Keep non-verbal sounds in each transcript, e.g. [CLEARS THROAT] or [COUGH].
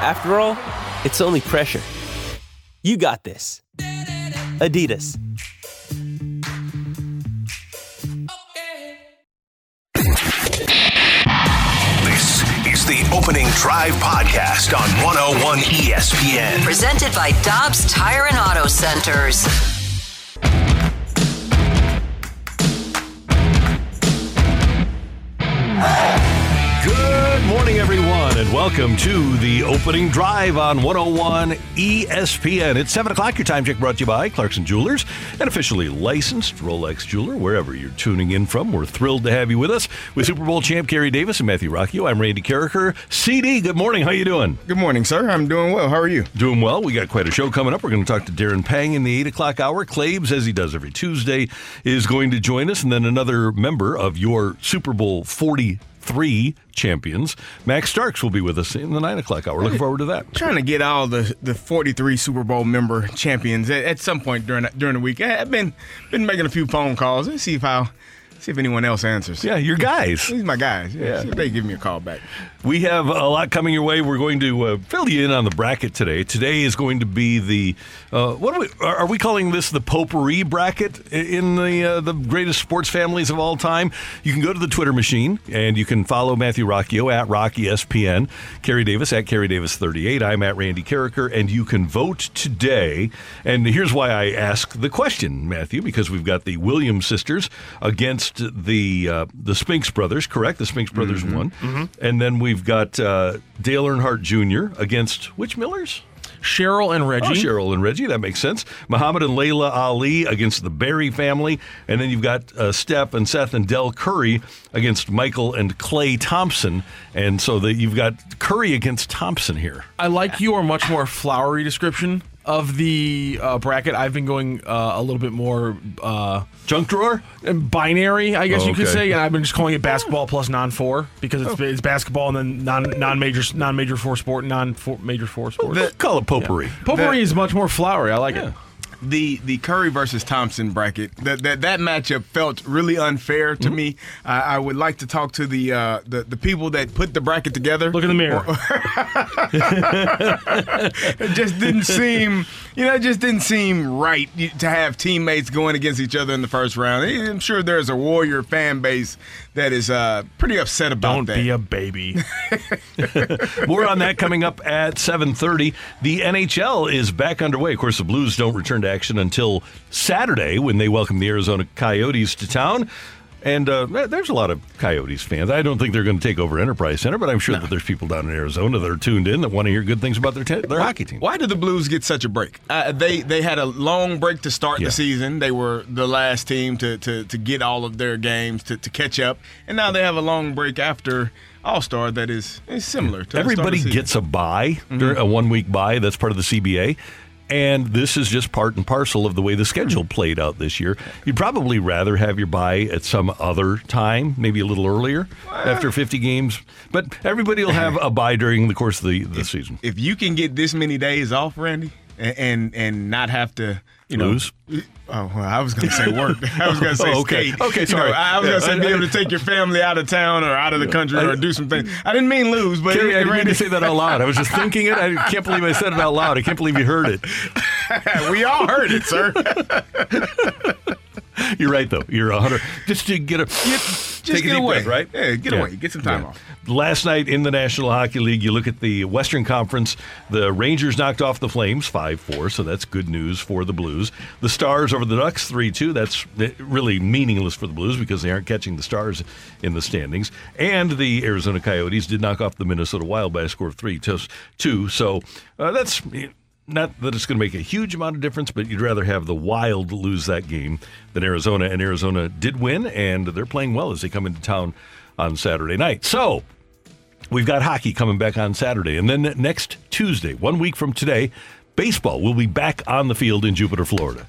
After all, it's only pressure. You got this. Adidas. This is the Opening Drive Podcast on 101 ESPN. Presented by Dobbs Tire and Auto Centers. Welcome to the opening drive on 101 ESPN. It's 7 o'clock. Your time check brought to you by Clarkson Jewelers, an officially licensed Rolex jeweler, wherever you're tuning in from. We're thrilled to have you with us. With Super Bowl champ Kerry Davis and Matthew Rocchio, I'm Randy Karraker. CD, good morning. How are you doing? Good morning, sir. I'm doing well. How are you? Doing well. We got quite a show coming up. We're going to talk to Darren Pang in the 8 o'clock hour. Claves, as he does every Tuesday, is going to join us. And then another member of your Super Bowl 40 three champions. Max Starks will be with us in the nine o'clock hour. Looking forward to that. Trying to get all the, the 43 Super Bowl member champions at, at some point during during the week. I've been been making a few phone calls. Let's see if I see if anyone else answers. Yeah, your guys. These are my guys. Yeah, Yeah. They give me a call back. We have a lot coming your way. We're going to uh, fill you in on the bracket today. Today is going to be the uh, what are we, are we calling this? The potpourri bracket in the uh, the greatest sports families of all time. You can go to the Twitter machine and you can follow Matthew Rocchio at Rocky SPN, Kerry Davis at Kerry Davis 38. I'm at Randy Karraker, and you can vote today. And here's why I ask the question, Matthew, because we've got the Williams sisters against the uh, the Spinks brothers. Correct, the Spinks brothers won, and then we've got uh, Dale Earnhardt Jr. against which Millers? Cheryl and Reggie. Oh, Cheryl and Reggie. That makes sense. Muhammad and Laila Ali against the Barry family. And then you've got uh, Steph and Seth and Del Curry against Michael and Klay Thompson. And so that you've got Curry against Thompson here. I like your much more flowery description of the uh, bracket. I've been going uh, a little bit more uh, Junk drawer? And binary, I guess you could Okay. say, and I've been just calling it basketball plus non four because it's, it's basketball and then non non major non major four sport non major four sports. Call it potpourri. Potpourri is much more flowery. I like it. The the Curry versus Thompson bracket that that, that matchup felt really unfair Mm-hmm. to me. I, I would like to talk to the, uh, the the people that put the bracket together. Look in the mirror. [LAUGHS] it just didn't seem, you know, it just didn't seem right to have teammates going against each other in the first round. I'm sure there's a Warrior fan base that is uh, pretty upset about Don't that. be a baby. [LAUGHS] More on that coming up at 7:30. The NHL is back underway. Of course, the Blues don't return to action until Saturday when they welcome the Arizona Coyotes to town. And uh, there's a lot of Coyotes fans. I don't think they're going to take over Enterprise Center, but I'm sure that there's people down in Arizona that are tuned in that want to hear good things about their te- their hockey team. Why did the Blues get such a break? Uh, they they had a long break to start Yeah. the season. They were the last team to, to, to get all of their games to, to catch up, and now they have a long break after All Star that is, is similar. to the start of the Everybody gets a bye, during a one week buy. That's part of the CBA. And this is just part and parcel of the way the schedule hmm. played out this year. You'd probably rather have your bye at some other time, maybe a little earlier after 50 games. But everybody will have a bye during the course of the, the season. if you can get this many days off, Randy, and and, and not have to, you know, Lose? Oh, well, I was going to say work. [LAUGHS] I was going to say Oh, okay. skate. Okay, You know, sorry. I was going to Yeah, say be I- able to take your family out of town or out of the country or do some things. I didn't mean lose, but Kerry, I didn't mean to say that out loud. I was just thinking it. I can't believe I said it out loud. I can't believe you heard it. [LAUGHS] we all heard it, sir. [LAUGHS] [LAUGHS] You're right, though. You're a hundred. Just to get a Just take a get deep away, breath, right? Yeah, get Yeah. away. Get some time Yeah. off. Last night in the National Hockey League, you look at the Western Conference. The Rangers knocked off the Flames 5 4, so that's good news for the Blues. The Stars over the Ducks 3 2. That's really meaningless for the Blues because they aren't catching the Stars in the standings. And the Arizona Coyotes did knock off the Minnesota Wild by a score of 3 2. So uh, that's. Not that it's going to make a huge amount of difference, but you'd rather have the Wild lose that game than Arizona. And Arizona did win, and they're playing well as they come into town on Saturday night. So, we've got hockey coming back on Saturday. And then next Tuesday, one week from today, baseball will be back on the field in Jupiter, Florida.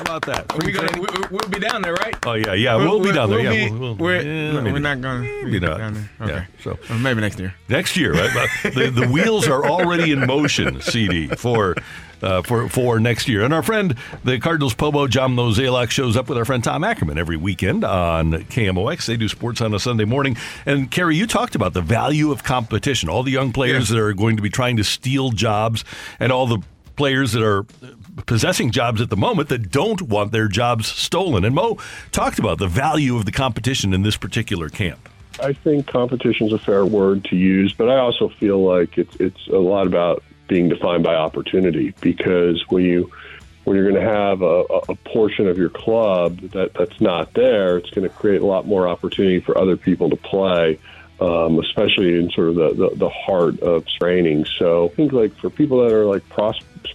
How about that? We gonna, we, we'll be down there, right? Oh, yeah, yeah. We'll, be down there. we'll yeah, be- we'll, we'll, we're, yeah, no, we're not going Maybe to not. down there. Yeah, Okay. so- Or maybe next year. Next year, right? The, the wheels are already in motion, [LAUGHS] CD, for uh, for for next year. And our friend, the Cardinals Pobo, John Mozeliak, shows up with our friend Tom Ackerman every weekend on KMOX. They do sports on a Sunday morning. And Kerry, you talked about the value of competition. All the young players Yeah. that are going to be trying to steal jobs, and all the players that are possessing jobs at the moment that don't want their jobs stolen. And Mo talked about the value of the competition in this particular camp. I think competition is a fair word to use, but I also feel like it's it's a lot about being defined by opportunity because when you when you're going to have a, a portion of your club that that's not there, it's going to create a lot more opportunity for other people to play, um, especially in sort of the, the, the heart of training. So I think like for people that are like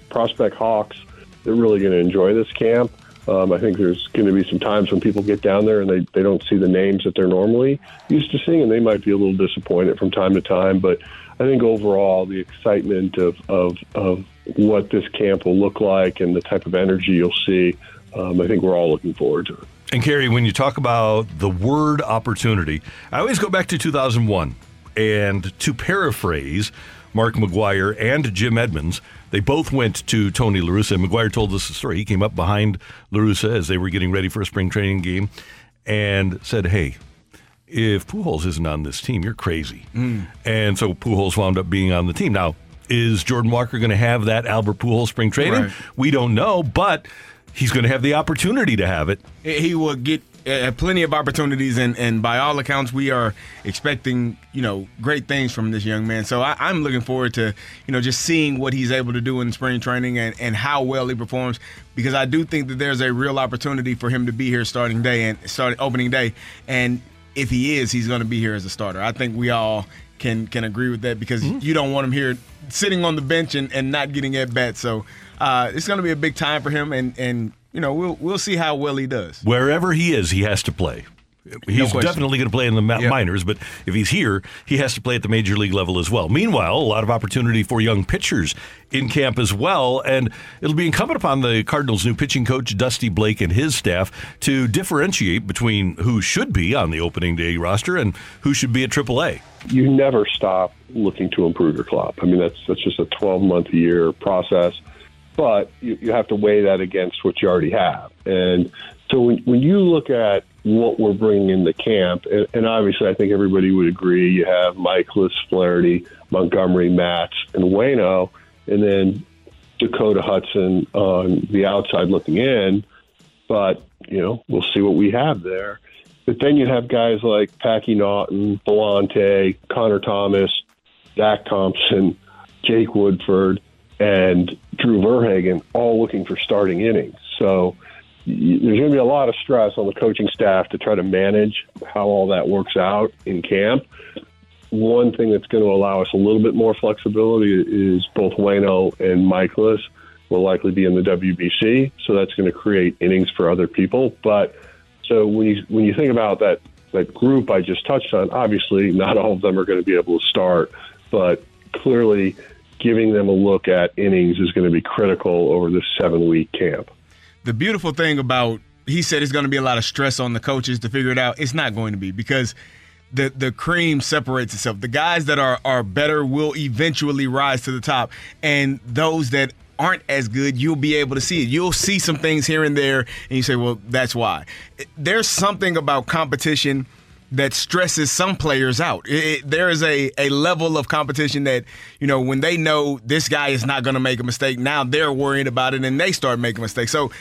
prospect hawks, they're really going to enjoy this camp. Um, I think there's going to be some times when people get down there and they, they don't see the names that they're normally used to seeing, and they might be a little disappointed from time to time. But I think overall, the excitement of, of, of what this camp will look like and the type of energy you'll see, um, I think we're all looking forward to it. And Kerry, when you talk about the word opportunity, I always go back to 2001. And to paraphrase Mark McGwire and Jim Edmonds, they both went to Tony La Russa. And McGwire told us the story. He came up behind La Russa as they were getting ready for a spring training game and said, Hey, if Pujols isn't on this team, you're crazy. Mm. And so Pujols wound up being on the team. Now, is Jordan Walker going to have that Albert Pujols spring training? Right. We don't know, but he's going to have the opportunity to have it. he will get uh, plenty of opportunities, and, and by all accounts, we are expecting you know great things from this young man. So I, I'm looking forward to you know just seeing what he's able to do in spring training and, and how well he performs because I do think that there's a real opportunity for him to be here starting day and starting opening day, and if he is, he's going to be here as a starter. I think we all can can agree with that because you don't want him here sitting on the bench and, and not getting at bat. So uh, it's going to be a big time for him, and and you know we'll we'll see how well he does. wherever he is, he has to play. He's question. definitely going to play in the mi- Yep. minors, but if he's here, he has to play at the major league level as well. Meanwhile, a lot of opportunity for young pitchers in camp as well, and it'll be incumbent upon the Cardinals' new pitching coach Dusty Blake and his staff to differentiate between who should be on the opening day roster and who should be at AAA. you never stop looking to improve your club. I mean, that's that's just a 12 month a year process, but you, you have to weigh that against what you already have. And so when, when you look at what we're bringing in the camp, and, and obviously I think everybody would agree, you have Mikolas, Flaherty, Montgomery, Matz, and Wayno, and then Dakota Hudson on the outside looking in. But you know, we'll see what we have there. But then you have guys like Packy Naughton, Pallante, Connor Thomas, Zach Thompson, Jake Woodford, and Drew Verhagen all looking for starting innings. So there's going to be a lot of stress on the coaching staff to try to manage how all that works out in camp. One thing that's going to allow us a little bit more flexibility is both Wayno and Mikolas will likely be in the WBC, so that's going to create innings for other people. But so when you when you think about that that group I just touched on, obviously not all of them are going to be able to start, but clearly giving them a look at innings is going to be critical over this seven week camp. the beautiful thing about he said it's going to be a lot of stress on the coaches to figure it out. It's not going to be because the the cream separates itself. The guys that are are better will eventually rise to the top, and those that aren't as good, you'll be able to see it. You'll see some things here and there, and you say, "Well, that's why." There's something about competition that stresses some players out. It, it- there is a, a level of competition that, you know, when they know this guy is not going to make a mistake, now they're worried about it and they start making mistakes. So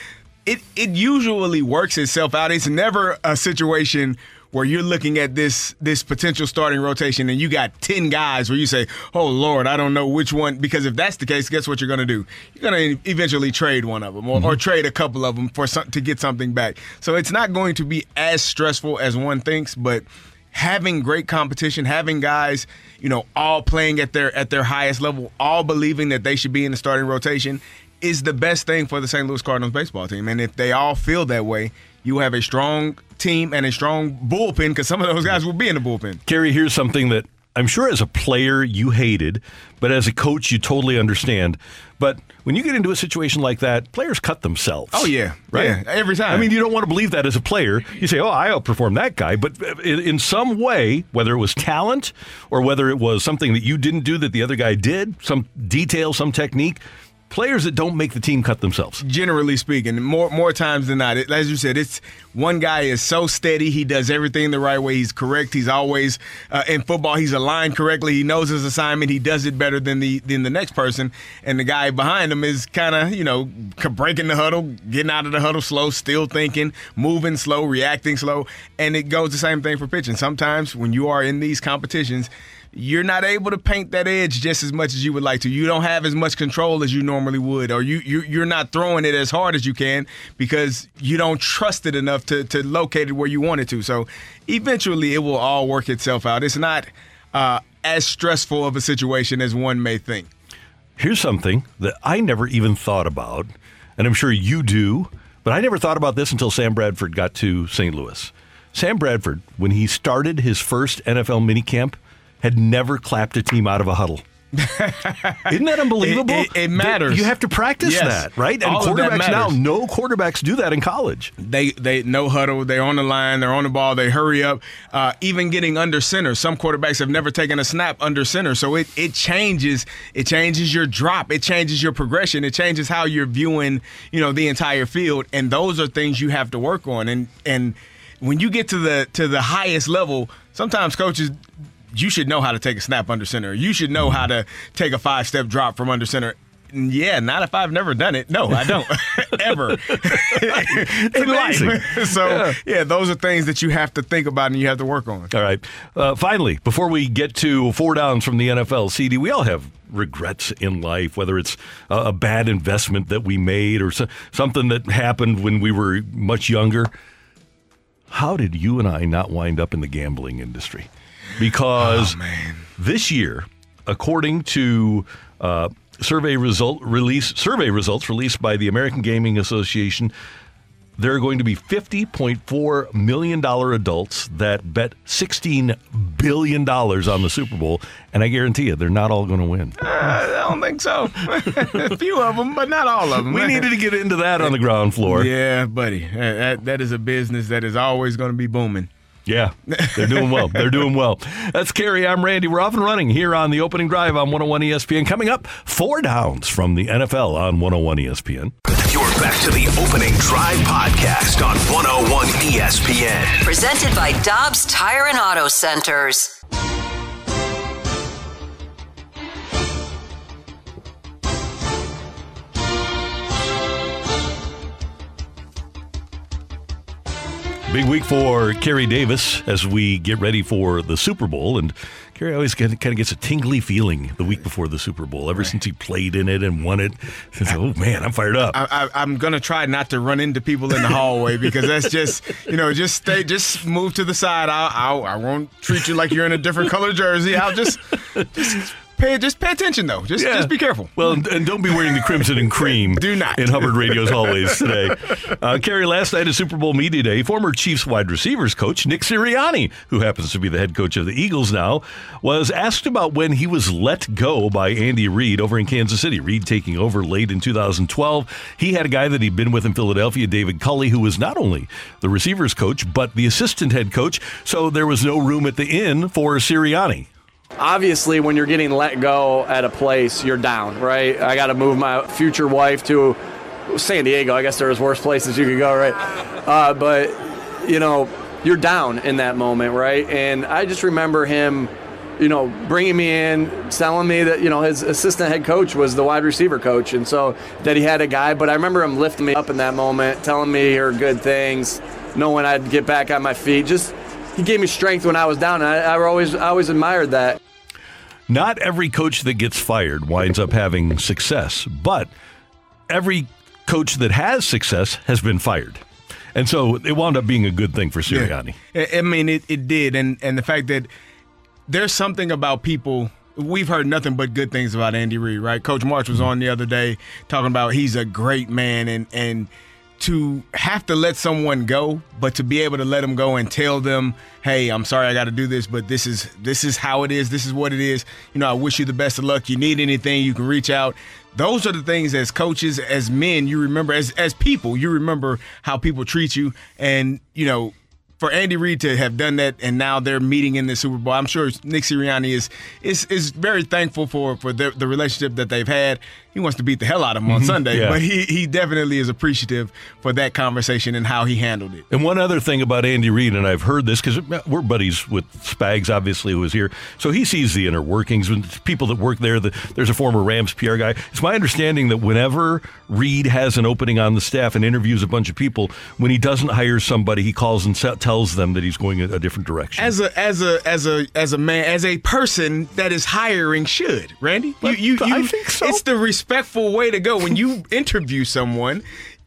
it, it usually works itself out. It's never a situation where you're looking at this this potential starting rotation and you got 10 guys where you say, "Oh lord, I don't know which one" because if that's the case, guess what you're going to do? You're going to eventually trade one of them or, or mm-hmm. trade a couple of them for some, to get something back. So it's not going to be as stressful as one thinks, but having great competition, having guys, you know, all playing at their at their highest level, all believing that they should be in the starting rotation is the best thing for the St. Louis Cardinals baseball team. And if they all feel that way, you have a strong team and a strong bullpen because some of those guys will be in the bullpen. Kerry, here's something that I'm sure as a player you hated, but as a coach you totally understand. But when you get into a situation like that, players cut themselves. Oh yeah, right. Yeah, every time. I mean, you don't want to believe that as a player. You say, "Oh, I outperformed that guy," but uh, in, in some way, whether it was talent or whether it was something that you didn't do that the other guy did, some detail, some technique, players that don't make the team cut themselves. Generally speaking, more more times than not, it, as you said, it's one guy is so steady. He does everything the right way. He's correct. He's always uh, in football. He's aligned correctly. He knows his assignment. He does it better than the than the next person. And the guy behind him is kind of you know breaking the huddle, getting out of the huddle slow, still thinking, moving slow, reacting slow. And it goes the same thing for pitching. Sometimes when you are in these competitions you're not able to paint that edge just as much as you would like to. You don't have as much control as you normally would, or you, you you're not throwing it as hard as you can because you don't trust it enough to to locate it where you want it to. So eventually, it will all work itself out. It's not uh, as stressful of a situation as one may think. Here's something that I never even thought about, and I'm sure you do, but I never thought about this until Sam Bradford got to St. Louis. Sam Bradford, when he started his first NFL minicamp, had never clapped a team out of a huddle. Isn't that [LAUGHS] unbelievable? It, it, it matters. You have to practice yes. that, right? And All quarterbacks now, no quarterbacks do that in college. They they no huddle. They're on the line. They're on the ball. They hurry up. Uh, even getting under center. Some quarterbacks have never taken a snap under center, so it it changes. It changes your drop. It changes your progression. It changes how you're viewing you know the entire field. And those are things you have to work on. And and when you get to the to the highest level, sometimes coaches you should know how to take a snap under center. You should know how to take a five step drop from under center. Yeah, not if I've never done it. No, I don't [LAUGHS] ever [LAUGHS] in life. So yeah. yeah. those are things that you have to think about and you have to work on. All right. Uh, finally, before we get to four downs from the NFL, CD, we all have regrets in life, whether it's a, a bad investment that we made or so, something that happened when we were much younger. How did you and I not wind up in the gambling industry? Because oh, this year, according to uh, survey result release survey results released by the American Gaming Association, there are going to be $50.4 million adults that bet $16 billion on the Super Bowl. And I guarantee you, they're not all going to win. Uh, I don't think so. [LAUGHS] A few of them, but not all of them. We needed to get into that on the ground floor. Yeah, buddy. That, that is a business that is always going to be booming. Yeah, they're doing well. They're doing well. That's Kerry. I'm Randy. We're off and running here on the opening drive on 101 ESPN. Coming up, four downs from the NFL on 101 ESPN. You're back to the opening drive podcast on 101 ESPN. Presented by Dobbs Tire and Auto Centers. Big week for Kerry Davis as we get ready for the Super Bowl. And Kerry always kind of gets a tingly feeling the week before the Super Bowl. Ever right. since he played in it and won it, oh man, I'm fired up. I, am gonna try not to run into people in the hallway because that's just you know just stay, just move to the side. I'll, I'll I won't treat you like you're in a different color jersey. I'll just just Pay, just pay attention though. Just yeah. just be careful. Well, and don't be wearing the crimson and cream. [LAUGHS] Do not in Hubbard Radio's hallways today. [LAUGHS] Uh, Kerry, last night at Super Bowl media day, former Chiefs wide receivers coach Nick Sirianni, who happens to be the head coach of the Eagles now, was asked about when he was let go by Andy Reid over in Kansas City. Reid taking over late in 2012. He had a guy that he'd been with in Philadelphia, David Culley, who was not only the receivers coach but the assistant head coach. So there was no room at the inn for Sirianni obviously when you're getting let go at a place you're down right i got to move my future wife to san diego i guess there's worse places you could go right uh, but you know you're down in that moment right and i just remember him you know bringing me in telling me that you know his assistant head coach was the wide receiver coach and so that he had a guy but i remember him lifting me up in that moment telling me her good things knowing i'd get back on my feet just he gave me strength when I was down. I, I always I always admired that. Not every coach that gets fired winds up having success, but every coach that has success has been fired. And so it wound up being a good thing for Sirianni. Yeah. I mean, it, it did. And, and the fact that there's something about people we've heard nothing but good things about Andy Reid, right? Coach March was mm-hmm. on the other day talking about he's a great man and and to have to let someone go, but to be able to let them go and tell them, "Hey, I'm sorry, I got to do this, but this is this is how it is. This is what it is. You know, I wish you the best of luck. You need anything, you can reach out." Those are the things as coaches, as men, you remember as as people, you remember how people treat you, and you know for Andy Reid to have done that and now they're meeting in the Super Bowl, I'm sure Nick Sirianni is is is very thankful for for the, the relationship that they've had. He wants to beat the hell out of him on Mhm, Sunday, yeah. but he he definitely is appreciative for that conversation and how he handled it. And one other thing about Andy Reid, and I've heard this because we're buddies with Spags, obviously, who was here. So he sees the inner workings. People that work there, the, there's a former Rams PR guy. It's my understanding that whenever Reid has an opening on the staff and interviews a bunch of people, when he doesn't hire somebody, he calls and tells them that he's going a, a different direction. As a as a as a as a man as a person that is hiring should Randy you you, you I think so. It's the respectful way to go when you [LAUGHS] interview someone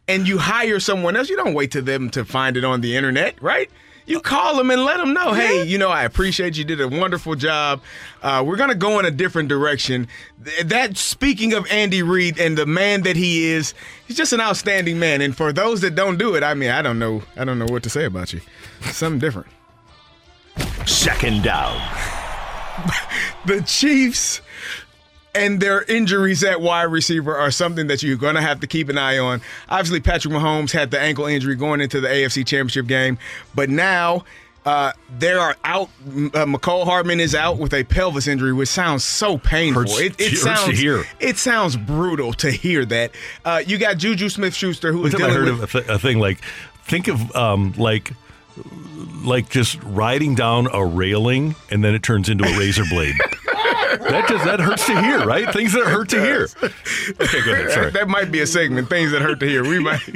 and you hire someone else. You don't wait to them to find it on the internet, right? You call them and let them know, hey, you know, I appreciate you did a wonderful job. Uh, we're gonna go in a different direction. Th- That speaking of Andy Reid and the man that he is, he's just an outstanding man. And for those that don't do it, I mean, I don't know, I don't know what to say about you. Something different. Second down. [LAUGHS] the Chiefs and their injuries at wide receiver are something that you're going to have to keep an eye on. Obviously, Patrick Mahomes had the ankle injury going into the AFC Championship game, but now uh, they are out. Uh, Mecole Hardman is out with a pelvis injury, which sounds so painful. Hurts- it, it sounds hear. it sounds brutal to hear that. Uh, you got Juju Smith-Schuster who is time I heard with of a, th- a thing like, think of um, like, like just riding down a railing and then it turns into a razor blade. That just that hurts to hear, right? Things that hurt to hear. Okay, go ahead. Sorry. That, might be a segment. Things that hurt to hear. We [LAUGHS] might we,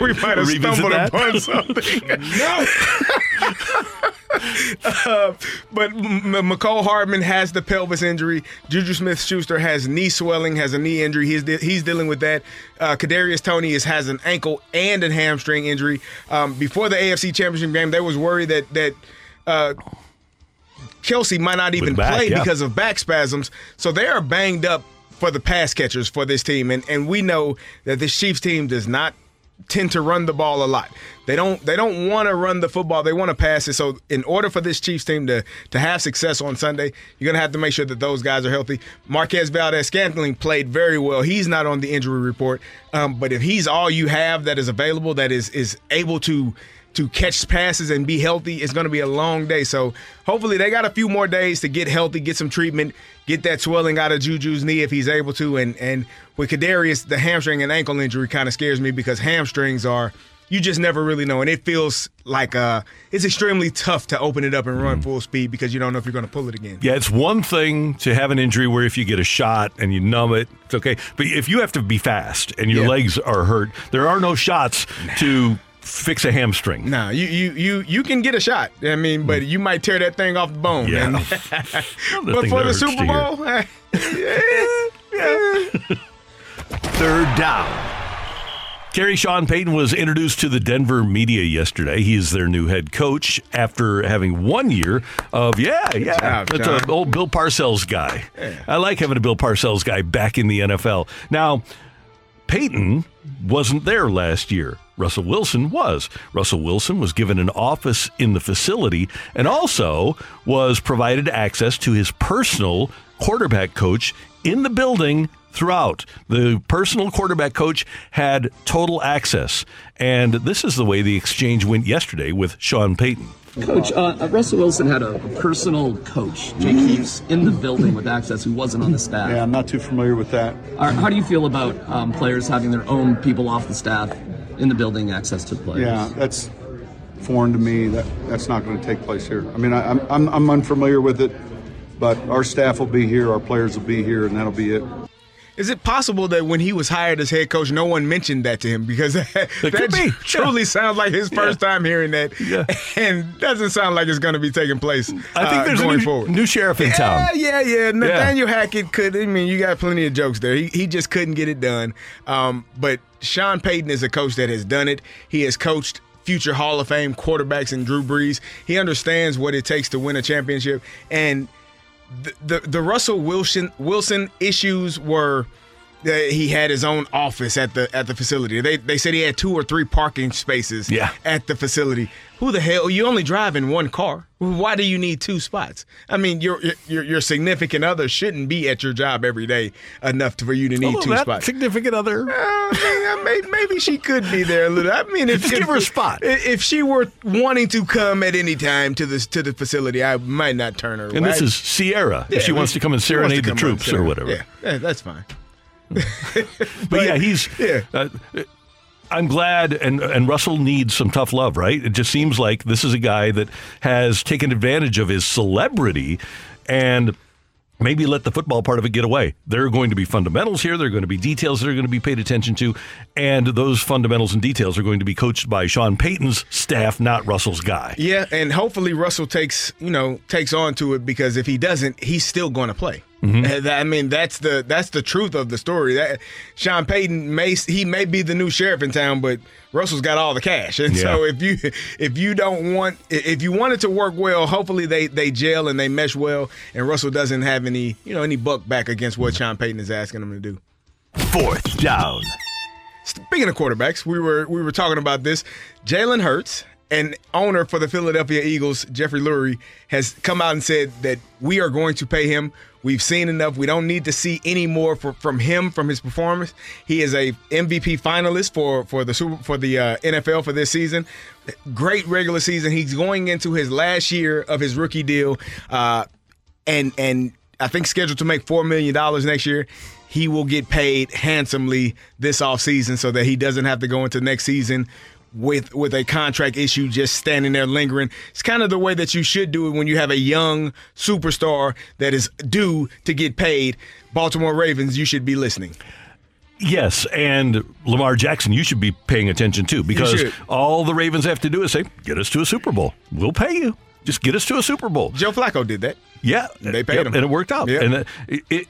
we might have Revisit stumbled that? upon something. [LAUGHS] no. [LAUGHS] uh, but M- M- Mecole Hardman has the pelvis injury. Juju Smith-Schuster has knee swelling, has a knee injury. He's de- he's dealing with that. Uh, Kadarius Toney is, has an ankle and a hamstring injury. Um, before the AFC Championship game, there was worry that that. Uh, Kelce might not even back, play yeah. because of back spasms. So they are banged up for the pass catchers for this team. And and we know that this Chiefs team does not tend to run the ball a lot. They don't they don't want to run the football. They want to pass it. So in order for this Chiefs team to to have success on Sunday, you're gonna have to make sure that those guys are healthy. Marquez Valdes-Scantling played very well. He's not on the injury report. Um, but if he's all you have that is available, that is is able to to catch passes and be healthy, it's going to be a long day. So hopefully they got a few more days to get healthy, get some treatment, get that swelling out of Juju's knee if he's able to. And and with Kadarius, the hamstring and ankle injury kind of scares me because hamstrings are you just never really know, and it feels like uh it's extremely tough to open it up and run full speed because you don't know if you're going to pull it again. Yeah, it's one thing to have an injury where if you get a shot and you numb it, it's okay. But if you have to be fast and your Yeah. legs are hurt, there are no shots to fix a hamstring. Nah, you you you you can get a shot. I mean, but mm. you might tear that thing off the bone. Yeah. [LAUGHS] But for the Super. Bowl, [LAUGHS] Third down. Gary Sean Payton was introduced to the Denver media yesterday. He is their new head coach after having one year of, yeah, yeah. job, that's an old Bill Parcells guy. I like having a Bill Parcells guy back in the NFL. Now, Payton wasn't there last year. Russell Wilson was. Russell Wilson was given an office in the facility and also was provided access to his personal quarterback coach in the building throughout. The personal quarterback coach had total access. And this is the way the exchange went yesterday with Sean Payton. Coach, uh, Russell Wilson had a personal coach, Jake Hughes, in the building with access who wasn't on the staff. Yeah, I'm not too familiar with that. Uh, How do you feel about um, players having their own people off the staff in the building access to players? Yeah, that's foreign to me. That that's not going to take place here. I mean, I, I'm, I'm I'm unfamiliar with it, but our staff will be here, our players will be here, and that'll be it. Is it possible that when he was hired as head coach, no one mentioned that to him? Because [LAUGHS] that, could be. [LAUGHS] truly sounds like his first time hearing that, Yeah. [LAUGHS] and doesn't sound like it's going to be taking place. I think uh, there's a going new, forward. new sheriff in town. Yeah, yeah, yeah. Nathaniel Hackett could. I mean, you got plenty of jokes there. He, he just couldn't get it done. Um, but Sean Payton is a coach that has done it. He has coached future Hall of Fame quarterbacks and Drew Brees. He understands what it takes to win a championship. And the the, the Russell Wilson Wilson issues were he had his own office at the at the facility. They they said he had two or three parking spaces Yeah. at the facility. Who the hell? You only drive in one car. Why do you need two spots? I mean, your your your significant other shouldn't be at your job every day enough to, for you to need Although two spots. significant other. Uh, maybe, maybe she could be there a little. I mean, if Just give her a spot. If she were wanting to come at any time to this to the facility, I might not turn her. And this is Ciara. Yeah, if she wants to come and she wants to serenade the troops or whatever. Yeah, yeah, that's fine. [LAUGHS] But, yeah, he's. yeah. Uh, I'm glad, and and Russell needs some tough love, right? It just seems like this is a guy that has taken advantage of his celebrity and maybe let the football part of it get away. There are going to be fundamentals here. There are going to be details that are going to be paid attention to, and those fundamentals and details are going to be coached by Sean Payton's staff, not Russell's guy. Yeah, and hopefully Russell takes you know takes on to it because if he doesn't, he's still going to play. Mm-hmm. I mean, that's the that's the truth of the story. That Sean Payton may he may be the new sheriff in town, but Russell's got all the cash, and so if you if you don't want if you want it to work well, hopefully they they gel and they mesh well, and Russell doesn't have any you know any buck back against what Sean Payton is asking him to do. Fourth down. Speaking of quarterbacks, we were we were talking about this. Jalen Hurts, an owner for the Philadelphia Eagles, Jeffrey Lurie, has come out and said that we are going to pay him. We've seen enough. We don't need to see any more for, from him from his performance. He is a MVP finalist for for the super for the uh, NFL for this season. Great regular season. He's going into his last year of his rookie deal, uh, and and I think scheduled to make four million dollars next year. He will get paid handsomely this offseason so that he doesn't have to go into next season with with a contract issue just standing there lingering. It's kind of the way that you should do it when you have a young superstar that is due to get paid. Baltimore Ravens, you should be listening. Yes, and Lamar Jackson, you should be paying attention too, because all the Ravens have to do is say, "Get us to a Super Bowl. We'll pay you. Just get us to a Super Bowl." Joe Flacco did that. Yeah, They paid Yep, him. and it worked out. Yeah. And uh,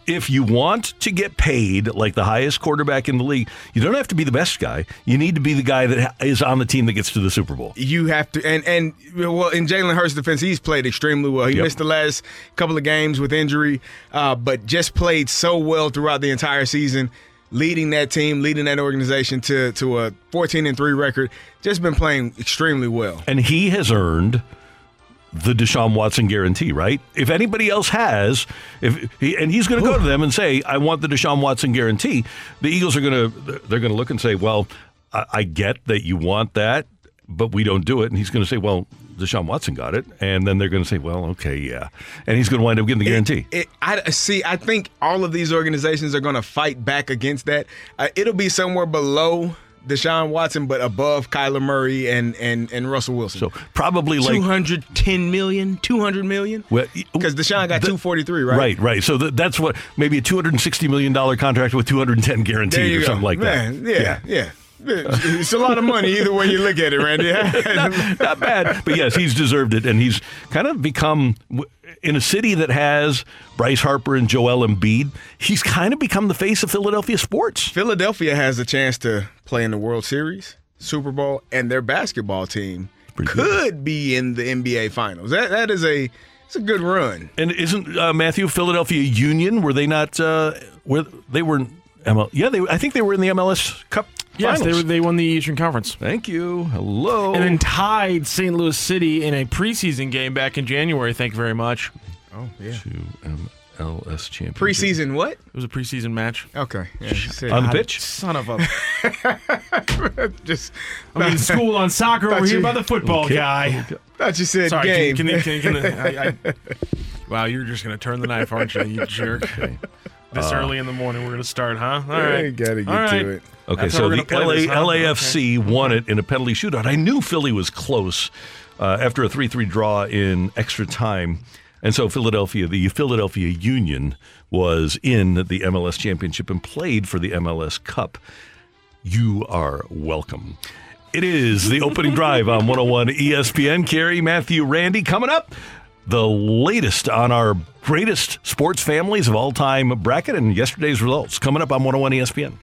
if you want to get paid like the highest quarterback in the league, you don't have to be the best guy. You need to be the guy that is on the team that gets to the Super Bowl. You have to, and and well, in Jalen Hurts' defense, he's played extremely well. He Yep. missed the last couple of games with injury, uh, but just played so well throughout the entire season, leading that team, leading that organization to to a 14 and three record. Just been playing extremely well. And he has earned the Deshaun Watson guarantee, right? If anybody else has, if he, and he's going to go to them and say, "I want the Deshaun Watson guarantee," the Eagles are going to they're going to look and say, "Well, I, I get that you want that, but we don't do it." And he's going to say, "Well." Deshaun Watson got it, and then they're going to say, "Well, okay, yeah," and he's going to wind up getting the guarantee. It, I see. I think all of these organizations are going to fight back against that. Uh, it'll be somewhere below Deshaun Watson, but above Kyler Murray and and and Russell Wilson. So probably like 210 million, 200 million. Well, Because Deshaun got 243, right? Right, right. So th- that's what maybe a two hundred and sixty million dollar contract with two hundred and ten guaranteed or go. something like Man, that. Yeah, yeah. [LAUGHS] It's a lot of money either way you look at it, Randy. [LAUGHS] not, not bad, but yes, he's deserved it, and he's kind of become in a city that has Bryce Harper and Joel Embiid. He's kind of become the face of Philadelphia sports. Philadelphia has a chance to play in the World Series, Super Bowl, and their basketball team could be in the NBA Finals. That that is a it's a good run. And isn't uh, Matthew Philadelphia Union? Were they not? Uh, were they were? ML, yeah, they. I think they were in the MLS Cup. Yes, they, were- they won the Eastern Conference. Thank you. Hello. And then tied St. Louis City in a preseason game back in January. Thank you very much. Oh yeah. to MLS championship. Preseason what? It was a preseason match. Okay. Yeah, on the pitch. Son of a. [LAUGHS] Just I'm in school on soccer over Thought here by the football Okay. guy. thought you said Sorry, game. can, can, can, can, I, I, [LAUGHS] wow, you're just going to turn the knife, aren't you, you jerk? This uh, early in the morning, we're going to start, huh? All right. You gotta get All right. to it. Okay, That's so the LA, play this, huh? LAFC won it in a penalty shootout. I knew Philly was close uh, after a 3 3 draw in extra time. And so Philadelphia, the Philadelphia Union, was in the MLS championship and played for the MLS Cup. You are welcome. It is the opening drive on 101 ESPN. Kerry, Matthew, Randy coming up. The latest on our greatest sports families of all time bracket and yesterday's results coming up on 101 ESPN.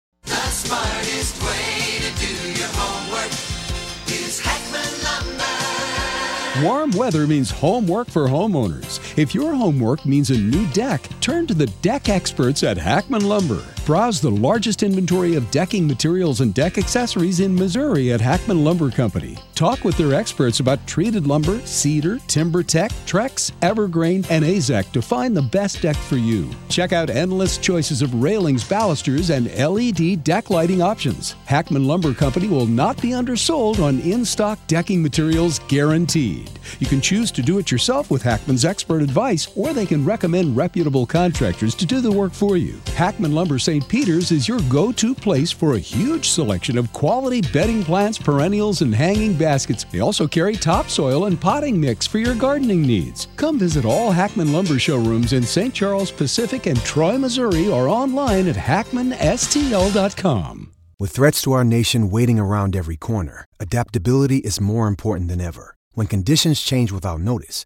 Warm weather means homework for homeowners. If your homework means a new deck, turn to the deck experts at Hackman Lumber. Browse the largest inventory of decking materials and deck accessories in Missouri at Hackman Lumber Company. Talk with their experts about treated lumber, cedar, TimberTech, Trex, Evergreen, and Azek to find the best deck for you. Check out endless choices of railings, balusters, and LED deck lighting options. Hackman Lumber Company will not be undersold on in stock decking materials guaranteed. You can choose to do it yourself with Hackman's expert advice, or they can recommend reputable contractors to do the work for you. Hackman Lumber St. Peter's is your go to place for a huge selection of quality bedding plants, perennials, and hanging baskets. They also carry topsoil and potting mix for your gardening needs. Come visit all Hackman Lumber showrooms in St. Charles Pacific and Troy, Missouri, or online at hackmanstl.com. With threats to our nation waiting around every corner, adaptability is more important than ever. When conditions change without notice,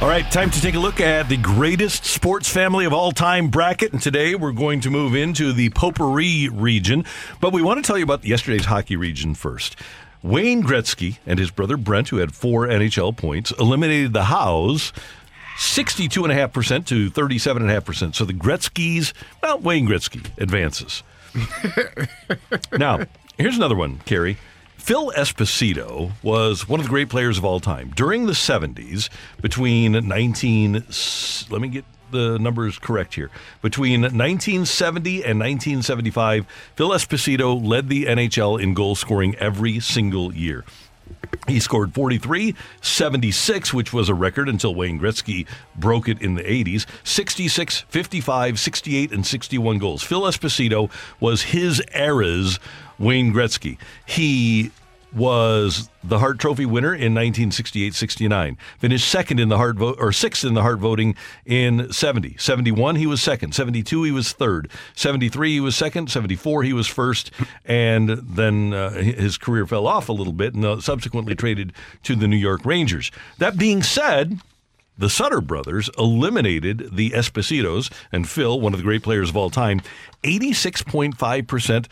All right, time to take a look at the greatest sports family of all time bracket. And today we're going to move into the potpourri region. But we want to tell you about yesterday's hockey region first. Wayne Gretzky and his brother Brent, who had four NHL points, eliminated the Howes 62.5% to 37.5%. So the Gretzky's, well, Wayne Gretzky advances. [LAUGHS] now, here's another one, Kerry. Phil Esposito was one of the great players of all time. During the 70s, between 19, let me get the numbers correct here. Between 1970 and 1975, Phil Esposito led the NHL in goal scoring every single year. He scored 43, 76, which was a record until Wayne Gretzky broke it in the 80s, 66, 55, 68, and 61 goals. Phil Esposito was his era's Wayne Gretzky. He was the Hart Trophy winner in 1968-69. Finished second in the Hart vote or sixth in the Hart voting in 70. 71 he was second, 72 he was third, 73 he was second, 74 he was first, and then uh, his career fell off a little bit and uh, subsequently traded to the New York Rangers. That being said, the Sutter brothers eliminated the Espositos and Phil, one of the great players of all time, 86.5%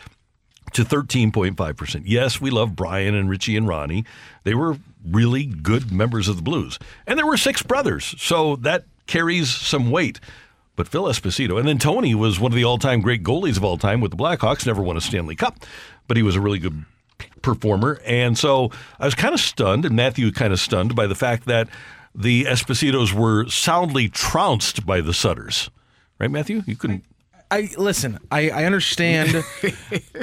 to 13.5%. Yes, we love Brian and Richie and Ronnie. They were really good members of the Blues. And there were six brothers, so that carries some weight. But Phil Esposito, and then Tony was one of the all time great goalies of all time with the Blackhawks, never won a Stanley Cup, but he was a really good performer. And so I was kind of stunned, and Matthew kind of stunned by the fact that the Espositos were soundly trounced by the Sutters. Right, Matthew? You couldn't. I listen. I, I understand. [LAUGHS]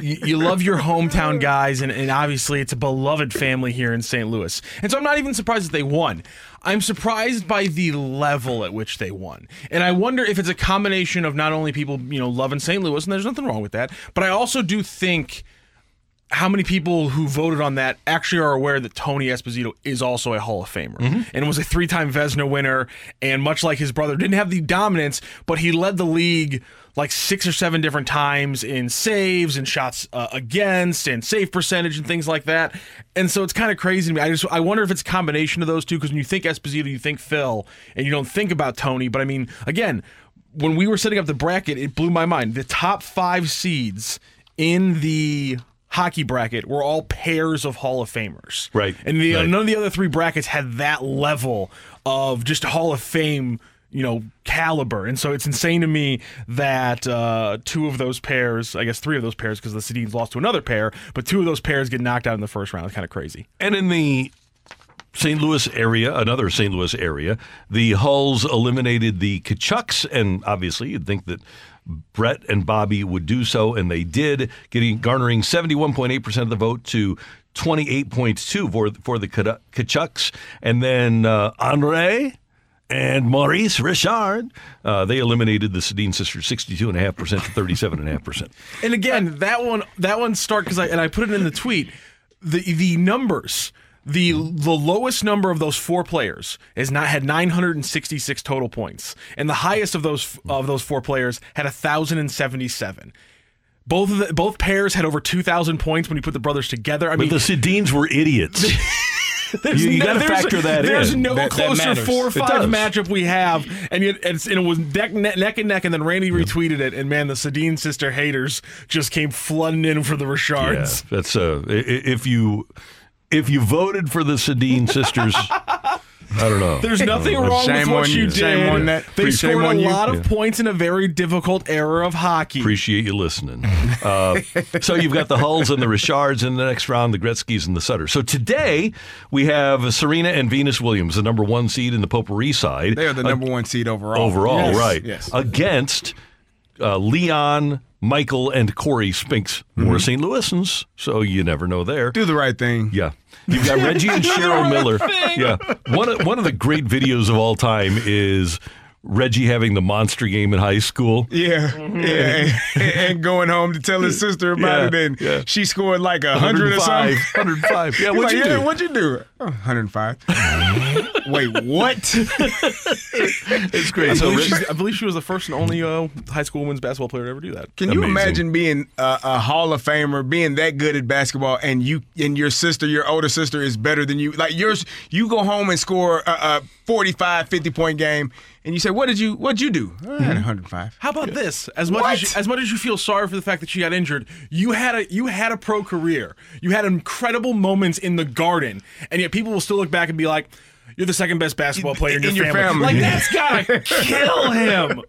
you, you love your hometown guys, and, and obviously it's a beloved family here in St. Louis. And so I'm not even surprised that they won. I'm surprised by the level at which they won, and I wonder if it's a combination of not only people you know loving St. Louis, and there's nothing wrong with that, but I also do think how many people who voted on that actually are aware that Tony Esposito is also a Hall of Famer mm-hmm. and was a three-time Vezina winner and much like his brother didn't have the dominance but he led the league like six or seven different times in saves and shots uh, against and save percentage and things like that and so it's kind of crazy to me I just I wonder if it's a combination of those two because when you think Esposito you think Phil and you don't think about Tony but I mean again when we were setting up the bracket it blew my mind the top 5 seeds in the hockey bracket were all pairs of Hall of Famers. Right. And the, Right. none of the other three brackets had that level of just Hall of Fame, you know, caliber. And so it's insane to me that uh, two of those pairs, I guess three of those pairs, because the Sedins lost to another pair, but two of those pairs get knocked out in the first round. It's kind of crazy. And in the St. Louis area, another St. Louis area, the Hulls eliminated the Tkachuks, and obviously you'd think that Brett and Bobby would do so, and they did, getting garnering 71.8% of the vote to 28.2 for for the Ka- Tkachuks, and then uh, Henri and Maurice Richard. Uh, they eliminated the Sedin sisters 62.5% to 37.5%. And again, that one that one start because I and I put it in the tweet. The the numbers. The the lowest number of those four players has not had 966 total points, and the highest of those of those four players had 1,077. Both of the, both pairs had over 2,000 points when you put the brothers together. I But mean, the Sedins were idiots. [LAUGHS] There's You- you no- gotta factor that There's in. no That- that closer matters. four or five matchup we have, and yet it's, and it was neck, neck, and neck, and then Randy retweeted it, and man, the Sedin sister haters just came flooding in for the Richards. Yeah, that's uh, i- i- if you if you voted for the Sedin sisters, [LAUGHS] I don't know. There's nothing wrong with Shame what on you you. did. Shame on that. They Shame scored a on you. lot of Yeah. points in a very difficult era of hockey. Appreciate you listening. Uh, so you've got the Hulls and the Richards in the next round, the Gretzkys and the Sutters. So today we have Serena and Venus Williams, the number one seed in the potpourri side. They are the Uh, number one seed overall. overall, Yes. right? Yes. Against uh, Leon, Michael, and Cory Spinks, more St. Louisans. So you never know there. Do the right thing. Yeah. You've got [LAUGHS] Reggie and Cheryl Miller. Yeah. One of, one of the great videos of all time is Reggie having the monster game in high school. Yeah, yeah, and, and going home to tell his sister about Yeah, it, and yeah. she scored like a hundred or something. 105. Yeah, what'd like, you yeah, do? What'd you do? Oh, 105. Wait, what? [LAUGHS] It's I great. So believe, I believe she was the first and only uh, high school women's basketball player to ever do that. Can you imagine being a, a Hall of Famer, being that good at basketball, and you and your sister, your older sister, is better than you? Like yours, you go home and score a, a 45, 50 point game, and you say, "What did you? What'd you do?" I had 105. How about this? As much as you, as much as you feel sorry for the fact that she got injured, you had a you had a pro career. You had incredible moments in the garden, and yet people will still look back and be like, "You're the second best basketball player in, In your, your family." family. Like that's gotta [LAUGHS] kill him.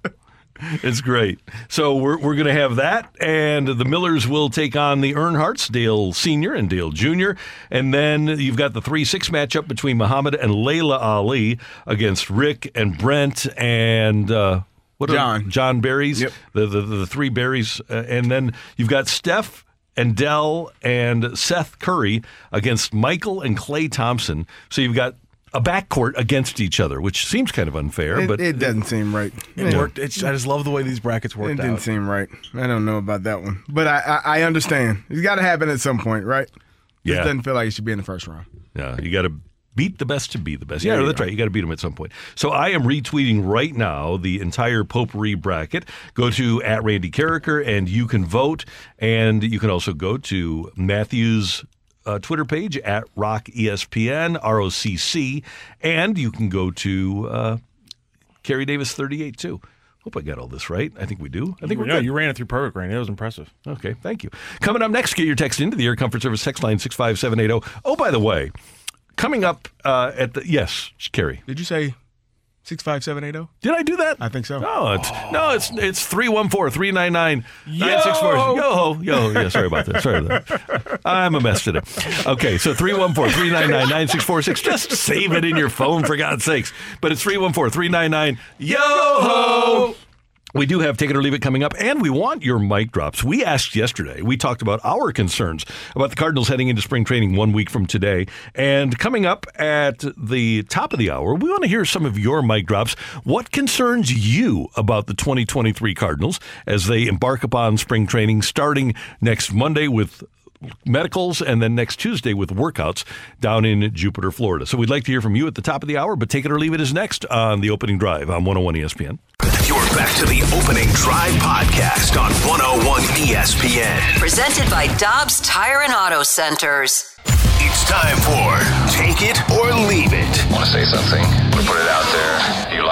[LAUGHS] It's great. So we're, we're going to have that, and the Millers will take on the Earnhardts, Dale Senior and Dale Junior, and then you've got the three six matchup between Muhammad and Laila Ali against Rick and Brent and uh, what are- John. John Barrys, Yep. the, the the three Barrys, uh, and then you've got Steph. And Dell and Seth Curry against Michael and Klay Thompson. So you've got a backcourt against each other, which seems kind of unfair, It, but it doesn't seem right. It worked. It's, I just love the way these brackets work. It didn't out. seem right. I don't know about that one, but I I, I understand. It's got to happen at some point, right? Yeah. It doesn't feel like it should be in the first round. Yeah, you got to beat the best to be the best. There Yeah, that's go. right. You got to beat them at some point. So I am retweeting right now the entire potpourri bracket. Go to at Randy Karraker and you can vote. And you can also go to Matthew's uh, Twitter page at Rock ESPN R O C C, and you can go to uh, Kerry Davis thirty eight too. Hope I got all this right. I think we do. I think we're no, good. you ran it through perfect, Randy. That was impressive. Okay, thank you. Coming up next, get your text into the Air Comfort Service text line 65780. Oh, by the way, coming up uh, at the, yes, Kerry. Did you say six five seven eight zero? Did I do that? I think so. No, it's no, it's it's 314-399-9646. Yo ho, yo. Yeah, sorry about that. Sorry about that. I'm a mess today. Okay, so 314-399-9646. Just save it in your phone for God's sakes. But it's 314-399 yo ho. We do have Take It or Leave It coming up, and we want your mic drops. We asked yesterday, we talked about our concerns about the Cardinals heading into spring training one week from today. And coming up at the top of the hour, we want to hear some of your mic drops. What concerns you about the 2023 Cardinals as they embark upon spring training starting next Monday with medicals and then next Tuesday with workouts down in Jupiter, Florida. So we'd like to hear from you at the top of the hour, but Take It or Leave It is next on the opening drive on 101 ESPN. You're back to the opening drive podcast on 101 ESPN. Presented by Dobbs Tire and Auto Centers. It's time for Take It or Leave It. Want to say something? Want to put it out there?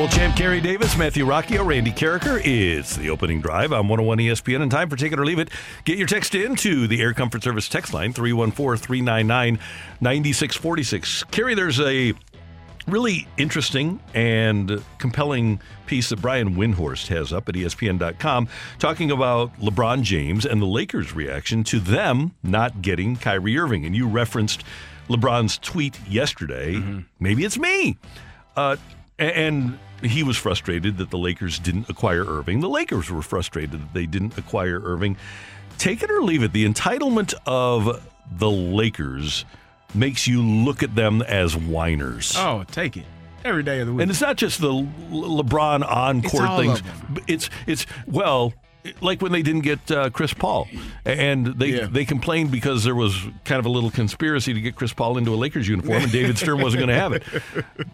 Bowl champ Kerry Davis, Matthew Rocchio, Randy Karraker is the opening drive on 101 ESPN. And time for Take It or Leave It. Get your text in to the Air Comfort Service text line, 314 399 9646. Kerry, there's a really interesting and compelling piece that Brian Windhorst has up at ESPN.com talking about LeBron James and the Lakers' reaction to them not getting Kyrie Irving. And you referenced LeBron's tweet yesterday. Maybe it's me. Uh, and he was frustrated that the Lakers didn't acquire Irving. The Lakers were frustrated that they didn't acquire Irving. Take it or leave it. The entitlement of the Lakers makes you look at them as whiners. Oh, take it every day of the week. And it's not just the LeBron on court things. It's it's well, like when they didn't get uh, Chris Paul, and they they complained because there was kind of a little conspiracy to get Chris Paul into a Lakers uniform, and David Stern wasn't going to have it. [LAUGHS]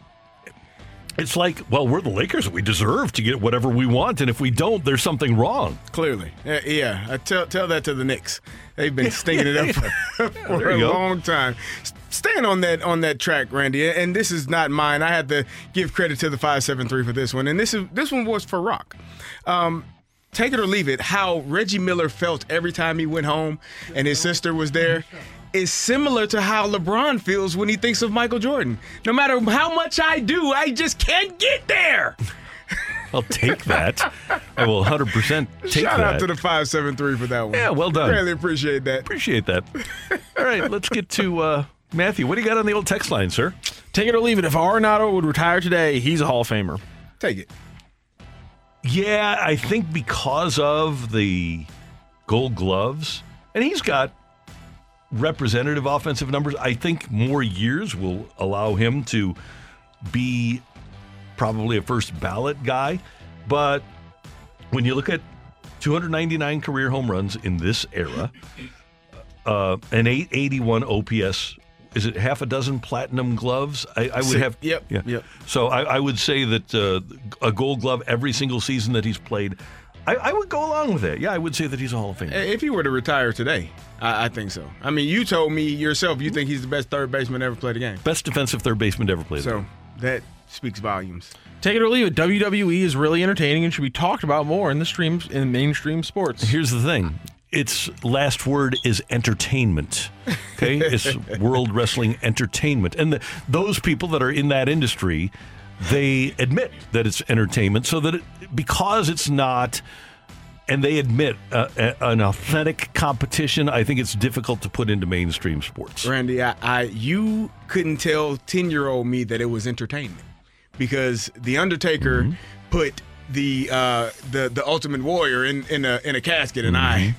It's like, well, we're the Lakers. We deserve to get whatever we want, and if we don't, there's something wrong. Clearly, yeah. yeah. I tell tell that to the Knicks. They've been stinking it up [LAUGHS] for, [LAUGHS] for a go. long time. Staying on that on that track, Randy, and this is not mine. I had to give credit to the five seven three for this one, and this is this one was for Rock. Um, take it or leave it. How Reggie Miller felt every time he went home, and his sister was there. Is similar to how LeBron feels when he thinks of Michael Jordan. No matter how much I do, I just can't get there. I'll take that. I will 100% take Shout that. out to the 573 for that one. Yeah, well done. Really appreciate that. Appreciate that. All right, let's get to uh, Matthew. What do you got on the old text line, sir? Take it or leave it. If Arenado would retire today, he's a Hall of Famer. Take it. Yeah, I think because of the gold gloves, and he's got representative offensive numbers, I think more years will allow him to be probably a first ballot guy. But when you look at 299 career home runs in this era, uh, an 881 OPS. Is it half a dozen platinum gloves? I, I would have. Yep, Yeah. yep. So I, I would say that uh, a Gold Glove every single season that he's played. I, I would go along with that. Yeah, I would say that he's a Hall of Famer. If he were to retire today, I, I think so. I mean, you told me yourself you think he's the best third baseman ever played the game. Best defensive third baseman ever played. So game. that speaks volumes. Take it or leave it. WWE is really entertaining and should be talked about more in the streams in mainstream sports. Here's the thing. Its last word is entertainment. Okay, [LAUGHS] it's World Wrestling Entertainment, and the, those people that are in that industry, they admit that it's entertainment. So that it, because it's not, and they admit uh, a- an authentic competition, I think it's difficult to put into mainstream sports. Randy, I, I you couldn't tell ten year old me that it was entertainment because the Undertaker Mm-hmm. put the uh, the the Ultimate Warrior in in a in a casket, and I.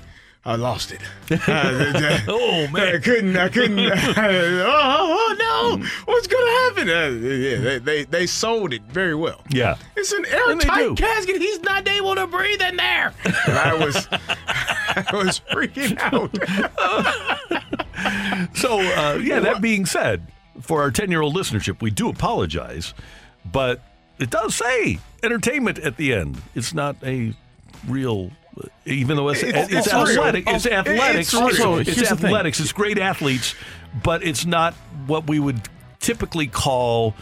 I lost it. [LAUGHS] Uh, [LAUGHS] oh man, I couldn't. I couldn't. [LAUGHS] oh, oh, no! What's gonna happen? Uh, yeah, they, they they sold it very well. Yeah. It's an airtight casket. He's not able to breathe in there. And I was, I was freaking out. So, uh, yeah, that being said, for our 10 year old listenership, we do apologize, but it does say entertainment at the end. It's not a real. Even though it's, It's- it's, it's real. athletic, it's It's athletics. Also, it's the athletics. It's great athletes, but it's not what we would typically call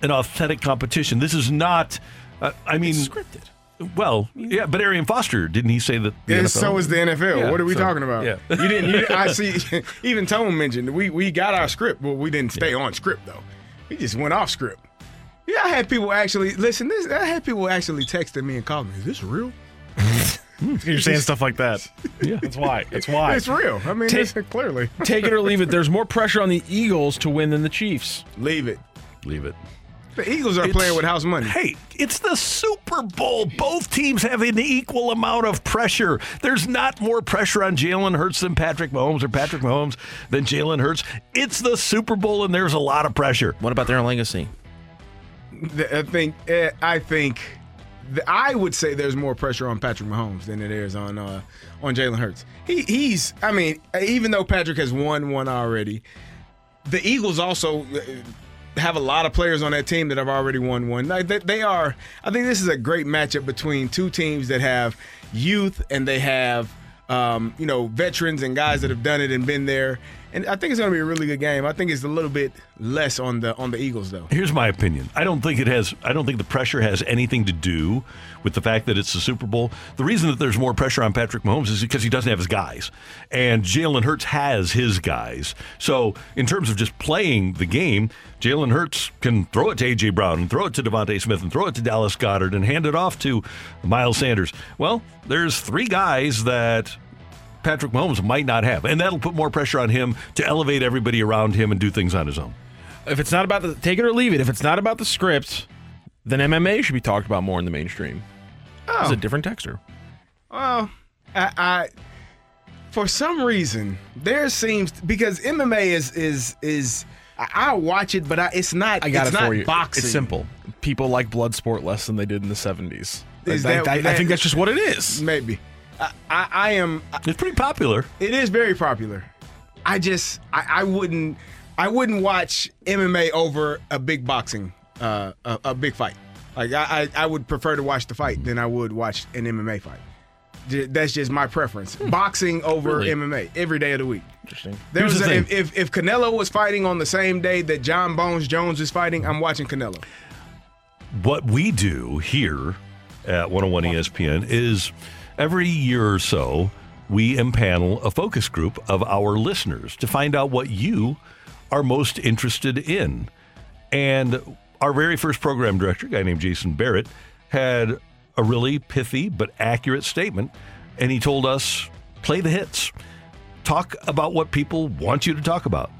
an authentic competition. This is not. Uh, I mean, scripted. Well, yeah, but Arian Foster didn't he say that? the And NFL so is the NFL. Yeah, what are we so, talking about? Yeah. You didn't. You, I [LAUGHS] see. [LAUGHS] Even Tone mentioned we we got our script, but we didn't stay on script though. We just went off script. Yeah, I had people actually listen. This I had people actually texting me and calling me. Is this real? [LAUGHS] You're saying stuff like that. [LAUGHS] Yeah. That's why. That's why. It's real. I mean, Take- it's clearly. [LAUGHS] Take it or leave it. There's more pressure on the Eagles to win than the Chiefs. Leave it. Leave it. The Eagles are It's- playing with house money. Hey, it's the Super Bowl. Both teams have an equal amount of pressure. There's not more pressure on Jalen Hurts than Patrick Mahomes or Patrick Mahomes than Jalen Hurts. It's the Super Bowl, and there's a lot of pressure. What about their legacy? Th- I think. eh, I think. I would say there's more pressure on Patrick Mahomes than it is on uh, on Jalen Hurts. He he's. I mean, even though Patrick has won one already, the Eagles also uh, have a lot of players on that team that have already won one. Like, they, they are. I think this is a great matchup between two teams that have youth and they have. Um, you know, veterans and guys that have done it and been there. And I think it's going to be a really good game. I think it's a little bit less on the on the Eagles though. Here's my opinion. I don't think it has. I don't think the pressure has anything to do with the fact that it's the Super Bowl. The reason that there's more pressure on Patrick Mahomes is because he doesn't have his guys, and Jalen Hurts has his guys. So in terms of just playing the game, Jalen Hurts can throw it to AJ Brown and throw it to DeVonta Smith and throw it to Dallas Goedert and hand it off to Miles Sanders. Well, there's three guys that Patrick Mahomes might not have, and that'll put more pressure on him to elevate everybody around him and do things on his own. If it's not about the take it or leave it, if it's not about the script, then MMA should be talked about more in the mainstream. It's Oh. a different texture. Well, I, I for some reason there seems because MMA is is is I, I watch it, but I, it's not. I got it's it not for you. Boxing. It's simple. People like blood sport less than they did in the 70s. Is I, I- I think that's just what it is. Maybe. I, I, am. It's pretty popular. It is very popular. I just I, I wouldn't I wouldn't watch MMA over a big boxing uh, a, a big fight. Like I, I I would prefer to watch the fight than I would watch an MMA fight. J- That's just my preference. Boxing over Really? MMA every day of the week. Interesting. There Here's was the a, thing. if, if if Canelo was fighting on the same day that John Bones Jones is fighting, I'm watching Canelo. what we do here at 101 ESPN is every year or so we impanel a focus group of our listeners to find out what you are most interested in. And our very first program director, a guy named Jason Barrett, had a really pithy but accurate statement. And he told us play the hits, talk about what people want you to talk about.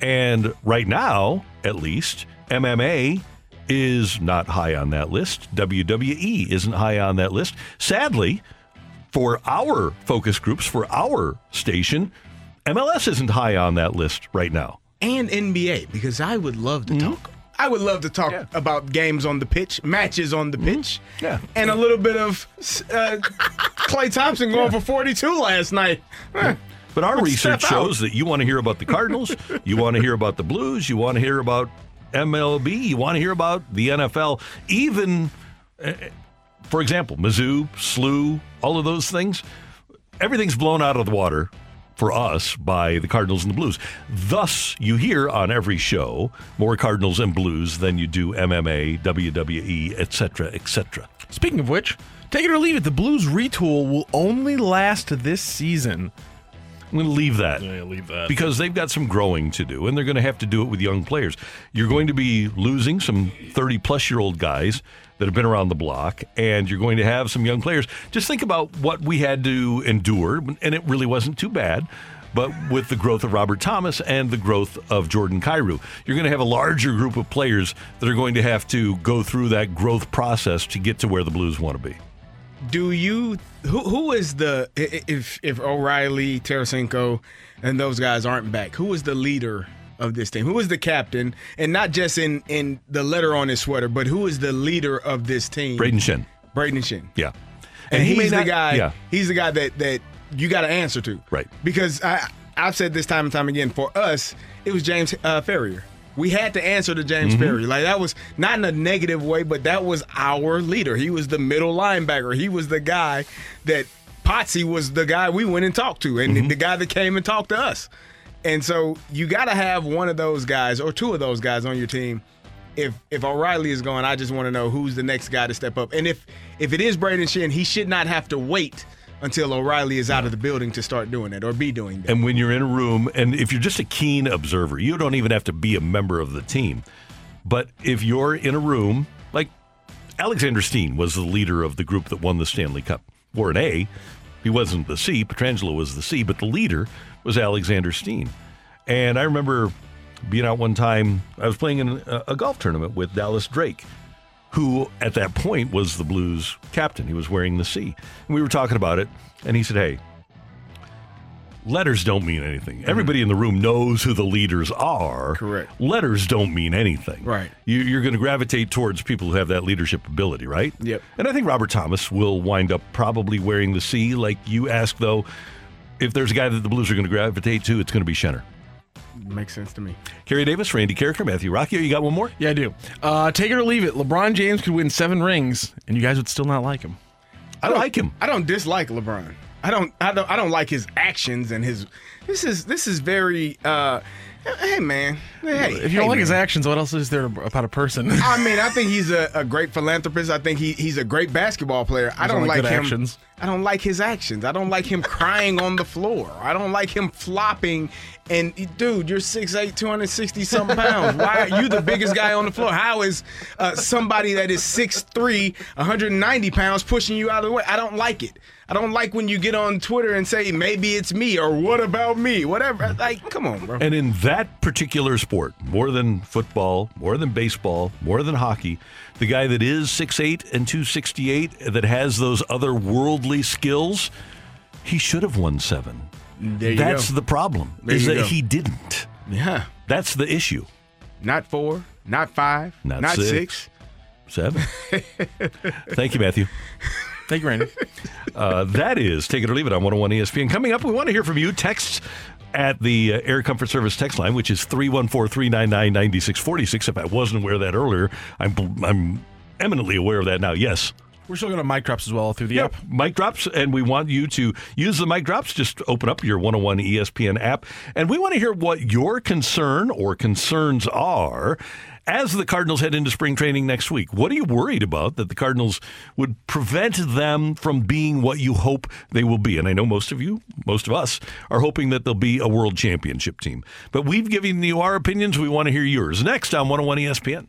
And right now, at least, MMA is not high on that list. WWE isn't high on that list. Sadly, for our focus groups, for our station, MLS isn't high on that list right now. and NBA because I would love to talk. I would love to talk about games on the pitch, matches on the pitch, Yeah. and a little bit of uh, Klay Thompson going for 42 last night. But our Let's research shows that you want to hear about the Cardinals, you want to hear about the Blues, you want to hear about MLB, you want to hear about the NFL, even, uh, for example, Mizzou, SLU, all of those things. Everything's blown out of the water for us by the Cardinals and the Blues. Thus, you hear on every show more Cardinals and Blues than you do MMA, WWE, etc., etc. Speaking of which, take it or leave it, the Blues retool will only last this season. I'm going to leave that. Yeah, leave that. because they've got some growing to do, and they're going to have to do it with young players. You're going to be losing some 30 plus year old guys that have been around the block, and you're going to have some young players. Just think about what we had to endure, and it really wasn't too bad. But with the growth of Robert Thomas and the growth of Jordan Kyrou, you're going to have a larger group of players that are going to have to go through that growth process to get to where the Blues want to be. Do you who who is the if if O'Reilly, Tarasenko, and those guys aren't back? Who is the leader of this team? Who is the captain, and not just in in the letter on his sweater, but who is the leader of this team? Brayden Schenn. Brayden Schenn. Yeah. and, he may he's the not- guy. yeah. He's the guy that that you got to answer to, Right. Because I I've said this time and time again. For us, it was James uh, Farrior. We had to answer to James Mm-hmm. Farrior. Like that was not in a negative way, but that was our leader. He was the middle linebacker. He was the guy that Potsy was the guy we went and talked to, and Mm-hmm. the guy that came and talked to us. And so you got to have one of those guys or two of those guys on your team. If if O'Reilly is going, I just want to know who's the next guy to step up. And if if it is Brayden Schenn, he should not have to wait until O'Reilly is out of the building to start doing it or be doing that. And when you're in a room, and if you're just a keen observer, you don't even have to be a member of the team. But if you're in a room, like Alexander Steen was the leader of the group that won the Stanley Cup, or an A. He wasn't the C. Pietrangelo was the C, but the leader was Alexander Steen. And I remember being out one time, I was playing in a, a golf tournament with Dallas Drake, who at that point was the Blues captain. He was wearing the C. And we were talking about it, and he said, Hey, letters don't mean anything. Mm-hmm. Everybody in the room knows who the leaders are. Correct. Letters don't mean anything. Right. You, you're going to gravitate towards people who have that leadership ability, right? Yep. And I think Robert Thomas will wind up probably wearing the C. Like you asked, though, if there's a guy that the Blues are going to gravitate to, it's going to be Schenner. Makes sense to me. Kerry Davis, Randy Karraker, Matthew Rocchio. You got one more? Yeah, I do. Uh, take it or leave it. LeBron James could win seven rings, and you guys would still not like him. I don't like him. I don't dislike LeBron. I I don't I don't I don't like his actions and his this is this is very uh hey man. Hey, if you don't hey, like his man. actions, what else is there about a person? I mean, I think he's a, a great philanthropist. I think he, he's a great basketball player. I don't like him. actions. I don't like his actions. I don't like him crying on the floor. I don't like him flopping. And dude, you're 6'8", 260 something pounds. Why are you the biggest guy on the floor? How is uh, somebody that is 6'3", 190 pounds pushing you out of the way? I don't like it. I don't like when you get on Twitter and say maybe it's me or what about me, whatever. Like, come on, bro. And in that particular sport, more than football, more than baseball, more than hockey, the guy that is 6'8 and 268 that has those other worldly skills, he should have won seven. There you That's go. the problem, There is that go. he didn't. Yeah. That's the issue. Not four, not five, Not not, six. six. Seven. [LAUGHS] Thank you, Matthew. Thank you, Randy. [LAUGHS] Uh, that is Take It or Leave It on 101 ESPN. Coming up, we want to hear from you. Texts at the uh, Air Comfort Service text line, which is 314 399 9646. If I wasn't aware of that earlier, I'm, I'm eminently aware of that now. Yes. We're still going to mic drops as well through the Yep, app. mic drops, and we want you to use the mic drops. Just open up your 101 ESPN app, and we want to hear what your concern or concerns are as the Cardinals head into spring training next week. What are you worried about that the Cardinals would prevent them from being what you hope they will be? And I know most of you, most of us, are hoping that they'll be a world championship team. But we've given you our opinions. We want to hear yours. Next on 101 ESPN.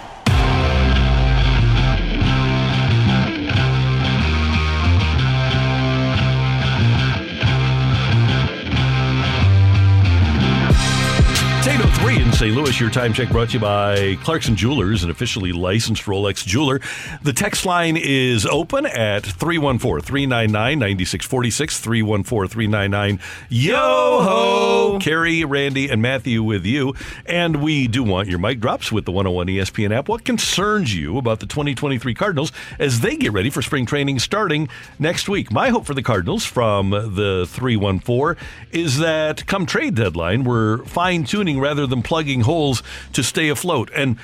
803 in St. Louis. Your time check brought to you by Clarkson Jewelers, an officially licensed Rolex jeweler. The text line is open at 314 399 9646. 314 399 Yo ho! Kerry, Randy, and Matthew with you. And we do want your mic drops with the 101 ESPN app. What concerns you about the 2023 Cardinals as they get ready for spring training starting next week? My hope for the Cardinals from the 314 is that come trade deadline, we're fine tuning rather than plugging holes to stay afloat. And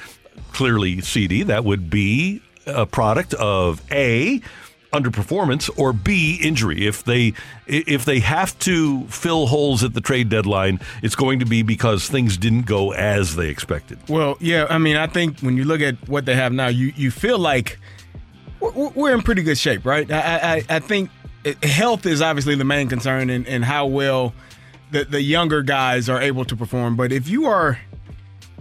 clearly, CD, that would be a product of A, underperformance or B injury. If they if they have to fill holes at the trade deadline, it's going to be because things didn't go as they expected. Well, yeah, I mean, I think when you look at what they have now, you you feel like we're, we're in pretty good shape, right? I I, I think health is obviously the main concern, and, and how well the the younger guys are able to perform. But if you are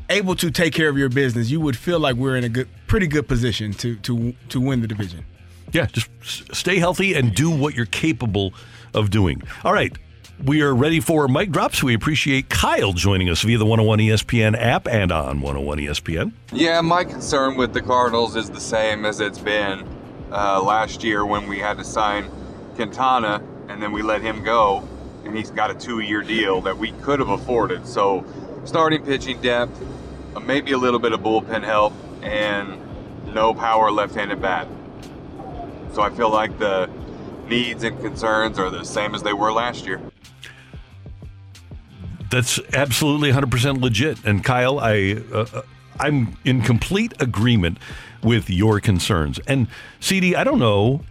able to take care of your business, you would feel like we're in a good, pretty good position to to to win the division. Yeah, just stay healthy and do what you're capable of doing. All right. We are ready for mic drops. We appreciate Kyle joining us via the 101 ESPN app and on 101 ESPN. Yeah, my concern with the Cardinals is the same as it's been uh, last year when we had to sign Quintana and then we let him go, and he's got a two-year deal that we could have afforded. So, starting pitching depth, uh, maybe a little bit of bullpen help, and no power left-handed bat. So I feel like the needs and concerns are the same as they were last year. That's absolutely 100% legit. And Kyle, I uh, uh, I'm in complete agreement with your concerns. And CD, I don't know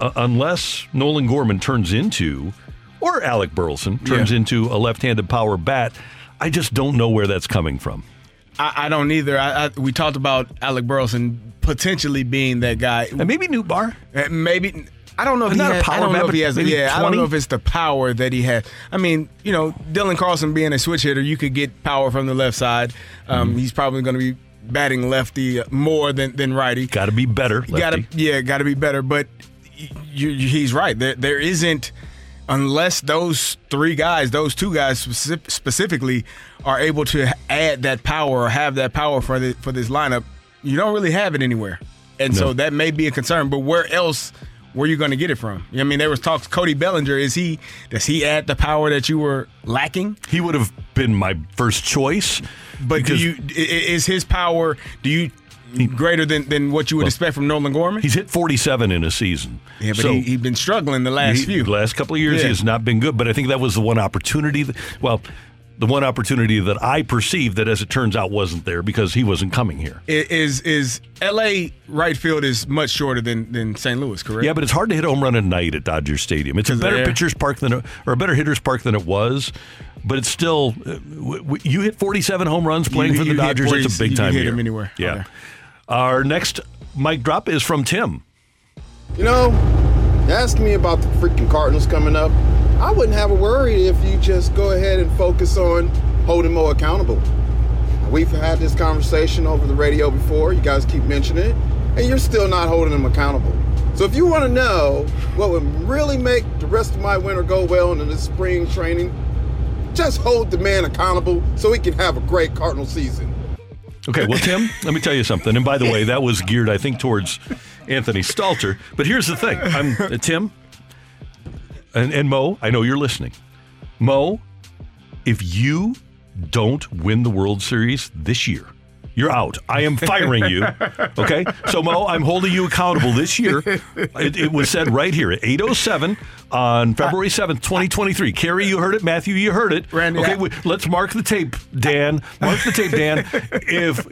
uh, unless Nolan Gorman turns into, or Alec Burleson turns Yeah. into a left-handed power bat. I just don't know where that's coming from. I, I don't either. I, I, we talked about Alec Burleson potentially being that guy, and maybe Nootbaar. Maybe I don't know if he Not has, I don't know if he has. Yeah, I don't know if it's the power that he has. I mean, you know, Dylan Carlson being a switch hitter, you could get power from the left side. Um, Mm-hmm. He's probably going to be batting lefty more than than righty. Got to be better. Got to yeah, got to be better. But you, you, he's right. There there isn't unless those three guys, those two guys speci- specifically, are able to add that power or have that power for the, for this lineup. You don't really have it anywhere, and No. so that may be a concern. But where else? Where you going to get it from? I mean, there was talks. Cody Bellinger is he? Does he add the power that you were lacking? He would have been my first choice. But do you is his power? Do you greater than, than what you would expect from Nolan Gorman? He's hit 47 in a season. Yeah, but So- he, he's been struggling the last He- few. The last couple of years, Yeah. he has not been good. But I think that was the one opportunity. That, well, the one opportunity that I perceived that, as it turns out, wasn't there because he wasn't coming here. Is is L.A. right field is much shorter than than St. Louis, correct? Yeah, but it's hard to hit a home run at night at Dodger Stadium. It's a better pitcher's park than it, or a better hitter's park than it was. But it's still, uh, you hit 47 home runs playing You- for the Dodgers. 40 It's a big time. you hit year. him anywhere. Yeah. Okay. Our next mic drop is from Tim. You know, ask me about the freaking Cardinals coming up. I wouldn't have a worry if you just go ahead and focus on holding Mo accountable. We've had this conversation over the radio before. You guys keep mentioning it, and you're still not holding him accountable. So if you want to know what would really make the rest of my winter go well in this spring training, just hold the man accountable so he can have a great Cardinal season. Okay, well, Tim, [LAUGHS] let me tell you something. And by the way, that was geared, I think, towards Anthony Stalter. But here's the thing I'm uh, Tim and, and Mo, I know you're listening. Mo, if you don't win the World Series this year, you're out. I am firing you. [LAUGHS] Okay? So, Mo, I'm holding you accountable this year. It, it was said right here at 807 on February 7th, 2023. Kerry, you heard it. Matthew, you heard it. Randy, okay, I- we- let's mark the tape, Dan. Mark the tape, Dan. If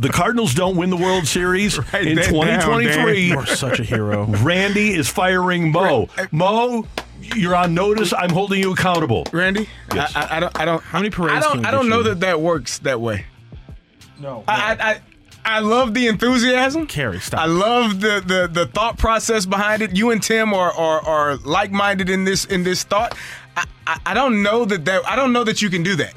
the Cardinals don't win the World Series Write in that down, 2023, Dan. You're such a hero. Randy is firing Mo. Mo, you're on notice. I'm holding you accountable. Randy, Yes. I, I, I don't. I don't. How many parades I don't. can we I don't get know you? that that works that way. No. I, I, I I love the enthusiasm. Kerry, stop. I love the, the the thought process behind it. You and Tim are are, are like minded in this in this thought. I, I I don't know that that I don't know that you can do that.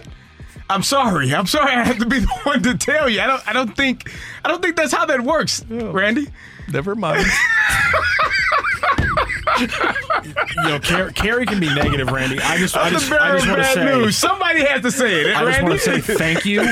I'm sorry. I'm sorry. I have to be [LAUGHS] the one to tell you. I don't. I don't think. I don't think that's how that works, Randy. Never mind. you know, Car- Kerry can be negative, Randy. I just, I just, I just want to say, news. Somebody has to say it. I just want to say thank you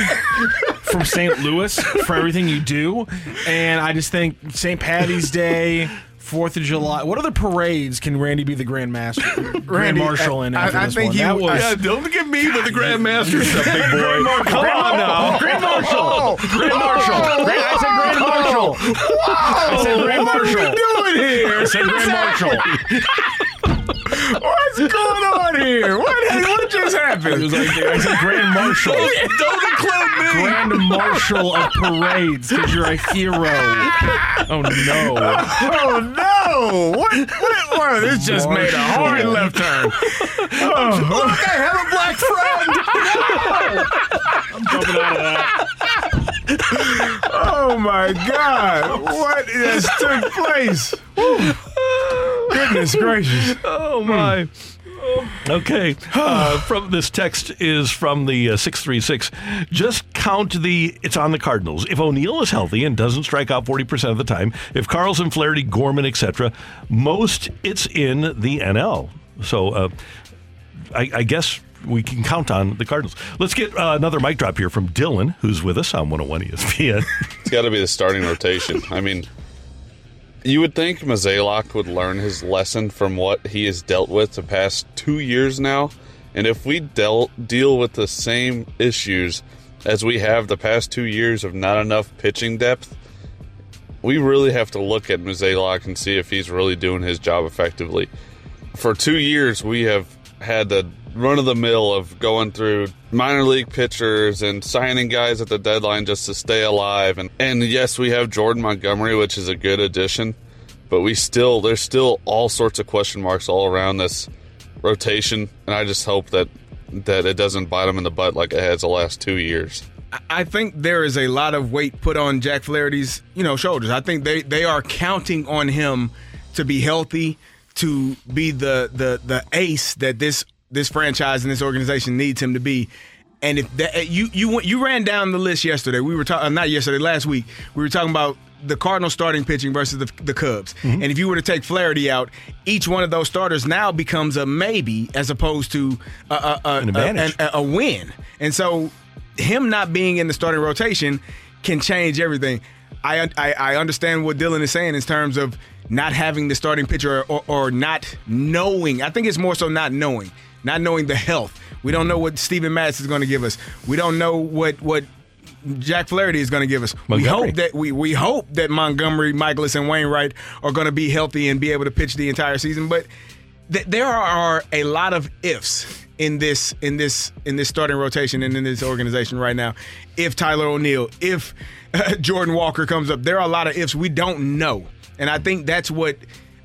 from St. Louis for everything you do, and I just think St. Patty's Day. Fourth of July. What other parades can Randy be the Grand Master, [LAUGHS] Grand Marshal in I- after I this think one? he that was Yeah, don't get me with the Grandmaster stuff, big boy. Come on now. Grand Marshal. Grand Marshal. Grand, I said Grand Marshal. I said Grand Marshal. What are we doing here? I said Grand Marshal. What's going on here? What, what just It happened? was like I said Grand Marshal. [LAUGHS] Don't include me. Grand Marshal of parades because you're a hero. Oh no. Oh no! What? What? what this just made a hard left turn. Oh. oh, Look, I have a black friend. [LAUGHS] I'm jumping out of that. oh my God! What has took place? Whew. Goodness [LAUGHS] gracious! Oh my. Okay. [SIGHS] Uh, from this text is from the uh, 636. Just count the. It's on the Cardinals. If O'Neill is healthy and doesn't strike out 40% of the time, if Carlson, Flaherty, Gorman, etc., most it's in the NL. So uh, I, I guess we can count on the Cardinals. Let's get uh, another mic drop here from Dylan, who's with us on 101 ESPN. It's got to be the starting rotation. I mean, you would think Mozeliak would learn his lesson from what he has dealt with the past two years now. And if we dealt, deal with the same issues as we have the past two years of not enough pitching depth, we really have to look at Mozeliak and see if he's really doing his job effectively. For two years, we have had the run of the mill of going through minor league pitchers and signing guys at the deadline just to stay alive. And, and yes, we have Jordan Montgomery, which is a good addition, but we still, there's still all sorts of question marks all around this rotation. And I just hope that, that it doesn't bite them in the butt like it has the last two years. I think there is a lot of weight put on Jack Flaherty's, you know, shoulders. I think they they are counting on him to be healthy, to be the the the ace that this this franchise and this organization needs him to be. And if that eh, you you went, you ran down the list yesterday, we were talking uh, not yesterday, last week. We were talking about the Cardinals starting pitching versus the, the Cubs. Mm-hmm. And if you were to take Flaherty out, each one of those starters now becomes a maybe as opposed to a, a, a, An advantage. a- a- a win. And so him not being in the starting rotation can change everything. I, I I understand what Dylan is saying in terms of not having the starting pitcher or, or not knowing. I think it's more so not knowing, not knowing the health. We don't know what Steven Matz is going to give us. We don't know what what Jack Flaherty is going to give us. We hope that we we hope that Montgomery, Mikolas, and Wainwright are going to be healthy and be able to pitch the entire season. But th- there are a lot of ifs in this in this in this starting rotation and in this organization right now. If Tyler O'Neill, if uh, [LAUGHS] Jordan Walker comes up, there are a lot of ifs we don't know, and I think that's what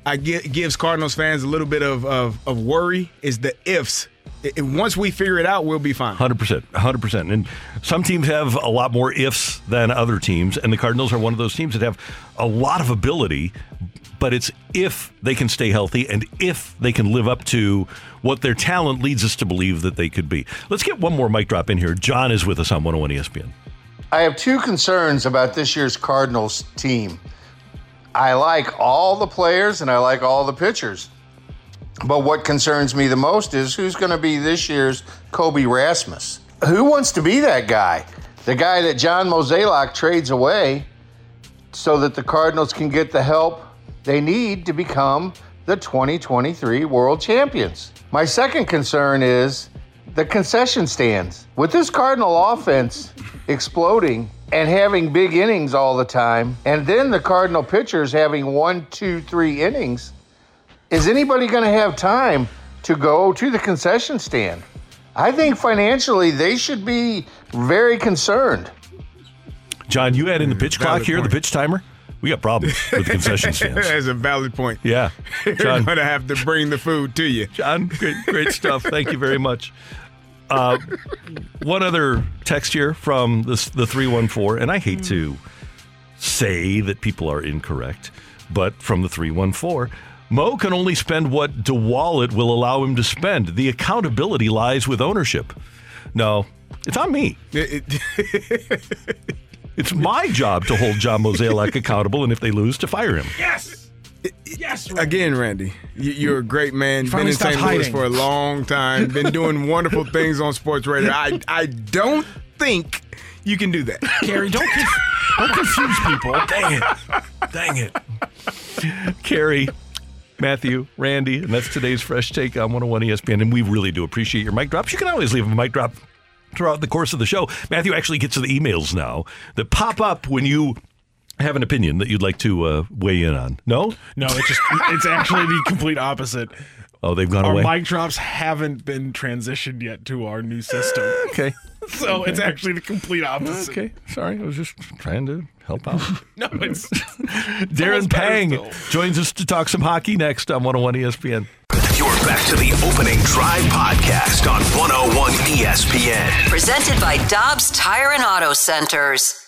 I gi- gives Cardinals fans a little bit of of, of worry is the ifs. I- I- once we figure it out, we'll be fine. Hundred percent, hundred percent. And some teams have a lot more ifs than other teams, and the Cardinals are one of those teams that have a lot of ability. But it's if they can stay healthy and if they can live up to what their talent leads us to believe that they could be. Let's get one more mic drop in here. John is with us on 101 ESPN. I have two concerns about this year's Cardinals team. I like all the players and I like all the pitchers. But what concerns me the most is who's going to be this year's Colby Rasmus. Who wants to be that guy? The guy that John Mozeliak trades away so that the Cardinals can get the help they need to become the 2023 World Champions. My second concern is the concession stands. With this Cardinal offense exploding and having big innings all the time, and then the Cardinal pitchers having one, two, three innings, is anybody going to have time to go to the concession stand? I think financially they should be very concerned. John, you add in the hmm, pitch clock Valid here, the pitch timer. We got problems with the concession [LAUGHS] stands. That's a valid point. Yeah, [LAUGHS] You're John. going to have to bring the food to you. John, great, great stuff. Thank you very much. Uh, one other text here from the, the 314, and I hate to say that people are incorrect, but from the 314, Mo can only spend what DeWallet will allow him to spend. The accountability lies with ownership. No, it's on me. [LAUGHS] It's my job to hold John Mozeliak accountable, and if they lose, to fire him. Yes. Yes. Again, Randy, you- you're a great man. Been in St. Louis hiding. for a long time. Been [LAUGHS] doing wonderful things on sports radio. I I don't think you can do that. Gary, don't [LAUGHS] conf- don't confuse people. Dang it. Dang it. Kerry, Matthew, Randy, and that's today's Fresh Take on 101 ESPN. And we really do appreciate your mic drops. You can always leave a mic drop throughout the course of the show. Matthew actually gets to the emails now that pop up when you have an opinion that you'd like to uh, weigh in on. No? No, it's just it's actually the complete opposite. Oh, they've gone Our away. mic drops haven't been transitioned yet to our new system. okay. [LAUGHS] So it's actually the complete opposite. Okay. Sorry. I was just trying to help out. [LAUGHS] No, it's [LAUGHS] Darren Pang joins us to talk some hockey next on 101 ESPN. You're back to the opening drive podcast on 101 ESPN. Presented by Dobbs Tire and Auto Centers.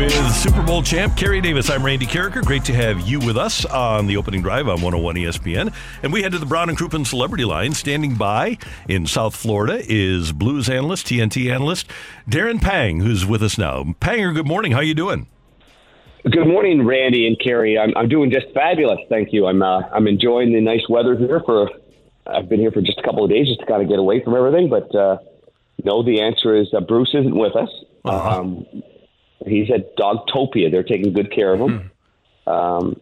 With Super Bowl champ Kerry Davis, I'm Randy Karraker. Great to have you with us on the opening drive on 101 ESPN. And we head to the Brown and Crouppen Celebrity Line. Standing by in South Florida is Blues analyst, TNT analyst Darren Pang, who's with us now. Panger, good morning. How you doing? Good morning, Randy and Kerry. I'm, I'm doing just fabulous, thank you. I'm uh, I'm enjoying the nice weather here. For I've been here for just a couple of days, just to kind of get away from everything. But uh, no, the answer is uh, Bruce isn't with us. Um, he's at Dogtopia. They're taking good care of him. Um,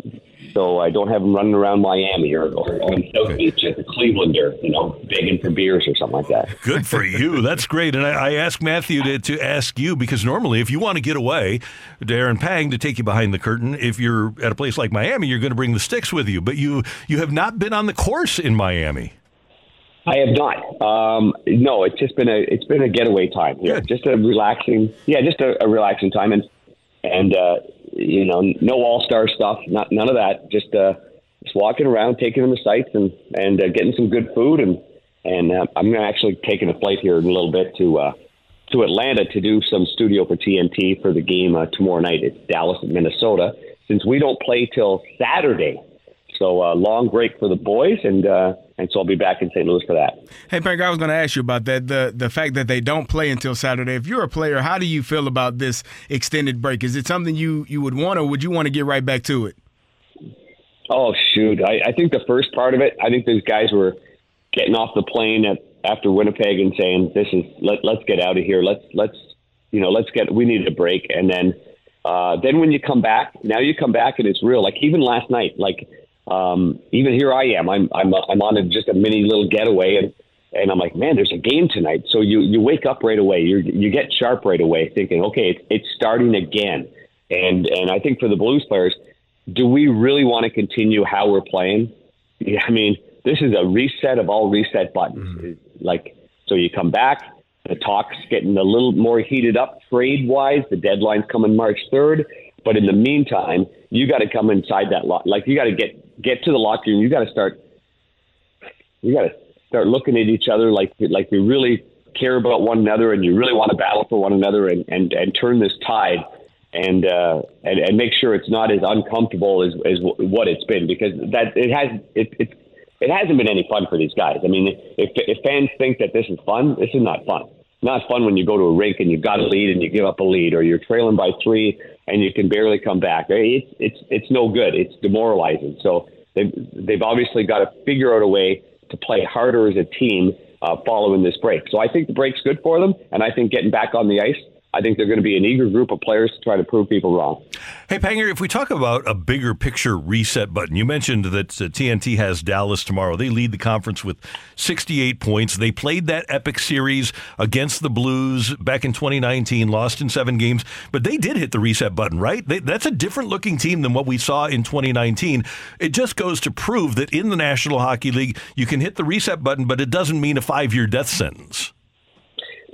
so I don't have him running around Miami or, or on South Beach at the Clevelander, you know, begging for beers or something like that. Good for you. That's great. And I, I asked Matthew to, to ask you because normally, if you want to get away, Darren Pang to take you behind the curtain. If you're at a place like Miami, you're going to bring the sticks with you. But you you have not been on the course in Miami. I have not. Um, no, it's just been a it's been a getaway time here. Just a relaxing, yeah, just a, a relaxing time, and and uh, you know, no all star stuff, not none of that. Just uh, just walking around, taking in the sights, and and uh, getting some good food, and and uh, I'm gonna actually taking a flight here in a little bit to uh, to Atlanta to do some studio for TNT for the game uh, tomorrow night. It's Dallas and Minnesota. Since we don't play till Saturday, so uh, long break for the boys, and uh, and so I'll be back in St. Louis for that. Hey, Frank, I was going to ask you about that. The the fact that they don't play until Saturday. If you're a player, how do you feel about this extended break? Is it something you, you would want, or would you want to get right back to it? Oh shoot! I, I think the first part of it, I think those guys were getting off the plane at, after Winnipeg and saying, "This is let let's get out of here. Let's let's you know let's get we need a break." And then uh, then when you come back, now you come back and it's real. Like even last night, like um, even here I am. I'm I'm I'm on a, just a mini little getaway and. And I'm like, man, there's a game tonight. So you, you wake up right away. You you get sharp right away, thinking, okay, it's, it's starting again. And and I think for the Blues players, do we really want to continue how we're playing? Yeah, I mean, this is a reset of all reset buttons. Like, so you come back, the talk's getting a little more heated up trade wise. The deadline's coming March 3rd. But in the meantime, you got to come inside that lot. Like, you got to get get to the locker room. You got to start. You got to start looking at each other like like you really care about one another and you really want to battle for one another and and, and turn this tide and uh, and and make sure it's not as uncomfortable as as what it's been because that it has it it, it hasn't been any fun for these guys. I mean, if if fans think that this is fun, this is not fun. Not fun when you go to a rink and you've got a lead and you give up a lead, or you're trailing by three and you can barely come back. It's it's it's no good. It's demoralizing. So they've they've obviously got to figure out a way to play harder as a team uh, following this break. So I think the break's good for them, and I think getting back on the ice I think they're going to be an eager group of players to try to prove people wrong. Hey, Panger, if we talk about a bigger picture reset button, you mentioned that uh, TNT has Dallas tomorrow. They lead the conference with 68 points. They played that epic series against the Blues back in 2019, lost in seven games, but they did hit the reset button, right? They, that's a different looking team than what we saw in 2019. It just goes to prove that in the National Hockey League, you can hit the reset button, but it doesn't mean a five year death sentence.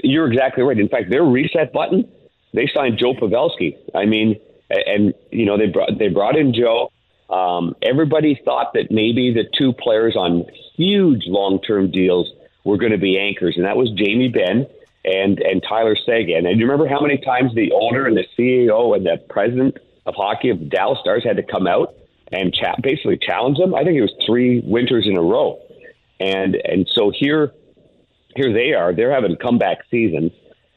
You're exactly right. In fact, their reset button, they signed Joe Pavelski. I mean, and you know they brought they brought in Joe. Um, everybody thought that maybe the two players on huge long term deals were going to be anchors, and that was Jamie Benn and and Tyler Seguin. And you remember how many times the owner and the CEO and the president of hockey of Dallas Stars had to come out and basically challenge them? I think it was three winters in a row. And and so here here they are. They're having comeback seasons.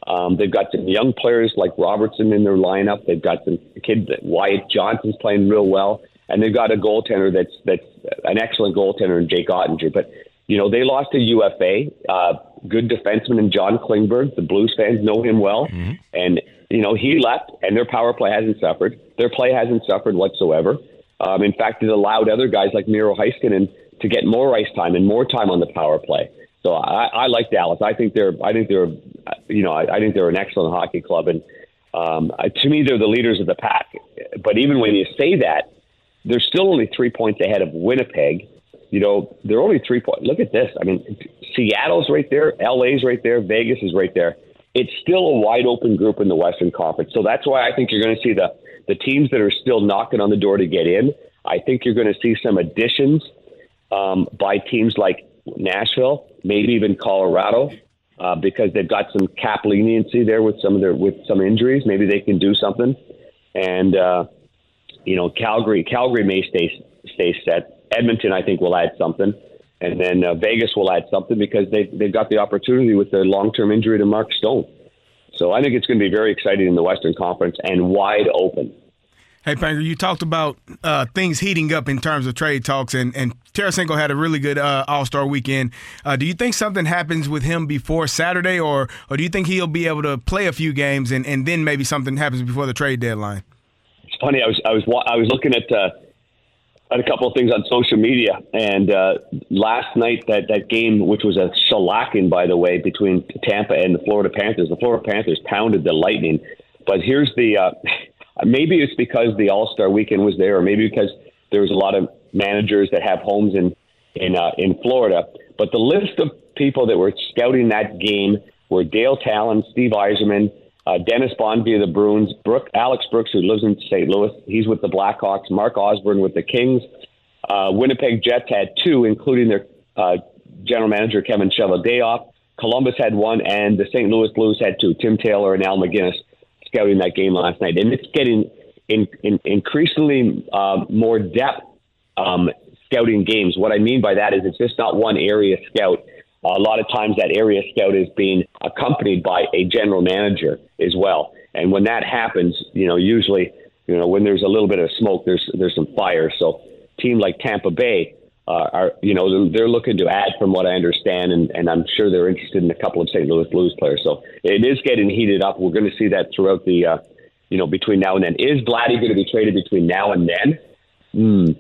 Um, they've got some young players like Robertson in their lineup. They've got some kids that Wyatt Johnston's playing real well, and they've got a goaltender that's that's an excellent goaltender in Jake Oettinger. But you know they lost to UFA, uh, good defenseman in John Klingberg. The Blues fans know him well, and you know he left, and their power play hasn't suffered. Their play hasn't suffered whatsoever. Um, in fact, it allowed other guys like Miro Heiskanen to get more ice time and more time on the power play. So I, I like Dallas. I think they're. I think they're. You know, I, I think they're an excellent hockey club, and um, to me, they're the leaders of the pack. But even when you say that, they're still only three points ahead of Winnipeg. You know, they're only three points. Look at this. I mean, Seattle's right there, LA's right there, Vegas is right there. It's still a wide open group in the Western Conference. So that's why I think you're going to see the the teams that are still knocking on the door to get in. I think you're going to see some additions um, by teams like Nashville, maybe even Colorado, uh, because they've got some cap leniency there with some of their with some injuries. Maybe they can do something. And uh, you know, Calgary, Calgary may stay stay set. Edmonton, I think, will add something, and then uh, Vegas will add something because they they've got the opportunity with their long term injury to Mark Stone. So I think it's going to be very exciting in the Western Conference and wide open. Hey, Panger, you talked about uh, things heating up in terms of trade talks, and, and Tarasenko had a really good uh, All Star weekend. Uh, do you think something happens with him before Saturday, or or do you think he'll be able to play a few games and, and then maybe something happens before the trade deadline? It's funny. I was I was I was looking at uh, at a couple of things on social media, and uh, last night that that game, which was a shellacking, by the way, between Tampa and the Florida Panthers. The Florida Panthers pounded the Lightning, but here's the. Uh, [LAUGHS] maybe it's because the All Star weekend was there, or maybe because there was a lot of managers that have homes in in uh, in Florida. But the list of people that were scouting that game were Dale Tallon, Steve Yzerman, uh, Dennis Bonvie the Bruins, Brooke, Alex Brooks, who lives in St. Louis, he's with the Blackhawks, Mark Osborne with the Kings. Uh, Winnipeg Jets had two, including their uh, general manager Kevin Cheveldayoff. Columbus had one, and the St. Louis Blues had two. Tim Taylor and Al MacInnis scouting that game last night, and it's getting in, in, increasingly uh, more depth um, scouting games. What I mean by that is it's just not one area scout. a lot of times that area scout is being accompanied by a general manager as well. And when that happens, you know, usually, you know, when there's a little bit of smoke, there's there's some fire. So, team like Tampa Bay uh, are, you know, they're, looking to add, from what I understand, and, and I'm sure they're interested in a couple of St. Louis Blues players. So it is getting heated up. We're going to see that throughout the, uh, you know, between now and then. Is Vladdy going to be traded between now and then? Hmm.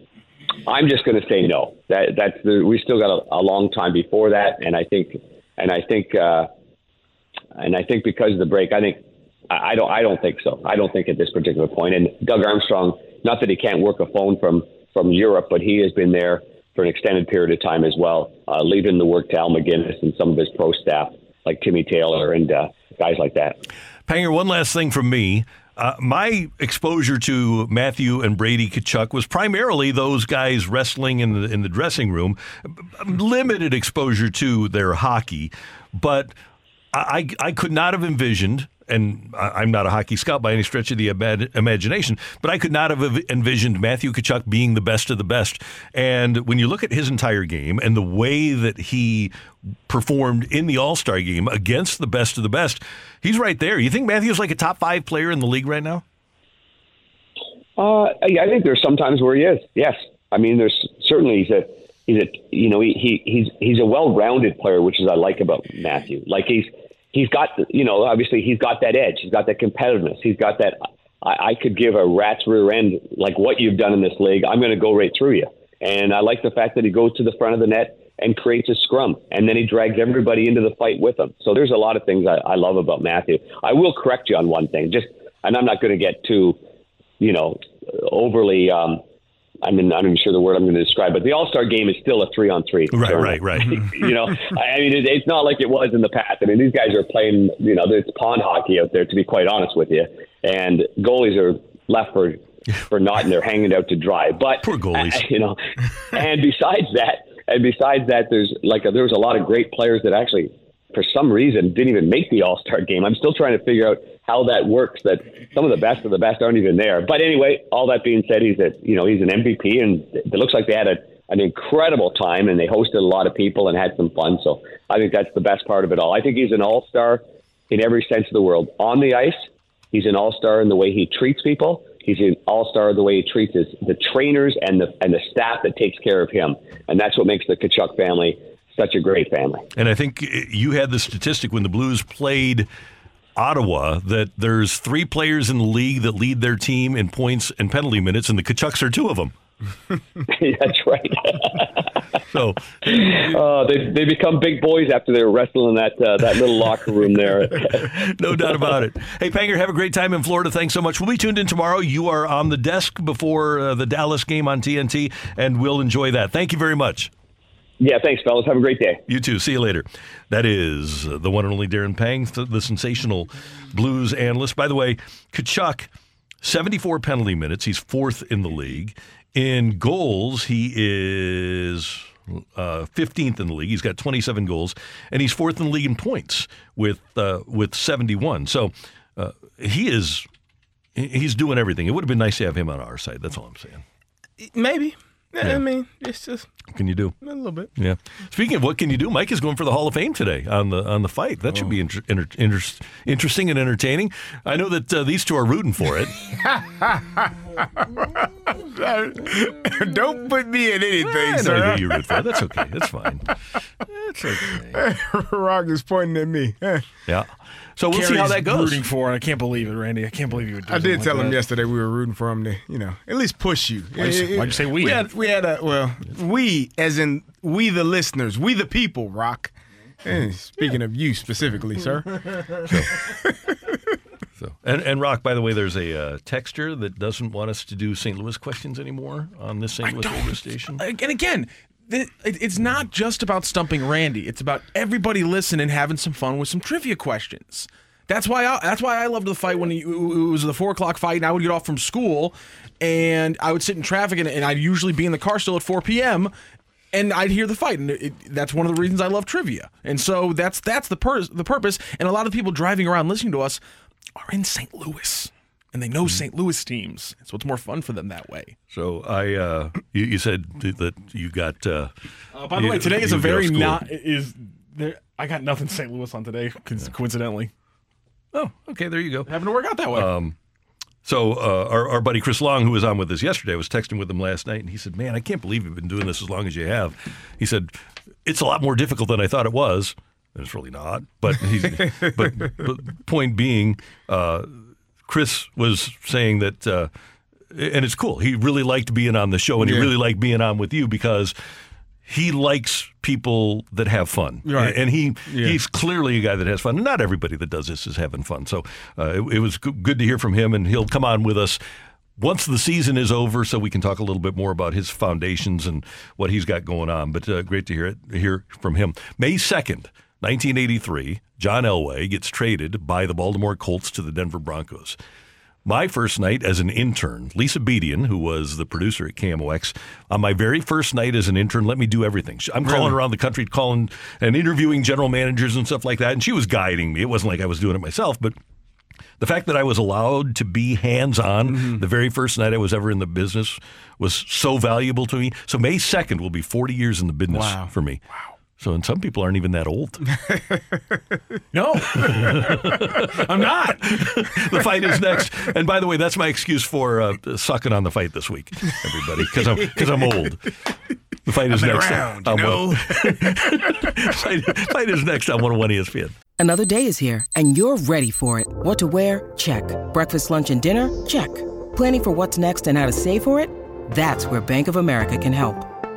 I'm just going to say no. That that's the, we still got a, a long time before that, and I think, and I think, uh, and I think because of the break, I think I, I don't I don't think so. I don't think at this particular point. And Doug Armstrong, not that he can't work a phone from from Europe, but he has been there for an extended period of time as well, uh, leaving the work to Al MacInnis and some of his pro staff like Timmy Taylor and uh, guys like that. Panger, one last thing from me. Uh, my exposure to Matthew and Brady Tkachuk was primarily those guys wrestling in the in the dressing room. Limited exposure to their hockey, but I I could not have envisioned. And I'm not a hockey scout by any stretch of the ima- imagination, but I could not have envisioned Matthew Tkachuk being the best of the best. And when you look at his entire game and the way that he performed in the All Star game against the best of the best, he's right there. You think Matthew's like a top five player in the league right now? Uh, I think there's sometimes where he is. Yes, I mean, there's certainly he's a he's a you know he, he he's he's a well-rounded player, which is I like about Matthew. Like he's he's got you know obviously he's got that edge, he's got that competitiveness, he's got that. I, I could give a rat's rear end like what you've done in this league. I'm going to go right through you, and I like the fact that he goes to the front of the net and creates a scrum, and then he drags everybody into the fight with him. So there's a lot of things I, I love about Matthew. I will correct you on one thing, just and I'm not going to get too you know, overly. Um, I'm not even sure the word I'm going to describe, but the All Star game is still a three on three. Right, right, right. [LAUGHS] you know, I mean, it, it's not like it was in the past. I mean, these guys are playing, you know, it's pond hockey out there, to be quite honest with you, and goalies are left for for not, and they're hanging out to dry. But poor goalies, [LAUGHS] you know. And besides that, and besides that, there's like a, there was a lot of great players that actually, for some reason, didn't even make the All Star game. I'm still trying to figure out how that works. That some of the best of the best aren't even there. But anyway, all that being said, he's a you know he's an MVP, and it looks like they had a, an incredible time, and they hosted a lot of people and had some fun. So I think that's the best part of it all. I think he's an All Star in every sense of the world. On the ice, he's an All Star in the way he treats people. He's an All Star the way he treats his, the trainers and the and the staff that takes care of him, and that's what makes the Tkachuk family such a great family. And I think you had the statistic when the Blues played Ottawa that there's three players in the league that lead their team in points and penalty minutes, and the Tkachuks are two of them. [LAUGHS] That's right. [LAUGHS] so uh, they they become big boys after they're wrestling in that uh, that little locker room there. [LAUGHS] no doubt about it. Hey, Panger, have a great time in Florida. Thanks so much. We'll be tuned in tomorrow. You are on the desk before uh, the Dallas game on TNT, and we'll enjoy that. Thank you very much. Yeah, thanks, fellas. Have a great day. You too. See you later. That is the one and only Darren Pang, the sensational blues analyst. By the way, Tkachuk, 74 penalty minutes. He's fourth in the league. In goals, he is uh, 15th in the league. He's got 27 goals, and he's fourth in the league in points with uh, with 71. So uh, he is he's doing everything. It would have been nice to have him on our side. That's all I'm saying. Maybe. Yeah, I mean, it's just What can you do? a little bit. Yeah. Speaking of what can you do, Mike is going for the Hall of Fame today on the on the fight. That should be inter- inter- inter- interesting and entertaining. I know that uh, these two are rooting for it. [LAUGHS] Don't put me in anything, I know sir. that you root for it. That's okay. That's fine. That's okay. [LAUGHS] Rock is pointing at me. [LAUGHS] Yeah. So we'll see how that goes. Rooting for it. I can't believe it, Randy. I can't believe you would do I did tell like him that. yesterday we were rooting for him to, you know, at least push you. Why'd you say- why'd you say we? We had, we had a well, we as in we the listeners, we the people. Rock. Eh, speaking of you specifically, sir. So, and, and Rock, by the way, there's a uh, texter that doesn't want us to do St. Louis questions anymore on this St. Louis radio station. And again, it's not just about stumping Randy. It's about everybody listening, having some fun with some trivia questions. That's why I, that's why I loved the fight when it it was the four o'clock fight, and I would get off from school, and I would sit in traffic, and, and I'd usually be in the car still at four p.m. And I'd hear the fight, and it, that's one of the reasons I love trivia. And so that's that's the pur- the purpose. And a lot of people driving around listening to us are in St. Louis, and they know St. Louis teams, so it's more fun for them that way. So I, uh, you, you said that you got. Uh, Uh, by the you- way, today is a very not is there. I got nothing St. Louis on today, co- coincidentally. Oh, okay, there you go. Having to work out that way. Um, so uh, our, our buddy Chris Long, who was on with us yesterday, was texting with him last night, and he said, "Man, I can't believe you've been doing this as long as you have." He said, "It's a lot more difficult than I thought it was." And it's really not. But he's, [LAUGHS] but, but point being, uh, Chris was saying that, uh, and it's cool. He really liked being on the show, and he really liked being on with you because he likes people that have fun, Right. And he Yeah. he's clearly a guy that has fun. Not everybody that does this is having fun. So uh, it, it was good to hear from him, and he'll come on with us once the season is over, so we can talk a little bit more about his foundations and what he's got going on. But uh, great to hear it hear from him. May second. 1983, John Elway gets traded by the Baltimore Colts to the Denver Broncos. My first night as an intern, Lisa Bedian, who was the producer at KMOX, on my very first night as an intern, let me do everything. I'm calling Really? around the country, calling and interviewing general managers and stuff like that, and she was guiding me. It wasn't like I was doing it myself, but the fact that I was allowed to be hands on Mm-hmm. the very first night I was ever in the business was so valuable to me. So May 2nd will be 40 years in the business Wow. for me. Wow. So, and some people aren't even that old. [LAUGHS] no, [LAUGHS] I'm not. the fight is next. And by the way, that's my excuse for uh, sucking on the fight this week, everybody, because I'm because I'm old. The fight is I've been next. around, you on know? [LAUGHS] fight, fight is next on 101 ESPN. Another day is here, and you're ready for it. What to wear? Check. Breakfast, lunch, and dinner? Check. Planning for what's next and how to save for it? That's where Bank of America can help.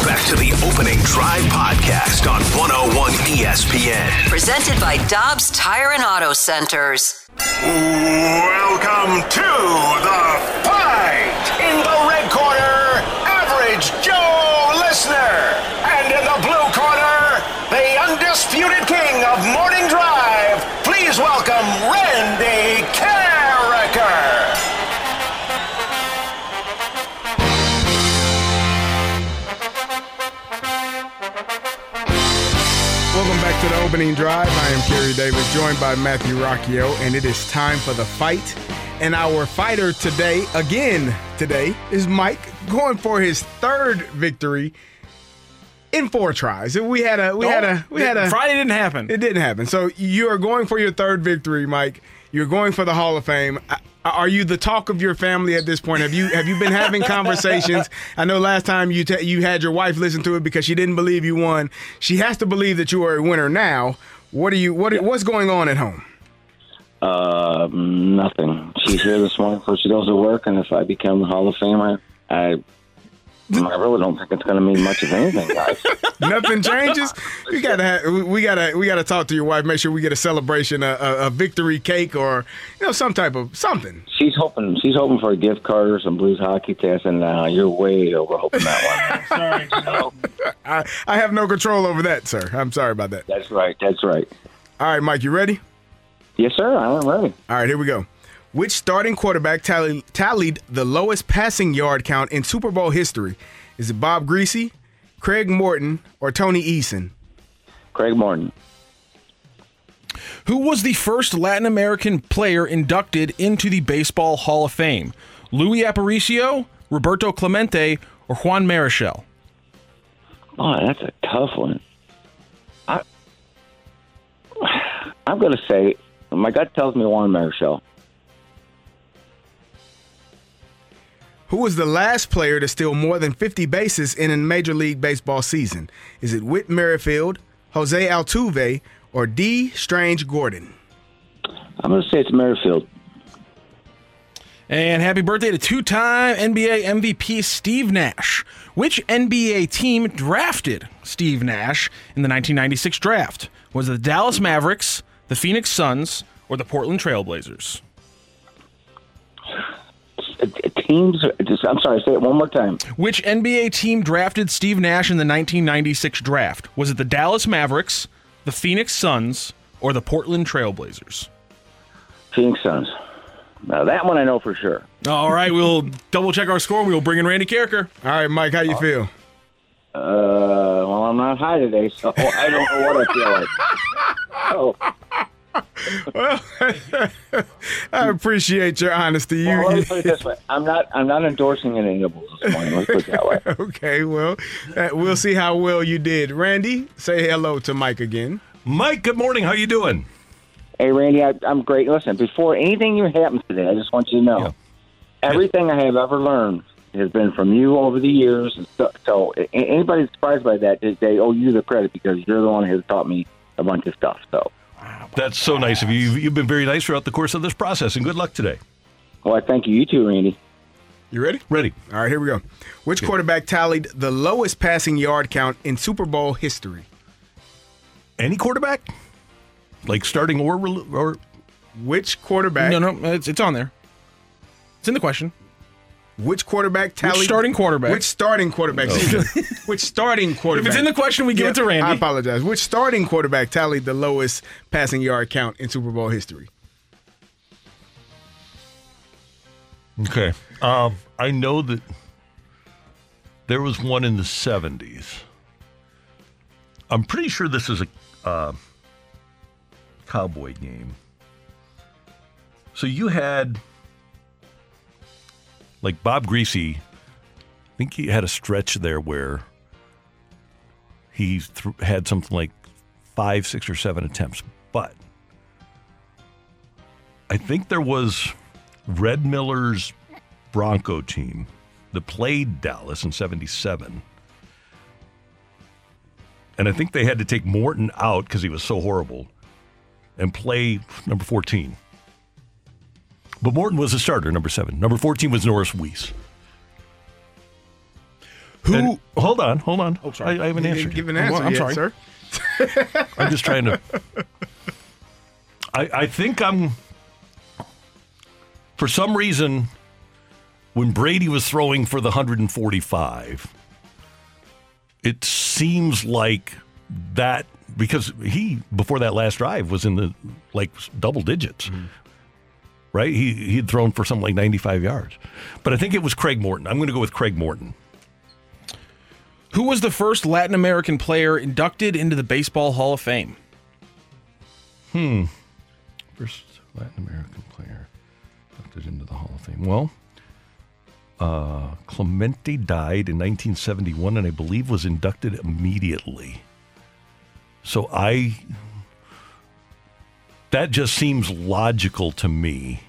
You're back to the opening drive podcast on 101 ESPN. Presented by Dobbs Tire and Auto Centers. Welcome to the fight. In the red corner, average Joe Listener. Back to the opening drive. I am Kerry Davis, joined by Matthew Rocchio, and it is time for the fight. And our fighter today, again today, is Mike, going for his third victory in four tries. We had a, we had oh, a, we had a. Friday didn't happen. It didn't happen. So you are going for your third victory, Mike. You're going for the Hall of Fame. Are you the talk of your family at this point? Have you have you been having conversations? I know last time you t- you had your wife listen to it because she didn't believe you won. She has to believe that you are a winner now. What are you what what's going on at home? Uh, nothing. She's here this morning before she goes to work, and if I become the Hall of Famer, I, I really don't think it's going to mean much of anything, guys. [LAUGHS] Nothing changes. We gotta have, we gotta we gotta talk to your wife. Make sure we get a celebration, a, a, a victory cake, or you know some type of something. She's hoping she's hoping for a gift card or some Blues hockey tickets, and uh, you're way over hoping that one. [LAUGHS] [LAUGHS] I, I have no control over that, sir. I'm sorry about that. That's right. That's right. All right, Mike, you ready? Yes, sir. I am ready. All right, here we go. Which starting quarterback tally, tallied the lowest passing yard count in Super Bowl history? Is it Bob Griese, Craig Morton, or Tony Eason? Craig Morton. Who was the first Latin American player inducted into the Baseball Hall of Fame? Louis Aparicio, Roberto Clemente, or Juan Marichal? Oh, that's a tough one. I, [SIGHS] I'm going to say, my gut tells me Juan Marichal. Who was the last player to steal more than 50 bases in a Major League Baseball season? Is it Whit Merrifield, Jose Altuve, or Dee Strange Gordon? I'm going to say it's Merrifield. And happy birthday to two time NBA MVP Steve Nash. Which NBA team drafted Steve Nash in the 1996 draft? Was it the Dallas Mavericks, the Phoenix Suns, or the Portland Trailblazers? Teams, just, I'm sorry, say it one more time. Which NBA team drafted Steve Nash in the 1996 draft? Was it the Dallas Mavericks, the Phoenix Suns, or the Portland Trailblazers? Phoenix Suns. Now, that one I know for sure. All right, we'll double check our score we'll bring in Randy Karraker. All right, Mike, how you feel? Uh, well, I'm not high today, so [LAUGHS] I don't know what I feel like. [LAUGHS] Oh, [LAUGHS] Well, [LAUGHS] I appreciate your honesty. You, well, let me put it this way: I'm not, I'm not endorsing any nibbles this morning. Let's put it that way. [LAUGHS] okay, well, uh, we'll see how well you did. Randy, say hello to Mike again. Mike, good morning. How you doing? Hey, Randy, I, I'm great. Listen, before anything even happens today, I just want you to know everything I have ever learned has been from you over the years. So, so anybody surprised by that, they- they owe you the credit because you're the one who has taught me a bunch of stuff. So, That's so nice of you. You've, you've been very nice throughout the course of this process, and good luck today. well, I thank you. You too, Randy. You ready? Ready. All right, here we go. Which quarterback tallied the lowest passing yard count in Super Bowl history? Any quarterback? Like starting or or Which quarterback? No, no, it's, it's on there. It's in the question. Which quarterback tallied? starting quarterback? Which starting quarterback? [LAUGHS] which starting quarterback? If it's in the question, we give it to Randy. I apologize. Which starting quarterback tallied the lowest passing yard count in Super Bowl history? Okay. Um, I know that there was one in the 70s. I'm pretty sure this is a uh, cowboy game. So you had like Bob Griese. I think he had a stretch there where he th- had something like five, six, or seven attempts. But I think there was Red Miller's Bronco team that played Dallas in 77. And I think they had to take Morton out because he was so horrible and play number 14. But Morton was a starter, number seven. Number 14 was Norris Weiss. Who? hold on, hold on. Oh, sorry. I, I haven't You answered. give an answer I'm yet, sorry. sir. I'm just trying to. [LAUGHS] I, I think I'm. For some reason, when Brady was throwing for the 145, it seems like that because he before that last drive was in the like double digits. Mm-hmm. Right? He he had thrown for something like 95 yards. But I think it was Craig Morton. I'm going to go with Craig Morton. Who was the first Latin American player inducted into the Baseball Hall of Fame? Hmm. First Latin American player inducted into the Hall of Fame. Well, uh, Clemente died in 1971 and I believe was inducted immediately. So I. That just seems logical to me.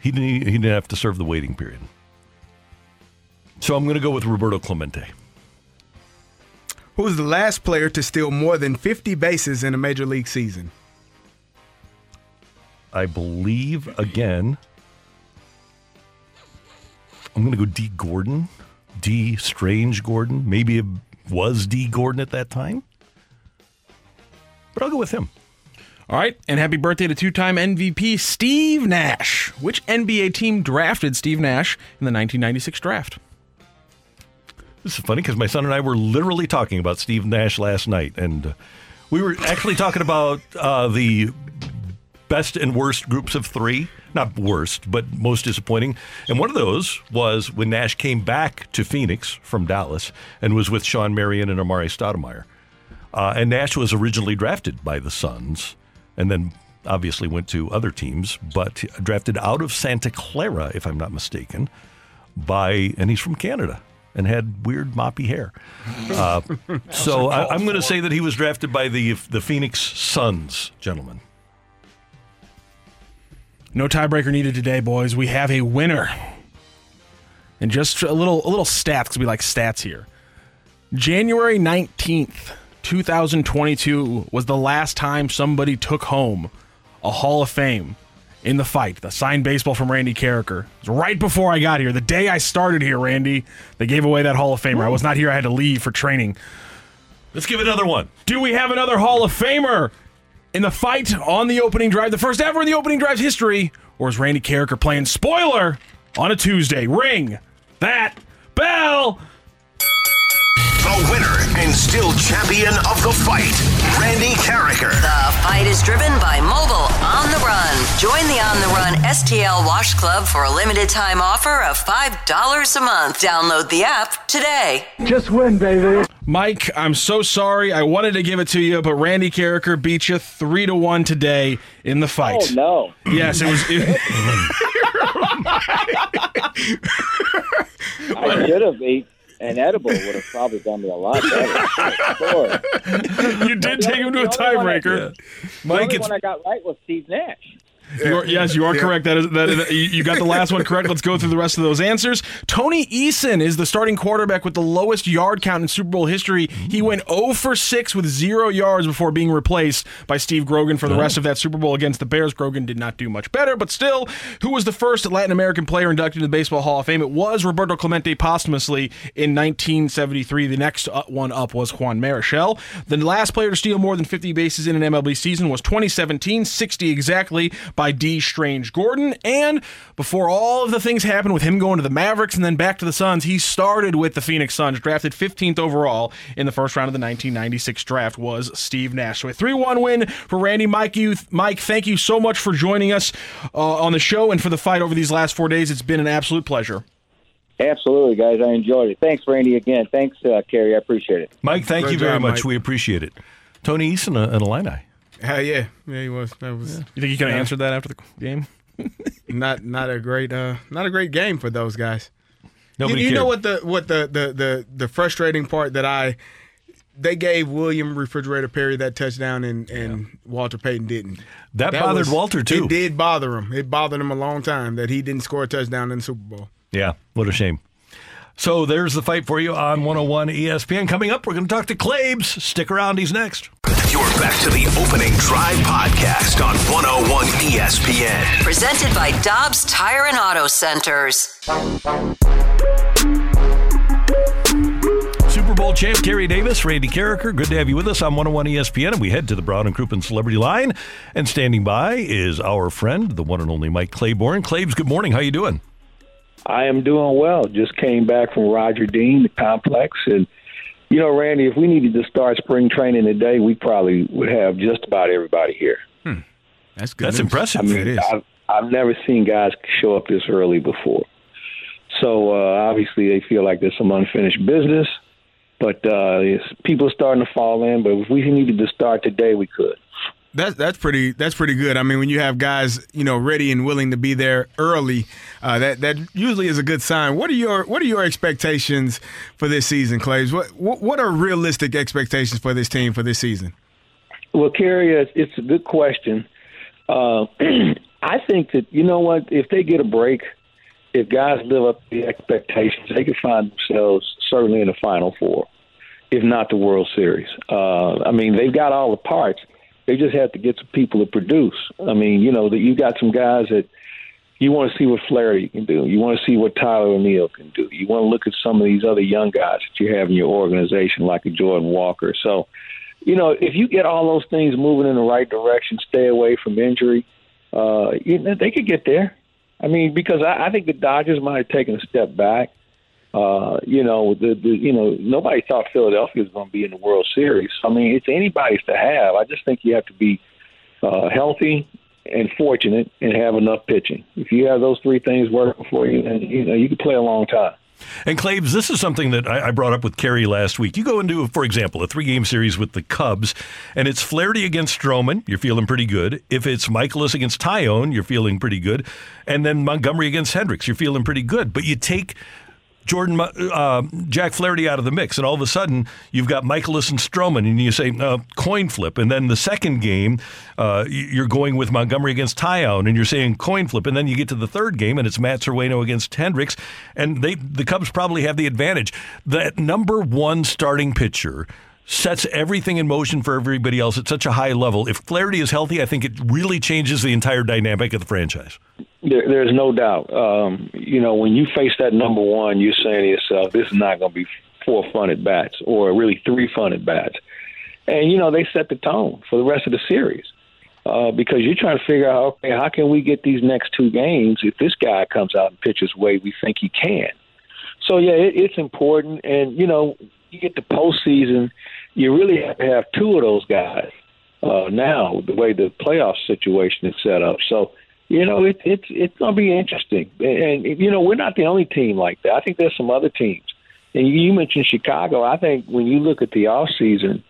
He didn't, he didn't have to serve the waiting period. So I'm going to go with Roberto Clemente. Who was the last player to steal more than 50 bases in a major league season? I believe again. I'm going to go Dee Gordon, Dee Strange Gordon. Maybe it was Dee Gordon at that time, but I'll go with him. All right, and happy birthday to two-time MVP Steve Nash. Which NBA team drafted Steve Nash in the 1996 draft? This is funny because my son and I were literally talking about Steve Nash last night, and we were actually talking about uh, the best and worst groups of three. Not worst, but most disappointing. And one of those was when Nash came back to Phoenix from Dallas and was with Shawn Marion and Amar'e Stoudemire. Uh, and Nash was originally drafted by the Suns and then obviously went to other teams, but drafted out of Santa Clara, if I'm not mistaken, by, and he's from Canada and had weird moppy hair. Uh, [LAUGHS] so I, I'm going to say that he was drafted by the the Phoenix Suns, gentlemen. No tiebreaker needed today, boys. We have a winner. And just a little a little stats because we like stats here. January 19th, 2022 was the last time somebody took home a Hall of Fame in the fight. The signed baseball from Randy Karraker. It right before I got here. The day I started here, Randy, they gave away that Hall of Famer. I was not here. I had to leave for training. Let's give another one. Do we have another Hall of Famer in the fight on the opening drive, the first ever in the opening drive's history? Or is Randy Karraker playing spoiler on a Tuesday? Ring that bell. The winner and still champion of the fight, Randy Karraker. The fight is driven by Mobile On the Run. Join the On the Run STL Wash Club for a limited time offer of $5 a month. Download the app today. Just win, baby. Mike, I'm so sorry. I wanted to give it to you, but Randy Karraker beat you three to one today in the fight. Oh no! Yes, it was. [LAUGHS] [LAUGHS] It, I should have ate an edible. Would have probably done me a lot better. [LAUGHS] Sure. you did take him to a tiebreaker. The Mike, only it's one I got right was Steve Nash. You are, yes, you are correct. That is that. Is, you got the last one correct. Let's go through the rest of those answers. Tony Eason is the starting quarterback with the lowest yard count in Super Bowl history. He went 0 for 6 with zero yards before being replaced by Steve Grogan for the rest of that Super Bowl against the Bears. Grogan did not do much better, but still, who was the first Latin American player inducted into the Baseball Hall of Fame? It was Roberto Clemente posthumously in 1973. The next one up was Juan Marichal. The last player to steal more than 50 bases in an MLB season was 2017, 60 exactly by Dee Strange Gordon. And before all of the things happened with him going to the Mavericks and then back to the Suns, he started with the Phoenix Suns, drafted 15th overall in the first round of the 1996 draft, was Steve Nash. So a 3 1 win for Randy. Mike, you, Mike, thank you so much for joining us uh, on the show and for the fight over these last four days. It's been an absolute pleasure. Absolutely, guys. I enjoyed it. Thanks, Randy. Again, thanks, uh, Kerry. I appreciate it. Mike, thank Great you very job, much. Mike. We appreciate it. Tony Eason, uh, an Illini. Hell yeah, yeah, he was. That was. You think you could have Yeah. answered that after the game? [LAUGHS] not not a great uh not a great game for those guys. Nobody you, you know what the what the, the the the frustrating part that I they gave William Refrigerator Perry that touchdown and and Walter Payton didn't. That bothered Walter, too. It did bother him. It bothered him a long time that he didn't score a touchdown in the Super Bowl. Yeah, what a shame. So there's the fight for you on 101 ESPN. Coming up, we're going to talk to Claves. Stick around, he's next. You're back to the opening drive podcast on 101 ESPN. Presented by Dobbs Tire and Auto Centers. Super Bowl champ Kerry Davis, Randy Karraker. Good to have you with us on 101 ESPN. And we head to the Brown and Crouppen Celebrity Line. And standing by is our friend, the one and only Mike Claiborne. Claves, good morning. How you doing? I am doing well. Just came back from Roger Dean, the complex, and you know, Randy, if we needed to start spring training today, we probably would have just about everybody here. That's good. That's impressive. I mean, I've, I've never seen guys show up this early before. So uh, obviously, they feel like there's some unfinished business, but uh, it's, people are starting to fall in. But if we needed to start today, we could. That's that's pretty that's pretty good. I mean, when you have guys you know ready and willing to be there early, uh, that that usually is a good sign. What are your what are your expectations for this season, Claves? What what, what are realistic expectations for this team for this season? Well, Kerry, it's, it's a good question. Uh, [CLEARS THROAT] I think that you know what, if they get a break, if guys live up to the expectations, they could find themselves certainly in the Final Four, if not the World Series. Uh, I mean, they've got all the parts. They just have to get some people to produce. I mean, you know, that you got some guys that you want to see what Flaherty can do. You want to see what Tyler O'Neill can do. You want to look at some of these other young guys that you have in your organization, like a Jordan Walker. So, you know, if you get all those things moving in the right direction, stay away from injury, uh, you know, they could get there. I mean, because I, I think the Dodgers might have taken a step back. Uh, you know, the, the you know nobody thought Philadelphia was going to be in the World Series. I mean, it's anybody's to have. I just think you have to be uh, healthy and fortunate and have enough pitching. If you have those three things working for you, and you know you can play a long time. And Claves, this is something that I, brought up with Kerry last week. You go into, for example, a three-game series with the Cubs, and it's Flaherty against Stroman. You're feeling pretty good. If it's Mikolas against Taillon, you're feeling pretty good. And then Montgomery against Hendricks, you're feeling pretty good. But you take Jordan uh, Jack Flaherty out of the mix, and all of a sudden you've got Mikolas and Stroman, and you say uh, coin flip, and then the second game uh, you're going with Montgomery against Taillon, and you're saying coin flip, and then you get to the third game, and it's Matt Cerweno against Hendricks, and they the Cubs probably have the advantage. That number one starting pitcher sets everything in motion for everybody else at such a high level. If Flaherty is healthy, I think it really changes the entire dynamic of the franchise. There, there's no doubt. Um, you know, when you face that number one, you're saying to yourself, "This is not going to be four fun at bats, or really three fun at bats." And you know, they set the tone for the rest of the series uh, because you're trying to figure out, okay, how can we get these next two games if this guy comes out and pitches the way we think he can? So yeah, it, it's important, and you know, you get the postseason, you really have to have two of those guys uh, now. The way the playoff situation is set up, so you know, it, it's it's going to be interesting. And, and you know, we're not the only team like that. I think there's some other teams. And you mentioned Chicago. I think when you look at the off season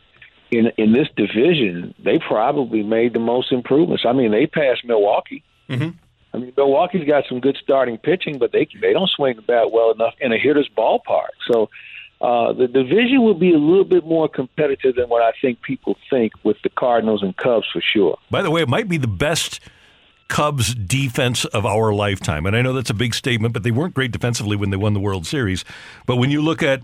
in in this division, they probably made the most improvements. I mean, they passed Milwaukee. Mm-hmm. I mean, Milwaukee's got some good starting pitching, but they they don't swing the bat well enough in a hitter's ballpark. So uh, the division will be a little bit more competitive than what I think people think with the Cardinals and Cubs for sure. By the way, it might be the best Cubs defense of our lifetime. And I know that's a big statement, but they weren't great defensively when they won the World Series. But when you look at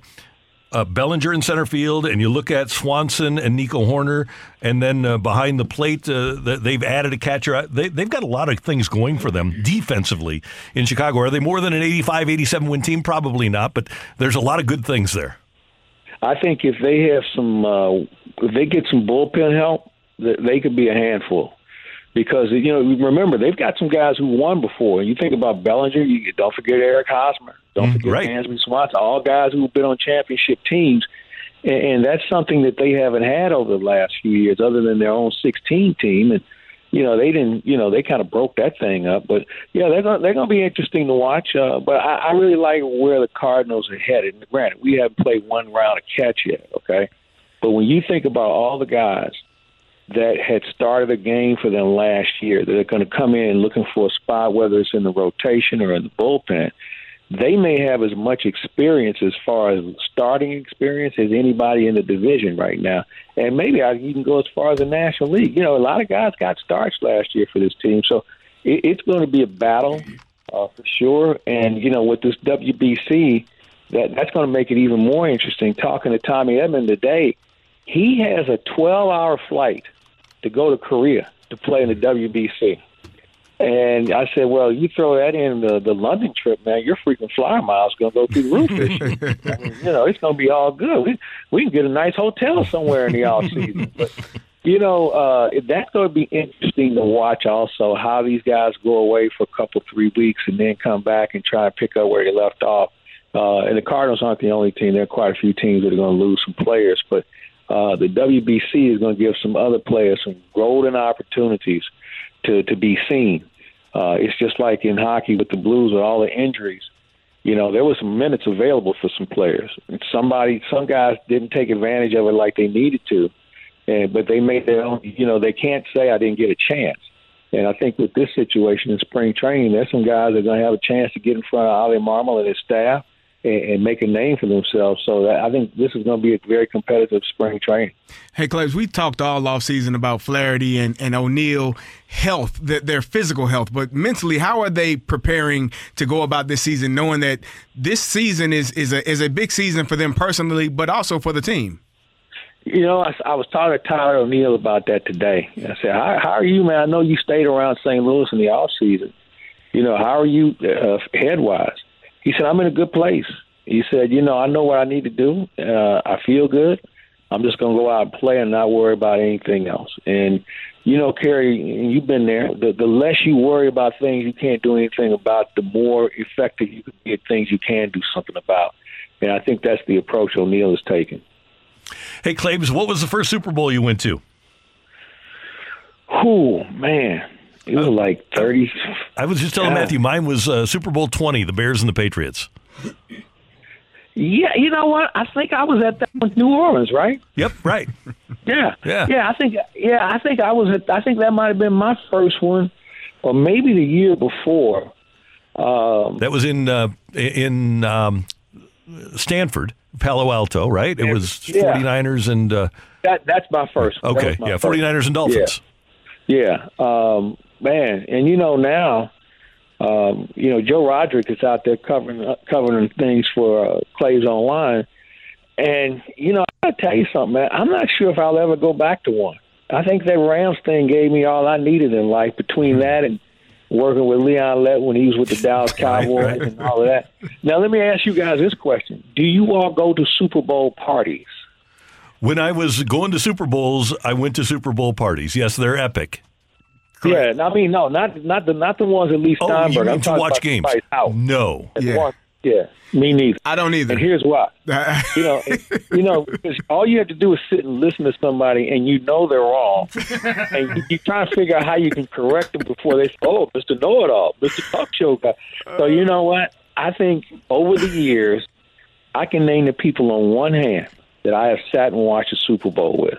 uh, Bellinger in center field, and you look at Swanson and Nico Hoerner, and then uh, behind the plate, uh, they've added a catcher. They, they've got a lot of things going for them defensively in Chicago. Are they more than an 85, 87 win team? Probably not, but there's a lot of good things there. I think if they have some, uh, if they get some bullpen help, they could be a handful. Because you know, remember they've got some guys who won before. You think about Bellinger, you don't forget Eric Hosmer, don't forget right. Dansby Swanson, all guys who've been on championship teams, and, and that's something that they haven't had over the last few years, other than their own 16 team. And you know, they didn't, you know, they kind of broke that thing up. But yeah, they're gonna, they're going to be interesting to watch. Uh, but I, I really like where the Cardinals are headed. And granted, we haven't played one round of catch yet, okay. But when you think about all the guys that had started a game for them last year that are going to come in looking for a spot, whether it's in the rotation or in the bullpen, they may have as much experience as far as starting experience as anybody in the division right now. And maybe I even go as far as the National League. You know, a lot of guys got starts last year for this team, so it, it's going to be a battle uh, for sure. And you know, with this WBC, that that's going to make it even more interesting. Talking to Tommy Edman today, he has a 12-hour flight to go to Korea to play in the WBC. And I said, well, you throw that in the, the London trip, man, your freaking flyer miles going to go through the roof. [LAUGHS] I mean, you know, it's going to be all good. We, we can get a nice hotel somewhere in the off season. [LAUGHS] But, you know, uh, that's going to be interesting to watch also how these guys go away for a couple, three weeks and then come back and try and pick up where they left off. Uh, and the Cardinals aren't the only team. There are quite a few teams that are going to lose some players. But uh, the WBC is going to give some other players some golden opportunities to, to be seen. Uh, it's just like in hockey with the Blues with all the injuries. You know, there was some minutes available for some players. And somebody, some guys didn't take advantage of it like they needed to, and but they made their own. You know, they can't say I didn't get a chance. And I think with this situation in spring training, there's some guys that are going to have a chance to get in front of Oli Marmol and his staff and, and make a name for themselves. So that, I think this is going to be a very competitive spring training. Hey, Claves, we talked all off season about Flaherty and, and O'Neill health, their, their physical health, but mentally, how are they preparing to go about this season, knowing that this season is is a is a big season for them personally, but also for the team? You know, I, I was talking to Tyler O'Neill about that today. I said, how, "How are you, man? I know you stayed around St. Louis in the off season. You know, how are you uh, head wise?" He said, "I'm in a good place." He said, "You know, I know what I need to do. Uh, I feel good. I'm just going to go out and play and not worry about anything else." And you know, Kerry, you've been there. The, the less you worry about things you can't do anything about, the more effective you can be at things you can do something about. And I think that's the approach O'Neill is taking. Hey, Claves, what was the first Super Bowl you went to? Oh man, It was like thirty. I was just telling Yeah. Matthew, mine was uh, Super Bowl 20, the Bears and the Patriots. Yeah, you know what? I think I was at that with New Orleans, right? Yep, right. Yeah, Yeah. yeah. I think, yeah, I think I was. At, I think that might have been my first one, or maybe the year before. Um, That was in uh, in um, Stanford, Palo Alto, right? It was Yeah. 49ers and uh, that that's my first. Okay, my yeah, first. 49ers and Dolphins. Yeah, um, man, and you know now, um, you know Joe Roderick is out there covering uh, covering things for uh, Clays Online, and you know I gotta tell you something, man. I'm not sure if I'll ever go back to one. I think that Rams thing gave me all I needed in life. Between that and working with Leon Lett when he was with the Dallas [LAUGHS] Cowboys right. and all of that. Now let me ask you guys this question: Do you all go to Super Bowl parties? When I was going to Super Bowls, I went to Super Bowl parties. Yes, they're epic. Yeah, I mean, no, not not the not the ones at least Oh, Steinberg. you I'm to watch games? No. The one- yeah, me neither. I don't either. And here's why. [LAUGHS] you know, you know, all you have to do is sit and listen to somebody, and you know they're wrong, [LAUGHS] and you, you try to figure out how you can correct them before they say, "Oh, Mr. Know It All, Mr. Talk Show guy." So you know what? I think over the years, I can name the people on one hand that I have sat and watched a Super Bowl with.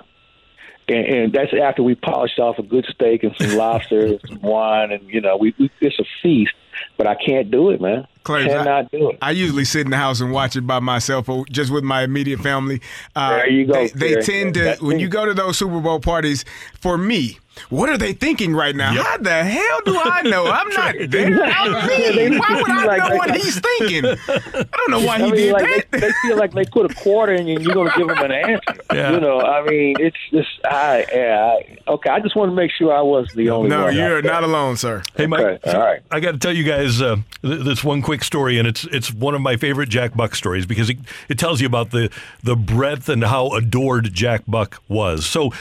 And, and that's after we polished off a good steak and some lobster and some [LAUGHS] wine, and you know, we, we it's a feast. But I can't do it, man. Clay, Cannot do it. I usually sit in the house and watch it by myself or just with my immediate family. Uh, There you go, They, they tend to, That's when me. you go to those Super Bowl parties, for me, what are they thinking right now? How the hell do I know? I'm not there. I'm [LAUGHS] me. Why would I Like- know what like- [LAUGHS] he's thinking? I don't know why I he mean, did like, that. They, they feel like they put a quarter in you, and you're going to give them an answer. [LAUGHS] Yeah. You know, I mean, it's just, I, yeah, I, okay. I just want to make sure I wasn't the only No, one. No, you're not alone, sir. Hey, Mike. Okay, all right. I got to tell you guys uh, this one quick story, and it's it's one of my favorite Jack Buck stories because it, it tells you about the the breadth and how adored Jack Buck was. So,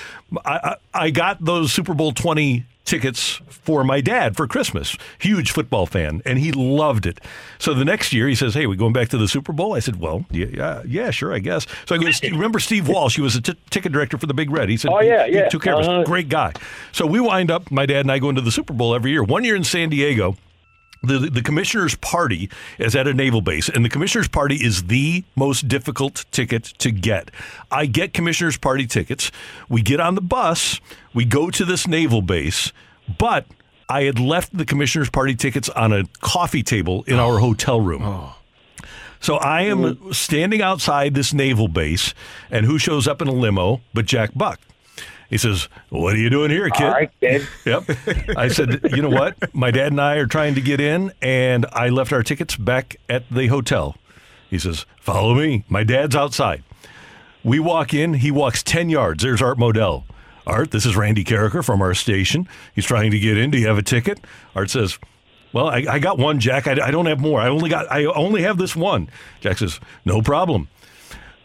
I, I I got those Super Bowl twenty tickets for my dad for Christmas. Huge football fan, and he loved it. So the next year, he says, "Hey, we going back to the Super Bowl?" I said, "Well, yeah, yeah, yeah sure, I guess." So I go, "Steve- "Remember Steve Walsh? He was a t- ticket director for the Big Red." He said, Oh, yeah, yeah. took care of Uh-huh. us. Great guy." So we wind up, my dad and I, going to the Super Bowl every year. One year in San Diego the the commissioner's party is at a naval base, and the commissioner's party is the most difficult ticket to get. I get commissioner's party tickets. We get on the bus. We go to this naval base, but I had left the commissioner's party tickets on a coffee table in our oh. hotel room. Oh. So I am standing outside this naval base, and who shows up in a limo but Jack Buck? He says, "What are you doing here, kid?" All right, then. [LAUGHS] Yep. I said, "You know what? My dad and I are trying to get in, and I left our tickets back at the hotel." He says, "Follow me." My dad's outside. We walk in. He walks ten yards. There's Art Modell. Art, this is Randy Karraker from our station. He's trying to get in. Do you have a ticket? Art says, well, I, I got one, Jack. I, I don't have more. I only got. I only have this one. Jack says, "No problem."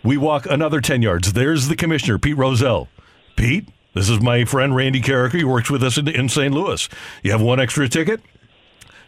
We walk another ten yards. There's the commissioner, Pete Rozelle. Pete, this is my friend Randy Karraker. He works with us in, in St. Louis. You have one extra ticket?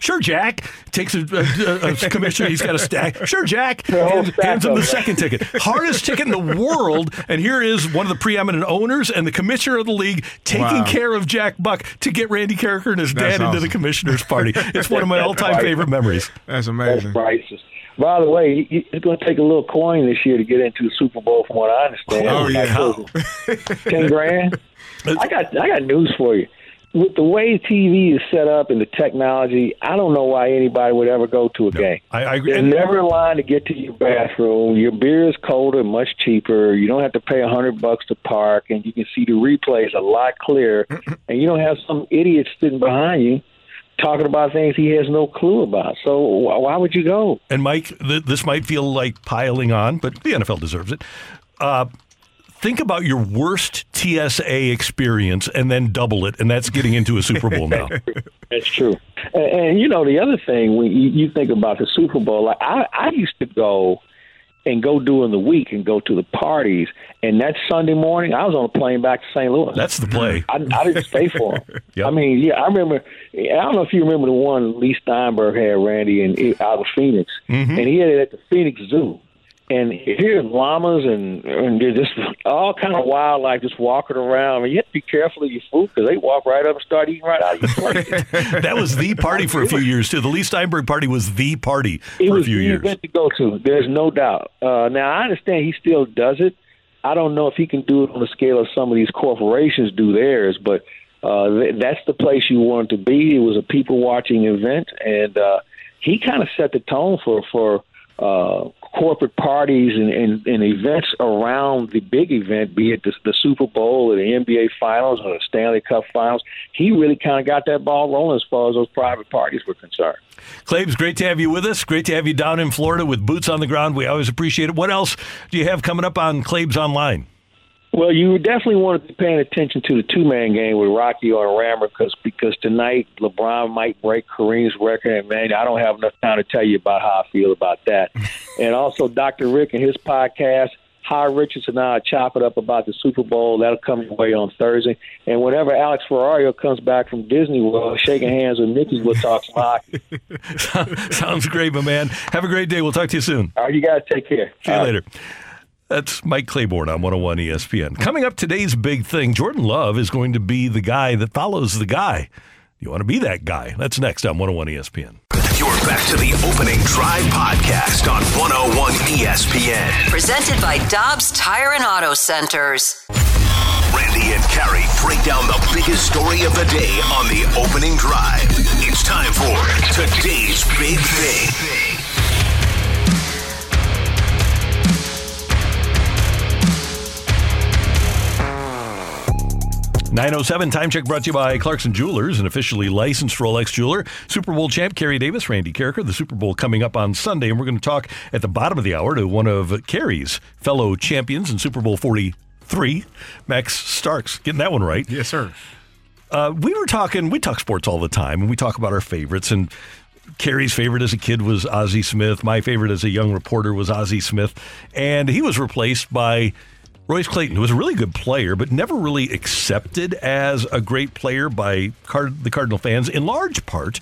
Sure, Jack. Takes a, a, a commissioner. He's got a stack. Sure, Jack. Hands, hands him the second ticket. Hardest ticket in the world. And here is one of the preeminent owners and the commissioner of the league taking Wow. care of Jack Buck to get Randy Karraker and his That's dad into the commissioner's party. It's one of my [LAUGHS] all-time favorite memories. That's That's amazing. priceless. By the way, he- it's going to take a little coin this year to get into the Super Bowl, from what I understand. Oh, yeah. what is [LAUGHS] Ten grand. I got I got news for you. With the way TV is set up and the technology, I don't know why anybody would ever go to a game. I, I agree. There's never a line to get to your bathroom. Your beer is colder, much cheaper. You don't have to pay a hundred bucks to park, and you can see the replays a lot clearer. and you don't have some idiot sitting behind you talking about things he has no clue about. So why would you go? And Mike, th- this might feel like piling on, but the NFL deserves it. Uh, think about your worst TSA experience and then double it, and that's getting into a Super Bowl now. [LAUGHS] That's true. And, and you know the other thing when you, you think about the Super Bowl, like I, I used to go and go during the week and go to the parties. And that Sunday morning, I was on a plane back to St. Louis. That's the play. I, I didn't stay for them. [LAUGHS] Yep. I mean, yeah, I remember. I don't know if you remember the one Leigh Steinberg had Randy and out of Phoenix, Mm-hmm. and he had it at the Phoenix Zoo. And here's llamas and and they're just all kind of wildlife just walking around. I mean, you have to be careful of your food because they walk right up and start eating right out of your plate. [LAUGHS] that was the party for a few years too. The Leigh Steinberg party was the party it for was a few the years. event to go to. There's no doubt. Uh, now I understand he still does it. I don't know if he can do it on the scale of some of these corporations do theirs, but uh, th- that's the place you want it to be. It was a people watching event, and uh, he kind of set the tone for for uh, corporate parties and, and, and events around the big event, be it the, the Super Bowl or the NBA Finals or the Stanley Cup Finals. He really kind of got that ball rolling as far as those private parties were concerned. Claves, great to have you with us. Great to have you down in Florida with boots on the ground. We always appreciate it. What else do you have coming up on Claves Online? Well, you definitely want to be paying attention to the two man game with Rocky on Rammer because because tonight LeBron might break Kareem's record, and man, I don't have enough time to tell you about how I feel about that. [LAUGHS] and also, Dr. Rick and his podcast. Hi Richardson and I chop it up about the Super Bowl. That'll come your way on Thursday. And whenever Alex Ferrario comes back from Disney World, shaking hands with Mickey, we'll talk some hockey. [LAUGHS] Sounds great, my man. Have a great day. We'll talk to you soon. All right, you guys take care. See you All right. Later. That's Mike Claiborne on 101 ESPN. Coming up, today's big thing Jordan Love is going to be the guy that follows the guy. You want to be that guy. That's next on 101 ESPN. You're back to the opening drive podcast on 101 ESPN. Presented by Dobbs Tire and Auto Centers. Randy and Carrie break down the biggest story of the day on the opening drive. It's time for today's big thing. 907 time check brought to you by Clarkson Jewelers, an officially licensed Rolex jeweler. Super Bowl champ Kerry Davis, Randy Karraker. The Super Bowl coming up on Sunday, and we're going to talk at the bottom of the hour to one of Kerry's fellow champions in Super Bowl 43, Max Starks. Getting that one right. Yes, sir. Uh, we were talking, we talk sports all the time, and we talk about our favorites. And Kerry's favorite as a kid was Ozzie Smith. My favorite as a young reporter was Ozzie Smith. And he was replaced by Royce Clayton, who was a really good player, but never really accepted as a great player by Card- the Cardinal fans, in large part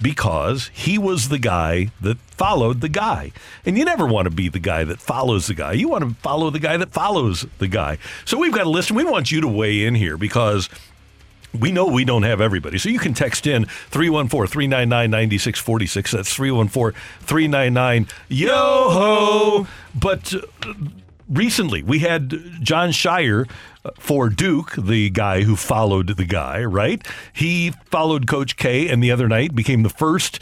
because he was the guy that followed the guy. And you never want to be the guy that follows the guy. You want to follow the guy that follows the guy. So we've got a list, and we want you to weigh in here because we know we don't have everybody. So you can text in 314 399 9646. That's 314 399 Yo ho. But uh, recently we had Jon Scheyer uh, for Duke, the guy who followed the guy, right? He followed Coach K and the other night became the first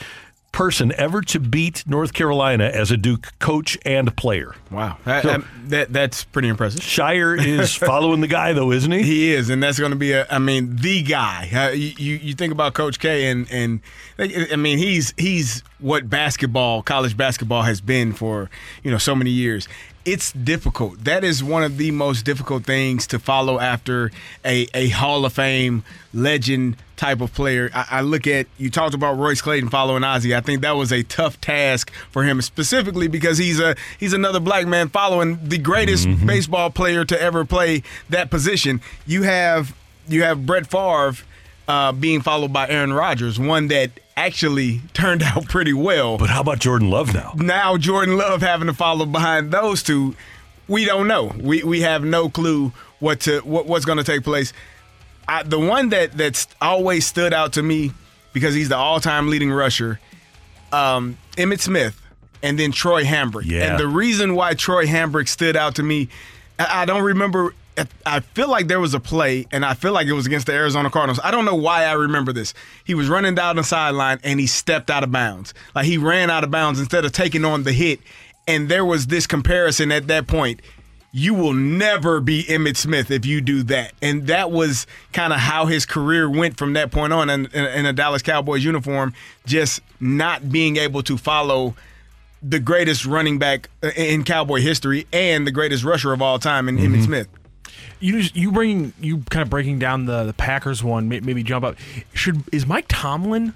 person ever to beat North Carolina as a Duke coach and player. Wow, that, So- that- that- that's pretty impressive. Shire is [LAUGHS] following the guy, though, isn't he? He is, and that's going to be a. I mean, the guy. Uh, you, you you think about Coach K, and and I mean, he's he's what basketball, college basketball, has been for you know so many years. It's difficult. That is one of the most difficult things to follow after a, a Hall of Fame legend type of player. I, I look at you talked about Royce Clayton following Ozzie. I think that was a tough task for him, specifically because he's a he's another black man following the greatest baseball player to ever play that position. You have you have Brett Favre uh, being followed by Aaron Rodgers, one that actually turned [LAUGHS] out pretty well. But how about Jordan Love now? Now Jordan Love having to follow behind those two, we don't know. We we have no clue what to what, what's going to take place. I, the one that that's always stood out to me because he's the all-time leading rusher, um, Emmitt Smith, and then Troy Hambrick. Yeah. And the reason why Troy Hambrick stood out to me, I, I don't remember. I feel like there was a play, and I feel like it was against the Arizona Cardinals. I don't know why I remember this. He was running down the sideline and he stepped out of bounds. Like he ran out of bounds instead of taking on the hit. And there was this comparison at that point. You will never be Emmitt Smith if you do that. And that was kind of how his career went from that point on in, in, in a Dallas Cowboys uniform, just not being able to follow the greatest running back uh, in Cowboy history and the greatest rusher of all time in Emmitt mm-hmm. Smith. You just, you bring you kind of breaking down the the Packers one. Maybe jump up. Should is Mike Tomlin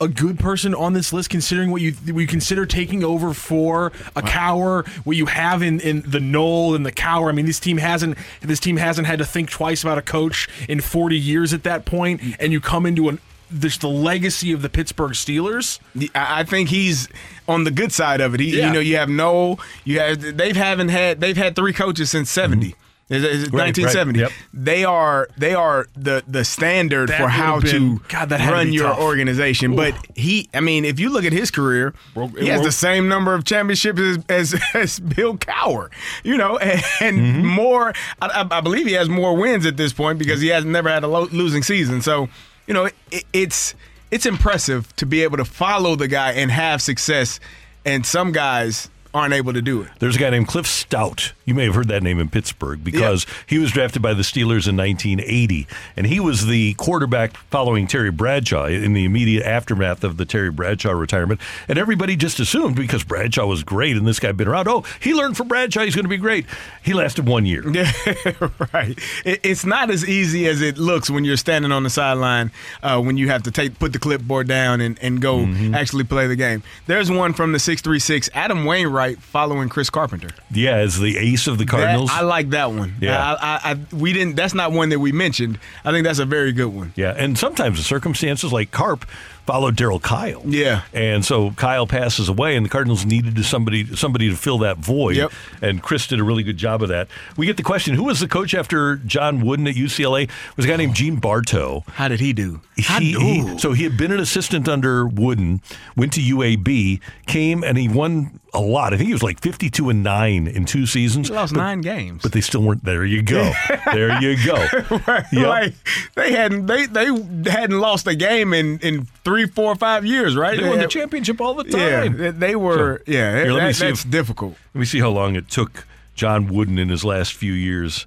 a good person on this list, considering what you what you consider taking over for a Cowher, what you have in, in the Noll and the Cowher. I mean, this team hasn't this team hasn't had to think twice about a coach in 40 years at that point, mm. and you come into an there's the legacy of the Pittsburgh Steelers. I think he's on the good side of it. He, Yeah. You know, you have no, you have they've haven't had they've had three coaches since 70 Is it- is it Mm-hmm. Right, right. 1970. Yep. They are they are the the standard That for how been- to God, that had to run your tough. organization. But he, I mean, if you look at his career, he has the same number of championships as as, [LAUGHS] as Bill Cowher. You know, and, and Mm-hmm. more. I, I- I believe he has more wins at this point because he has never had a lo- losing season. So you know, it, it's it's impressive to be able to follow the guy and have success. And some guys aren't able to do it. There's a guy named Cliff Stoudt. You may have heard that name in Pittsburgh because he was drafted by the Steelers in 1980, and he was the quarterback following Terry Bradshaw in the immediate aftermath of the Terry Bradshaw retirement. And everybody just assumed because Bradshaw was great and this guy had been around, oh, he learned from Bradshaw, he's going to be great. He lasted one year. Yeah, [LAUGHS] right. It's not as easy as it looks when you're standing on the sideline uh, when you have to take put the clipboard down and, and go Mm-hmm. actually play the game. There's one from the 636, Adam Wainwright following Chris Carpenter. Yeah, as the of the Cardinals. That- I like that one. Yeah. I, I, I, we didn't. That's not one that we mentioned. I think that's a very good one. Yeah, and sometimes the circumstances like Carp followed Darryl Kile. Yeah. and so Kile passes away, and the Cardinals needed to somebody somebody to fill that void. Yep. And Chris did a really good job of that. We get the question: Who was the coach after John Wooden at UCLA? It was a guy named Gene Bartow. How did he do? He, he- so he had been an assistant under Wooden, went to UAB, came and he won a lot. I think he was like fifty-two and nine in two seasons. He lost but, nine games. but they still weren't. There you go. there you go. [LAUGHS] [LAUGHS] right, Yep. Like they hadn't they they hadn't lost a game in in three, four, five years, right? They won the championship all the time. they- they were. So, yeah, here, let me that- see that's if- difficult. Let me see how long it took John Wooden in his last few years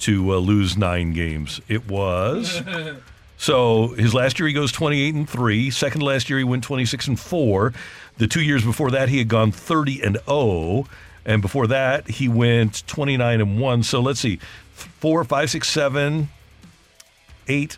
to uh, lose nine games. It was [LAUGHS] so his last year he goes twenty eight and three. Second last year he went twenty six and four. The two years before that he had gone thirty and zero, and before that he went twenty nine and one. So let's see, four, five, six, seven, eight.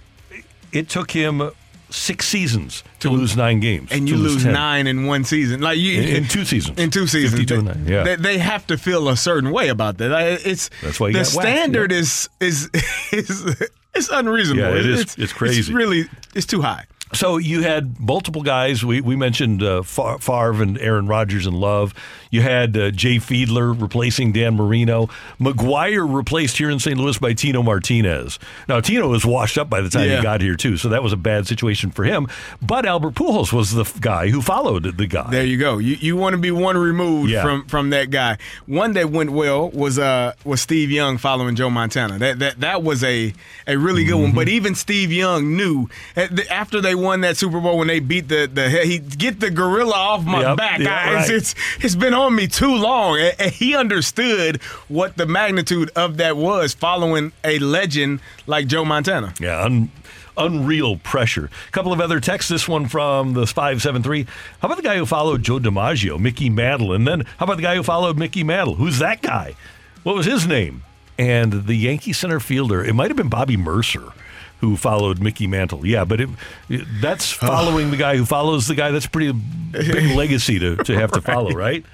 It took him six seasons to lose nine games, and you to lose nine in one season, like you In- in two seasons. In two seasons, 52 and they, nine, yeah. they, they have to feel a certain way about that. Like, It's That's why the whacked, standard yeah. is is [LAUGHS] is it's unreasonable. Yeah, it is. It's, It's crazy. It's really it's too high. So you had multiple guys. We we mentioned uh, Favre and Aaron Rodgers and Love. You had uh, Jay Fiedler replacing Dan Marino. McGwire replaced here in St. Louis by Tino Martinez. Now Tino was washed up by the time Yeah. he got here too, so that was a bad situation for him. But Albert Pujols was the f- guy who followed the guy. There you go. You you want to be one removed Yeah. from from that guy. One that went well was uh was Steve Young following Joe Montana. That that that was a a really good Mm-hmm. one. But even Steve Young knew at after they won that Super Bowl when they beat the the he get the gorilla off my Yep, back. I- right. it's it's been on me too long. And, and he understood what the magnitude of that was following a legend like Joe Montana. Yeah, un- unreal pressure. A couple of other texts. This one from the 573. How about the guy who followed Joe DiMaggio, Mickey Mantle? And then how about the guy who followed Mickey Mantle? Who's that guy? What was his name? And the Yankee center fielder, it might have been Bobby Murcer. Who followed Mickey Mantle? Yeah, but it, it- that's oh. following the guy who follows the guy. That's a pretty big [LAUGHS] legacy to, to have to follow, right?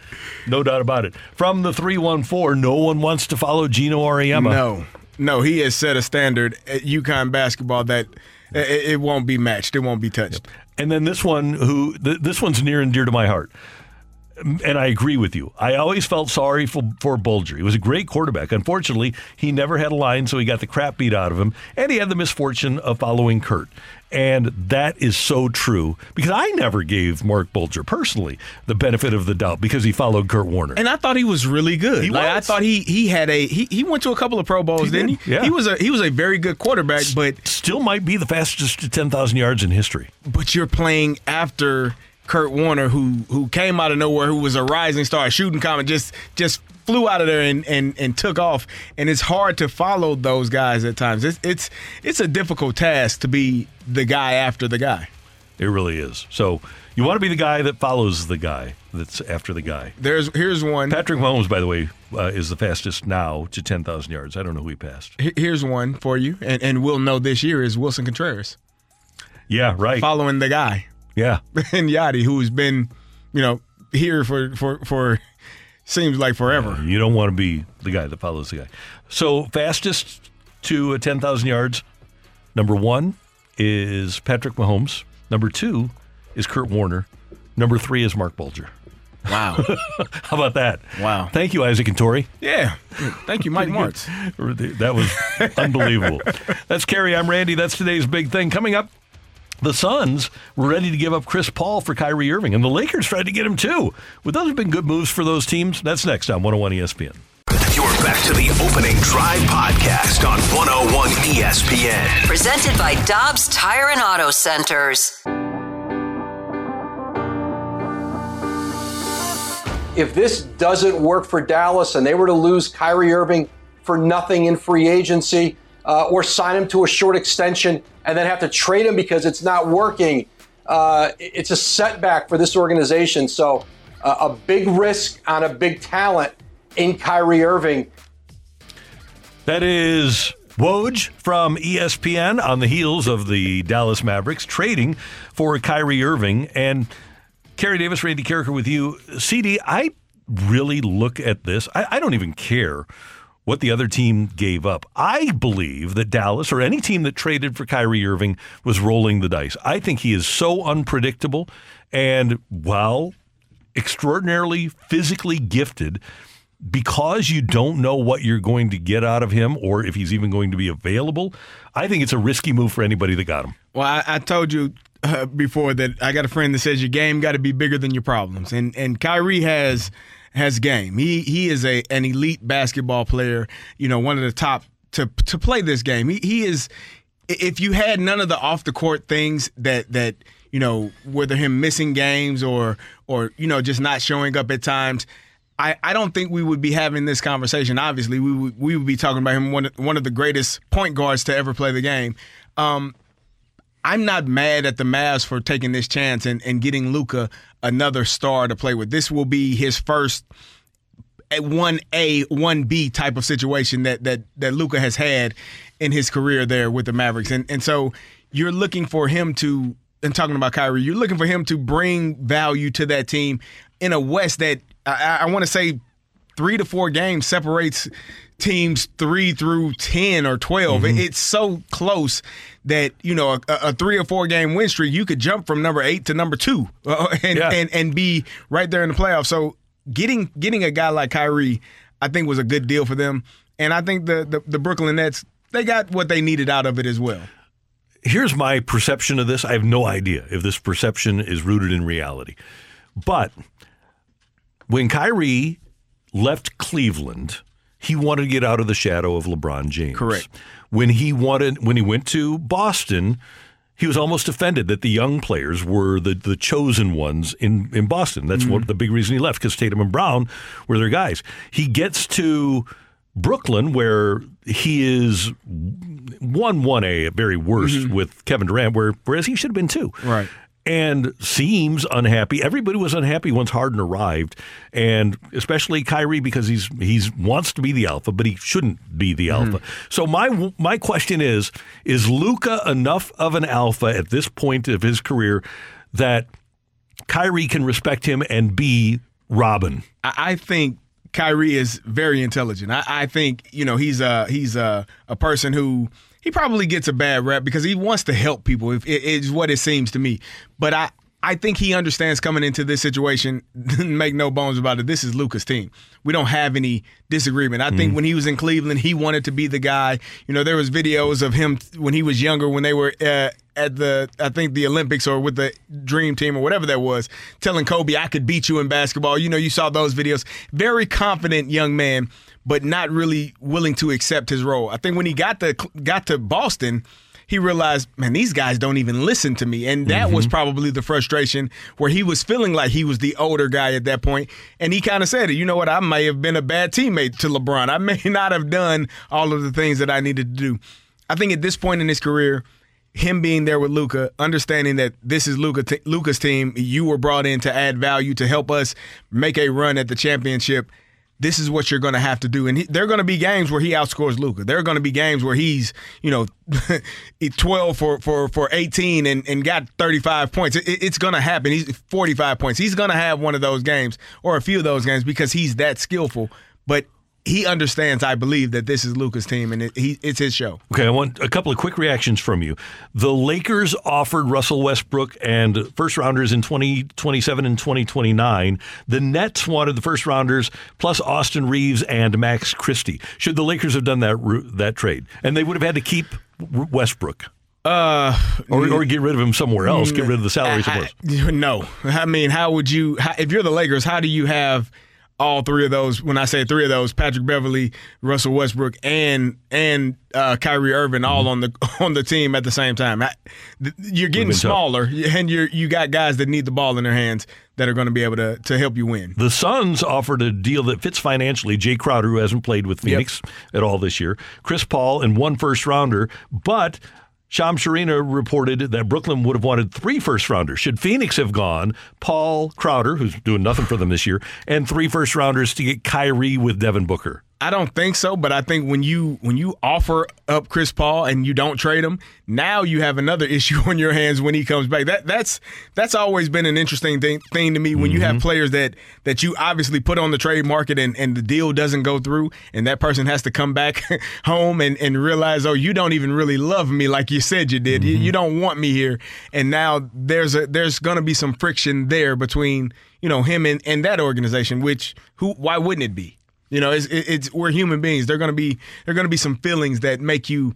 No doubt about it. From the three one four, no one wants to follow Geno Auriemma. No, no, he has set a standard at UConn basketball that it, it won't be matched. It won't be touched. And then this one, who th- this one's near and dear to my heart, and I agree with you. I always felt sorry for for Bulger. He was a great quarterback. Unfortunately, he never had a line, so he got the crap beat out of him, and he had the misfortune of following Kurt. And that is so true because I never gave Marc Bulger personally the benefit of the doubt because he followed Kurt Warner. And I thought he was really good. He like I thought he he had a he, he went to a couple of Pro Bowls, He didn't did, he? yeah. He was a he was a very good quarterback, but Still might be the fastest to ten thousand yards in history. but you're playing after Kurt Warner, who who came out of nowhere, who was a rising star, a shooting comet, just just flew out of there and, and, and took off. And it's hard to follow those guys at times. It's it's it's a difficult task to be the guy after the guy. It really is. So you want to be the guy that follows the guy that's after the guy. There's here's one. Patrick Mahomes, by the way, uh, is the fastest now to 10,000 yards. I don't know who he passed. Here's one for you, and, and we'll know this year is Willson Contreras Yeah, right. following the guy Yeah. [LAUGHS] and Yadi, who's been, you know, here for for for seems like forever. You don't want to be the guy that follows the guy. So fastest to uh, 10,000 yards, number one, is Patrick Mahomes. Number two is Kurt Warner. Number three is Marc Bulger. Wow. [LAUGHS] How about that? Wow. Thank you, Isaac and Tori. Yeah. Thank you, Mike Martz. That was unbelievable. That's Kerry. I'm Randy. That's today's big thing. Coming up, the Suns were ready to give up Chris Paul for Kyrie Irving, and the Lakers tried to get him too. Would those have been good moves for those teams? That's next on 101 ESPN. You're back to the opening drive podcast on 101 ESPN. Presented by Dobbs Tire and Auto Centers. if this doesn't work for Dallas and they were to lose Kyrie Irving for nothing in free agency uh, or sign him to a short extension and then have to trade him because it's not working, uh, it's a setback for this organization. So, uh, a big risk on a big talent in Kyrie Irving. That is Woj from ESPN on the heels of the Dallas Mavericks trading for Kyrie Irving. And Kerry Davis, Randy Karraker with you. CD, I really look at this. I, I don't even care what the other team gave up. I believe that Dallas or any team that traded for Kyrie Irving was rolling the dice. I think he is so unpredictable and while extraordinarily physically gifted, because you don't know what you're going to get out of him or if he's even going to be available, I think it's a risky move for anybody that got him. Well, I, I told you uh, before that I got a friend that says your game got to be bigger than your problems, and and Kyrie has has game. He he is a an elite basketball player. You know, one of the top to to play this game. He he is. If you had none of the off the court things that that you know, whether him missing games or or you know just not showing up at times. I, I don't think we would be having this conversation. Obviously, we would we would be talking about him one one of the greatest point guards to ever play the game. Um, I'm not mad at the Mavs for taking this chance and, and getting Luka another star to play with. This will be his first eh, one A, one B type of situation that that that Luka has had in his career there with the Mavericks. And and so you're looking for him to and talking about Kyrie, you're looking for him to bring value to that team in a West that I, I want to say three to four games separates teams three through 10 or 12. Mm-hmm. It's so close that, you know, a, a, three or four game win streak, you could jump from number eight to number two [LAUGHS] uh, and, Yeah. and, and be right there in the playoffs. So getting getting a guy like Kyrie, I think was a good deal for them. And I think the, the, the Brooklyn Nets, they got what they needed out of it as well. Here's my perception of this. I have no idea if this perception is rooted in reality. But when Kyrie left Cleveland, he wanted to get out of the shadow of LeBron James. Correct. When he wanted when he went to Boston, he was almost offended that the young players were the, the chosen ones in, in Boston. That's what mm-hmm. the big reason he left because Tatum and Brown were their guys. He gets to Brooklyn where he is one one A at very worst mm-hmm. with Kevin Durant, where whereas he should have been two. Right. And seems unhappy. Everybody was unhappy once Harden arrived, and especially Kyrie because he's he's wants to be the alpha, but he shouldn't be the hmm. alpha. So my my question is: Is Luka enough of an alpha at this point of his career that Kyrie can respect him and be Robin? I, I think Kyrie is very intelligent. I, I think you know he's a he's a a person who he probably gets a bad rep because he wants to help people. If it is what it seems to me, but I. I think he understands coming into this situation. [LAUGHS] Make no bones about it. This is Luka's team. We don't have any disagreement. I think when he was in Cleveland, he wanted to be the guy. You know, there was videos of him when he was younger, when they were uh, at the I think the Olympics or with the Dream Team or whatever that was, telling Kobe, "I could beat you in basketball." You know, you saw those videos. Very confident young man, but not really willing to accept his role. I think when he got to got to Boston, he realized, man, these guys don't even listen to me, and that was mm-hmm. probably the frustration where he was feeling like he was the older guy at that point. and he kind of said. You know what? I may have been a bad teammate to LeBron. I [LAUGHS] may not have done all of the things that I needed to do. I think at this point in his career him being there with Luka, understanding that this is Luka t- Luka's team, you were brought in to add value to help us make a run at the championship. This is what you're going to have to do, and he, there are going to be games where he outscores Luka. There are going to be games where he's, you know, [LAUGHS] 12 for for for 18 and, and got 35 points. It, it's going to happen. He's 45 points. He's going to have one of those games or a few of those games because he's that skillful. But he understands, I believe, that this is Luka's team and it, he, it's his show. Okay, I want a couple of quick reactions from you. The Lakers offered Russell Westbrook and first rounders in 2027 and 2029. The Nets wanted the first rounders plus Austin Reaves and Max Christie. Should the Lakers have done that that trade? And they would have had to keep Westbrook. Uh, or, or get rid of him somewhere else. Get rid of the salary somewhere else. [LAUGHS] No, I mean, how would you? How, if you're the Lakers, how do you have all three of those? When I say three of those, Patrick Beverley, Russell Westbrook, and and uh, Kyrie Irving, mm-hmm. all on the [LAUGHS] on the team at the same time. I, you're getting smaller, tough. and you you got guys that need the ball in their hands that are going to be able to to help you win. The Suns offered a deal that fits financially. Jae Crowder, who hasn't played with Phoenix yep. at all this year, Chris Paul, and one first rounder, but Shams Charania reported that Brooklyn would have wanted three first rounders. Should Phoenix have gone, Paul Crowder, who's doing nothing for them this year, and three first rounders to get Kyrie with Devin Booker? I don't think so, but I think when you when you offer up Chris Paul and you don't trade him, now you have another [LAUGHS] issue on your hands when he comes back. That that's that's always been an interesting thing, thing to me when mm-hmm. you have mm-hmm. players that that you obviously put on the trade market and, and the deal doesn't go through and that person has to come back [LAUGHS] home and, and realize, oh, you don't even really love me like you said you did. Mm-hmm. You, you don't want me here. And now there's a there's gonna be some friction there between, you know, him and, and that organization, which who why wouldn't it be? You know, it's, it's we're human beings. They're gonna be there gonna be some feelings that make you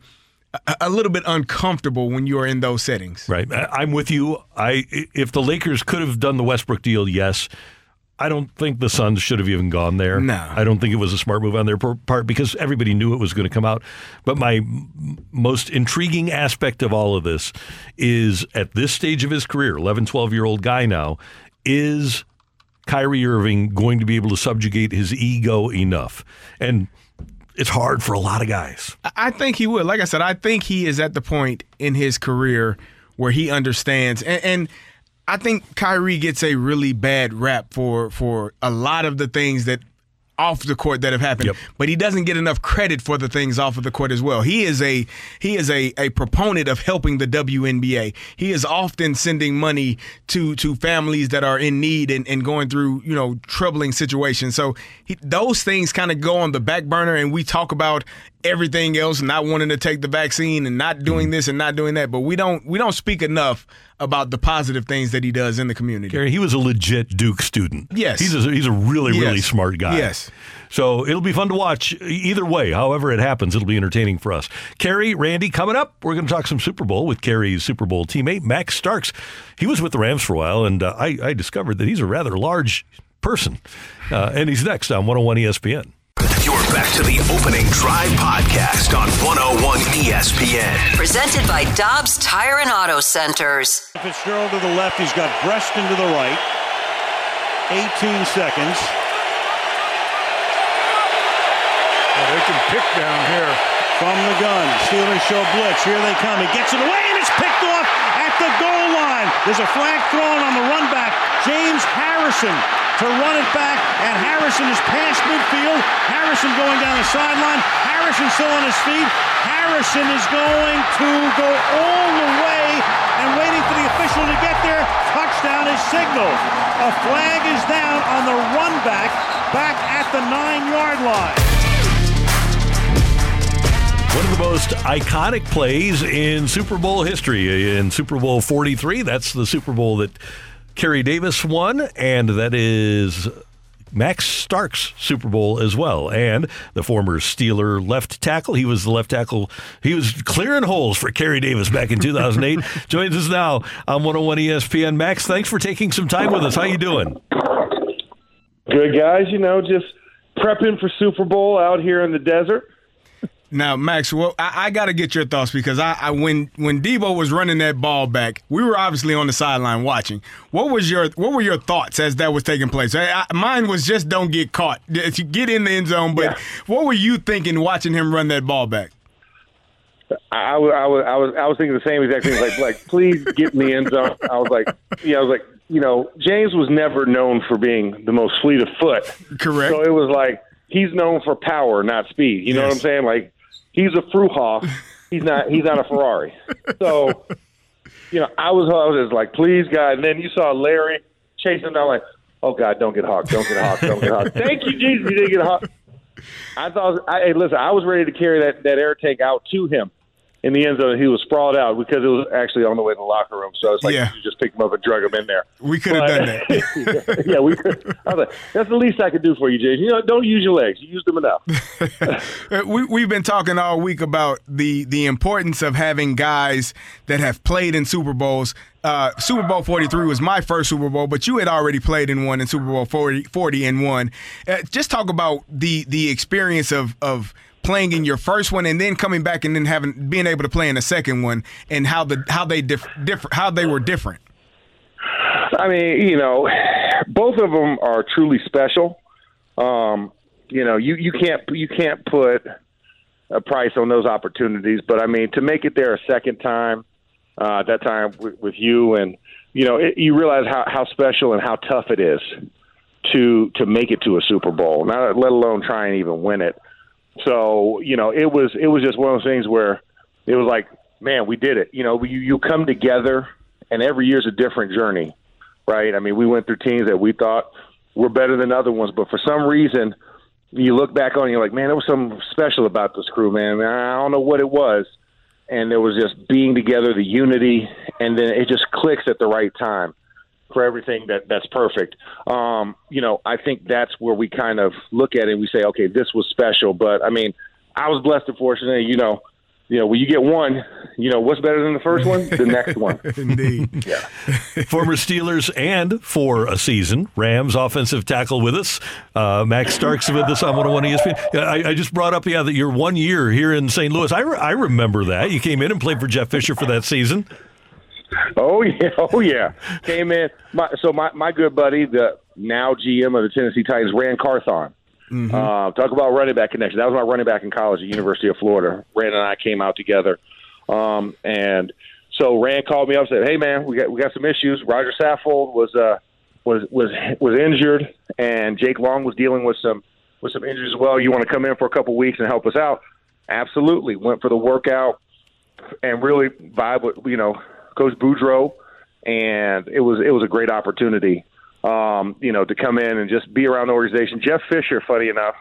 a, a little bit uncomfortable when you are in those settings. Right. I'm with you. I if the Lakers could have done the Westbrook deal, yes. I don't think the Suns should have even gone there. No. I don't think it was a smart move on their part because everybody knew it was going to come out. But my most intriguing aspect of all of this is at this stage of his career, 11, 12 year old guy now, is Kyrie Irving going to be able to subjugate his ego enough? And it's hard for a lot of guys. I think he would. Like I said, I think he is at the point in his career where he understands and, and I think Kyrie gets a really bad rap for for a lot of the things that off the court that have happened, yep. but he doesn't get enough credit for the things off of the court as well. He is a he is a, a proponent of helping the WNBA. He is often sending money to to families that are in need and, and going through you know troubling situations. So he, those things kind of go on the back burner, and we talk about everything else, not wanting to take the vaccine and not doing mm-hmm. this and not doing that. But we don't we don't speak enough about the positive things that he does in the community. Gary, he was a legit Duke student. Yes, he's a, he's a really yes. really smart guy. Yes. So it'll be fun to watch either way. However it happens, it'll be entertaining for us. Kerry, Randy, coming up, we're going to talk some Super Bowl with Kerry's Super Bowl teammate Max Starks. He was with the Rams for a while, and uh, I, I, discovered that he's a rather large person. Uh, and he's next on 101 ESPN. You're back to the opening drive podcast on 101 ESPN. Presented by Dobbs Tire and Auto Centers. Fitzgerald to the left, he's got Breaston to the right. 18 seconds. Well, they can pick down here. From the gun, Steelers show blitz. Here they come. He gets it away and it's picked off at the goal line. There's a flag thrown on the run back. James Harrison to run it back, and Harrison is past midfield. Harrison going down the sideline. Harrison still on his feet. Harrison is going to go all the way and waiting for the official to get there. Touchdown is signaled. A flag is down on the run back, back at the nine yard line. One of the most iconic plays in Super Bowl history. In Super Bowl 43, that's the Super Bowl that Kerry Davis won, and that is Max Starks Super Bowl as well. And the former Steeler left tackle. He was the left tackle. He was clearing holes for Kerry Davis back in 2008. [LAUGHS] Joins us now on 101 ESPN. Max, thanks for taking some time with us. How you doing? Good, guys. You know, just prepping for Super Bowl out here in the desert. Now, Max, well, I, I got to get your thoughts because I, I, when when Deebo was running that ball back, we were obviously on the sideline watching. What was your what were your thoughts as that was taking place? I, mine was just don't get caught, get in the end zone. But yeah. what were you thinking watching him run that ball back? I, I, was I was I was thinking the same exact thing. Like like please get in the end zone. I was like yeah I was like you know James was never known for being the most fleet of foot. Correct. So it was like he's known for power, not speed. You know yes. what I'm saying? Like he's a Fruehauf. He's not. He's not a Ferrari. So, you know, I was. I was just like, please, God. And then you saw Larry chasing him down, like, oh God, don't get hawk, don't get hawk, don't get hawk. [LAUGHS] Thank you, Jesus, you didn't get hawk. I thought, I, hey, listen, I was ready to carry that that air tank out to him in the end zone. He was sprawled out because it was actually on the way to the locker room. So it's like Yeah. you just pick him up and drug him in there. We could have done that. [LAUGHS] yeah, we could. I was like, that's the least I could do for you, Jason. You know, don't use your legs. You use them enough. [LAUGHS] We, we've been talking all week about the the importance of having guys that have played in Super Bowls. Uh, Super Bowl 43 was my first Super Bowl, but you had already played in one in Super Bowl 40, 40 and one. Uh, just talk about the the experience of of playing in your first one and then coming back and then having being able to play in the second one and how the how they diff, differ how they were different. I mean, you know, both of them are truly special. Um, you know, you you can't you can't put a price on those opportunities, but I mean, to make it there a second time, uh, that time with, with you, and you know, it, you realize how how special and how tough it is to to make it to a Super Bowl, not let alone try and even win it. So you know, it was it was just one of those things where it was like, man, we did it. You know, you you come together, and every year's a different journey, right? I mean, we went through teams that we thought were better than other ones, but for some reason, you look back on, it, you're like, man, there was something special about this crew, man. I don't know what it was, and there was just being together, the unity, and then it just clicks at the right time for everything that that's perfect. Um, you know, I think that's where we kind of look at it and we say, okay, this was special. But I mean, I was blessed and fortunate. You know, you know, when you get one, you know, what's better than the first one? The next one. [LAUGHS] Indeed. yeah. [LAUGHS] Former Steelers and for a season Rams offensive tackle with us. Uh, Max Starks with us on 101 ESPN. I, I just brought up, yeah, that you're one year here in St. Louis. I, re- I remember that. You came in and played for Jeff Fisher for that season. Oh yeah, [LAUGHS] oh yeah. Came in. My, so my my good buddy, the now GM of the Tennessee Titans, Ran Carthon. Uh, talk about running back connection. That was my running back in college at University of Florida. Ran and I came out together, um, and so Ran called me up and said, "Hey man, we got we got some issues. Roger Saffold was uh was was was injured, and Jake Long was dealing with some with some injuries as well. You want to come in for a couple weeks and help us out?" Absolutely. Went for the workout and really vibe with you know Coach Boudreau, and it was it was a great opportunity, um, you know, to come in and just be around the organization. Jeff Fisher, funny enough,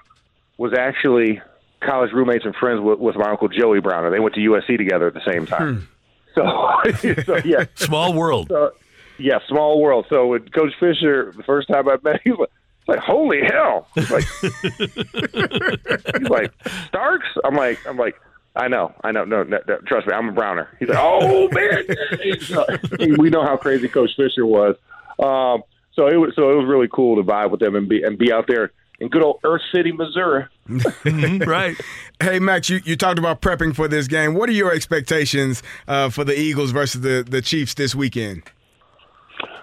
was actually college roommates and friends with, with my uncle Joey Brown, and They went to USC together at the same time. So, [LAUGHS] so yeah, small world. So, yeah, small world. So with Coach Fisher, the first time I met, him, he was like, like holy hell! He's like, [LAUGHS] he's like Starks. I'm like, I'm like, I know, I know. No, no, no, trust me, I'm a Browner. He's like, oh [LAUGHS] man, [LAUGHS] we know how crazy Coach Fisher was. Um, so it was, so it was really cool to vibe with them and be and be out there in good old Earth City, Missouri. [LAUGHS] right. Hey, Max, you, you talked about prepping for this game. What are your expectations uh, for the Eagles versus the, the Chiefs this weekend?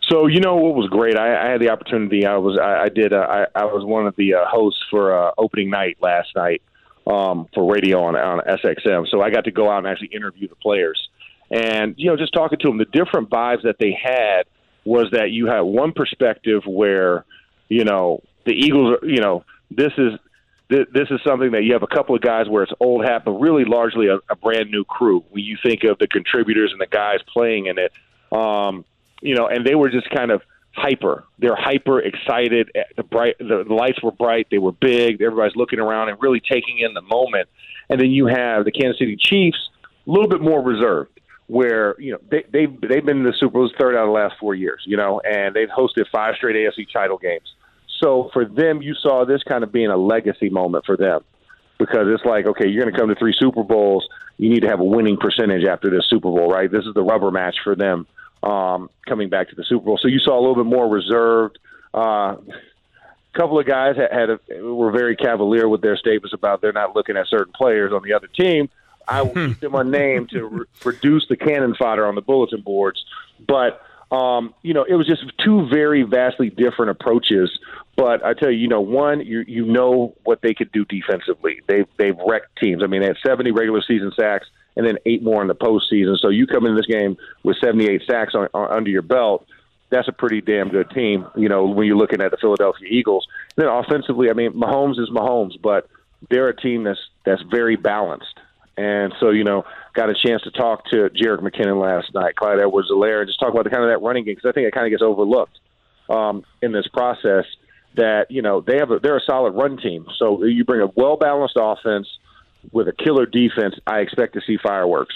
So you know what was great? I, I had the opportunity. I was I, I did uh, I, I was one of the uh, hosts for uh, opening night last night um, for radio on on SXM. So I got to go out and actually interview the players, and you know just talking to them, the different vibes that they had was that you had one perspective where you know the Eagles are you know this is thi- this is something that you have a couple of guys where it's old hat, but really largely a, a brand new crew. When you think of the contributors and the guys playing in it, um, you know, and they were just kind of hyper. They're hyper excited. The bright, the, the lights were bright. They were big. Everybody's looking around and really taking in the moment. And then you have the Kansas City Chiefs, a little bit more reserved, where you know they they've they've been in the Super Bowl third out of the last four years, you know, and they've hosted five straight AFC title games. So for them, you saw this kind of being a legacy moment for them because it's like, okay, you're going to come to three Super Bowls. You need to have a winning percentage after this Super Bowl, right? This is the rubber match for them um, coming back to the Super Bowl. So you saw a little bit more reserved. Uh, a couple of guys had, had a, were very cavalier with their statements about they're not looking at certain players on the other team. I will keep them unnamed to re- reduce the cannon fodder on the bulletin boards. But um, you know, it was just two very vastly different approaches. But I tell you, you know, one, you you know what they could do defensively. They've they've wrecked teams. I mean, they had 70 regular season sacks and then eight more in the postseason. So you come in this game with 78 sacks on, on, under your belt. That's a pretty damn good team. You know, when you're looking at the Philadelphia Eagles. then offensively, I mean, Mahomes is Mahomes, but they're a team that's that's very balanced. And so, you know, got a chance to talk to Jerick McKinnon last night, Clyde Edwards-Helaire, and just talk about the kind of that running game because I think it kind of gets overlooked um, in this process. that you know they have a, they're a solid run team. So you bring a well balanced offense with a killer defense. I expect to see fireworks.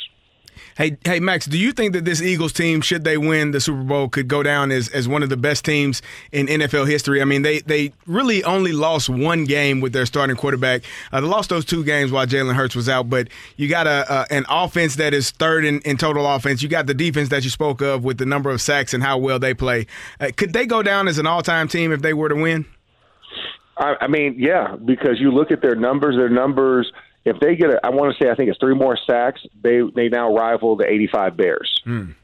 Hey, hey, Max, do you think that this Eagles team, should they win the Super Bowl, could go down as, as one of the best teams in NFL history? I mean, they, they really only lost one game with their starting quarterback. Uh, they lost those two games while Jalen Hurts was out, but you got a, an offense that is third in, in total offense. You got the defense that you spoke of with the number of sacks and how well they play. Uh, could they go down as an all time team if they were to win? I, I mean, yeah, because you look at their numbers, their numbers – if they get, a, I want to say, I think it's three more sacks. They they now rival the '85 Bears mm.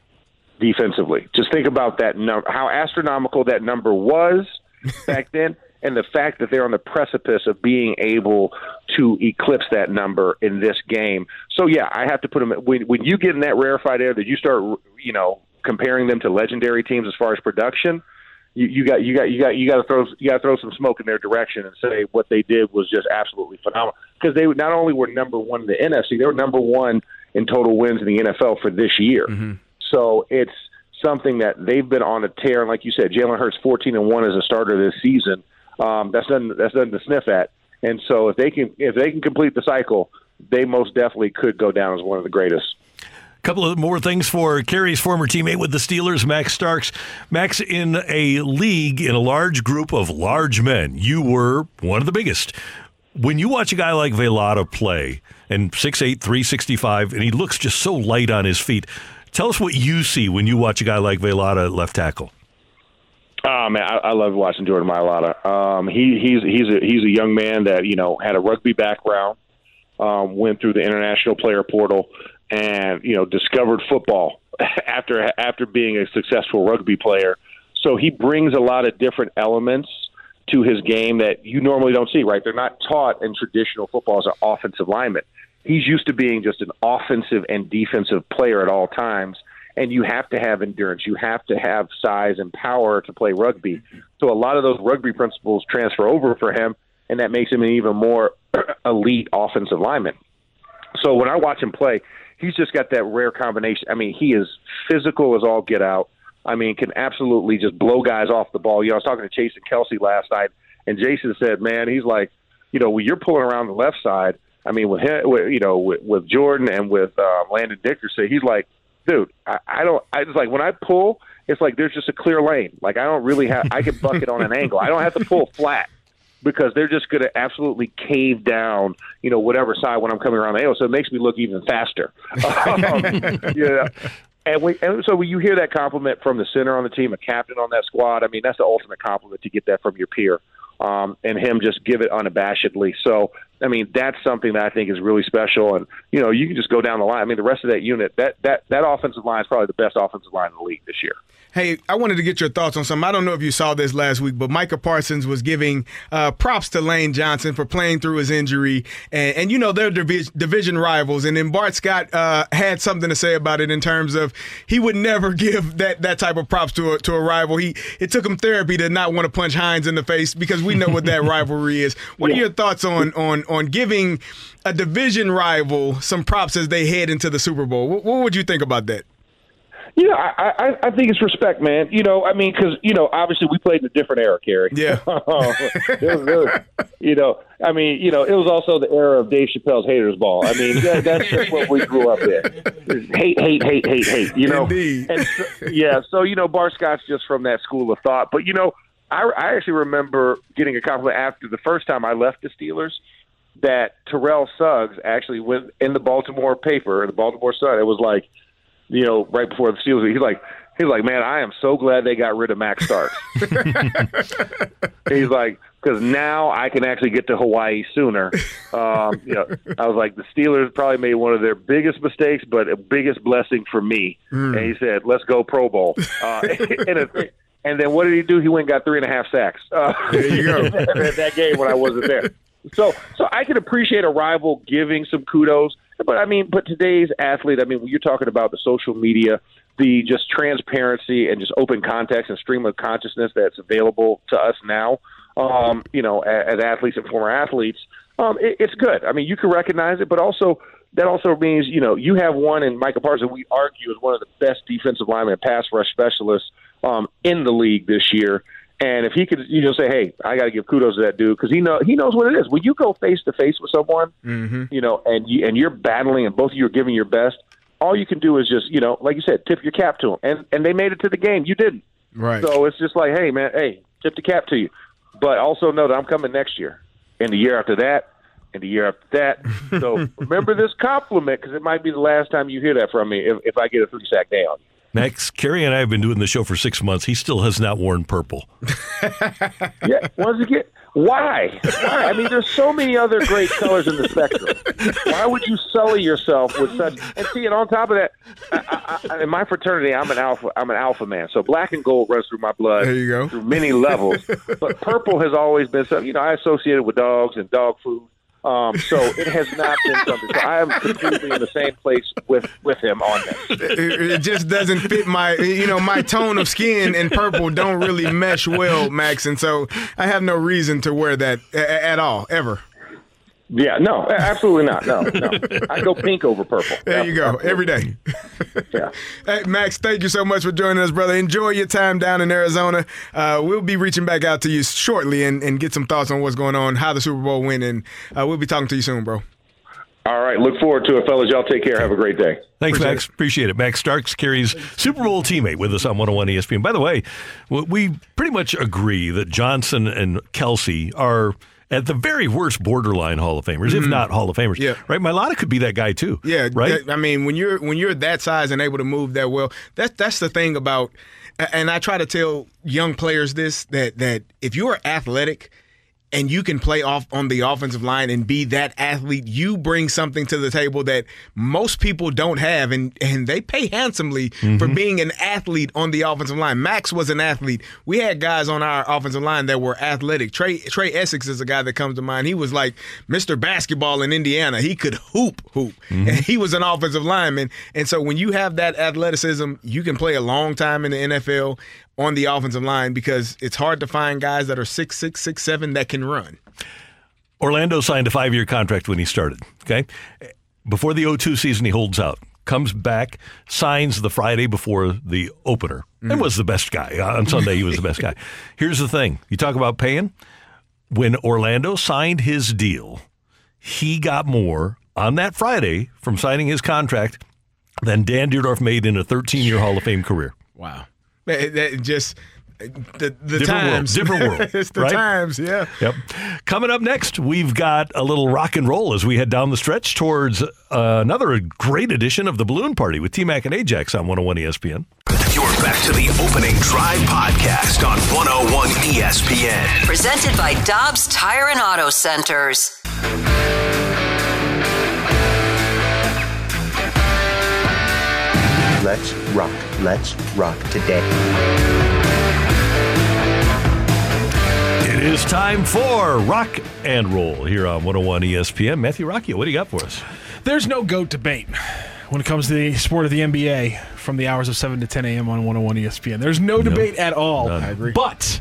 defensively. Just think about that number, how astronomical that number was [LAUGHS] back then, and the fact that they're on the precipice of being able to eclipse that number in this game. So yeah, I have to put them. When when you get in that rarefied air, that you start, you know, comparing them to legendary teams as far as production you, you got you got you got you got to throw you got to throw some smoke in their direction and say what they did was just absolutely phenomenal because they not only were number one in the NFC, they were number one in total wins in the NFL for this year. Mm-hmm. So it's something that they've been on a tear. And like you said, Jalen Hurts fourteen and one as a starter this season. Um, that's nothing that's nothing to sniff at. And so if they can if they can complete the cycle, they most definitely could go down as one of the greatest couple of more things for Kerry's former teammate with the Steelers, Max Starks. Max, in a league, in a large group of large men, you were one of the biggest. When you watch a guy like Mailata play, and 6'8, 365, and he looks just so light on his feet, tell us what you see when you watch a guy like Mailata at left tackle. Oh man, I, I love watching Jordan Mailata. Um, he, he's he's a he's a young man that you know had a rugby background, um, went through the international player portal, and you know discovered football [LAUGHS] after after being a successful rugby player. So he brings a lot of different elements to his game that you normally don't see. Right? They're not taught in traditional football as an offensive lineman. He's used to being just an offensive and defensive player at all times. And you have to have endurance. You have to have size and power to play rugby. So a lot of those rugby principles transfer over for him, and that makes him an even more [CLEARS THROAT] elite offensive lineman. So when I watch him play, he's just got that rare combination. I mean, he is physical as all get out. I mean, can absolutely just blow guys off the ball. You know, I was talking to Jason Kelce last night, and Jason said, "Man, he's like, you know, when you're pulling around the left side, I mean, with him, with, you know, with, with Jordan and with uh, Landon Dickerson, he's like, dude, I, I don't. I just like when I pull, it's like there's just a clear lane. Like I don't really have. I can bucket on an angle. I don't have to pull flat." Because they're just going to absolutely cave down, you know, whatever side when I'm coming around the angle. So it makes me look even faster. [LAUGHS] um, yeah. And we and so when you hear that compliment from the center on the team, a captain on that squad, I mean that's the ultimate compliment to get that from your peer. Um, and him just give it unabashedly. So I mean that's something that I think is really special. And you know you can just go down the line. I mean the rest of that unit that that that offensive line is probably the best offensive line in the league this year. Hey, I wanted to get your thoughts on something. I don't know if you saw this last week, but Micah Parsons was giving uh, props to Lane Johnson for playing through his injury, and, and you know they're division, division rivals. And then Bart Scott uh, had something to say about it in terms of he would never [LAUGHS] give that, that type of props to a, to a rival. He it took him therapy to not want to punch Hines in the face because we know what that [LAUGHS] rivalry is. What yeah. are your thoughts on on on giving a division rival some props as they head into the Super Bowl? What, what would you think about that? Yeah, I, I, I think it's respect, man. You know, I mean, because you know, obviously we played in a different era, Kerry. Yeah. [LAUGHS] it was really you know, I mean, you know, it was also the era of Dave Chappelle's haters ball. I mean, that, that's just what we grew up in. Hate, hate, hate, hate, hate. You know. Indeed. And so, yeah, so you know, Bart Scott's just from that school of thought. But you know, I, I actually remember getting a compliment after the first time I left the Steelers that Terrell Suggs actually went in the Baltimore paper, the Baltimore Sun. It was like you know, right before the Steelers. He's like, he's like, man, I am so glad they got rid of Max Starks. [LAUGHS] [LAUGHS] he's like, because now I can actually get to Hawaii sooner. Um, you know, I was like, the Steelers probably made one of their biggest mistakes, but a biggest blessing for me. Mm. And he said, let's go Pro Bowl. Uh, [LAUGHS] and, and then what did he do? He went and got three and a half sacks. Uh, there you go. that game when I wasn't there. So, so I can appreciate a rival giving some kudos but I mean, but today's athlete, I mean, you're talking about the social media, the just transparency and just open context and stream of consciousness that's available to us now, um, you know, as, as athletes and former athletes, um, it, it's good. I mean, you can recognize it, but also that also means you know you have one in Micah Parsons. We argue is one of the best defensive linemen and pass rush specialists um, in the league this year. And if he could, you know, say, "Hey, I got to give kudos to that dude," because he know he knows what it is. When you go face to face with someone, Mm-hmm. you know, and you and you're battling, and both of you are giving your best, all you can do is just, you know, like you said, tip your cap to them. And and they made it to the game. You didn't. Right. So it's just like, hey, man, hey, tip the cap to you, but also know that I'm coming next year, and the year after that, and the year after that. [LAUGHS] So remember this compliment because it might be the last time you hear that from me if, if I get a three sack day on. you. Max, Kerry and I have been doing the show for six months. He still has not worn purple. [LAUGHS] Yeah, once again, why? Why? I mean, there's so many other great colors in the spectrum. Why would you sully yourself with such? And see, and on top of that, I, I, I, in my fraternity, I'm an alpha. I'm an alpha man. So black and gold runs through my blood. There you go. Through many levels, but purple has always been something. You know, I associate it with dogs and dog food. Um, so it has not been something. So I am completely in the same place with with him on this. it, it just doesn't fit my you know my tone of skin and purple don't really mesh well max and so i have no reason to wear that at all ever Yeah, no, absolutely not. No, no. [LAUGHS] I go pink over purple. there you go every day [LAUGHS] yeah hey max thank you so much for joining us brother enjoy your time down in arizona uh, we'll be reaching back out to you shortly and, and get some thoughts on what's going on how the super bowl went and uh, we'll be talking to you soon bro All right, look forward to it, fellas. Y'all take care. Have a great day. Thanks, Max. Appreciate it. Max Starks Kerry's Super Bowl teammate with us on 101 ESPN. By the way, we pretty much agree that Johnson and Kelce are at the very worst borderline Hall of Famers, if Mhm. not Hall of Famers. Yeah. Right? Mailata could be that guy too. Yeah, Right? that- I mean, when you're when you're that size and able to move that well, that's that's the thing about. And I try to tell young players this that that if you're athletic and you can play off on the offensive line and be that athlete, you bring something to the table that most people don't have, and and they pay handsomely for Mhm. being an athlete on the offensive line. Max was an athlete. We had guys on our offensive line that were athletic. Trai Trai Essex is a guy that comes to mind. He was like Mr. Basketball in Indiana. He could hoop, hoop, and he was an offensive lineman. And so when you have that athleticism, you can play a long time in the NFL on the offensive line because it's hard to find guys that are six six six seven that can run. Orlando signed a five year contract when he started. Okay. Before the 02 season, he holds out, comes back, signs the Friday before the opener, and was the best guy. Uh, On Sunday, he was the best guy. [LAUGHS] Here's the thing you talk about paying. When Orlando signed his deal, he got more on that Friday from signing his contract than Dan Dierdorf made in a 13 year Hall of Fame career. Wow. That, that just the the Different world, times, different world, [LAUGHS] it's the right? times, yeah. Yep. Coming up next, we've got a little rock and roll as we head down the stretch towards uh, another great edition of the Balloon Party with T Mac and Ajax on 101 ESPN. You're back to the opening drive podcast on 101 ESPN. Presented by Dobbs Tire and Auto Centers. Let's rock. Let's rock today. It is time for rock and roll here on 101 ESPN. Matthew Rocchio, what do you got for us? There's no GOAT debate when it comes to the sport of the NBA from the hours of 7 to 10 a.m. on 101 ESPN. There's no debate at all. None. I agree. But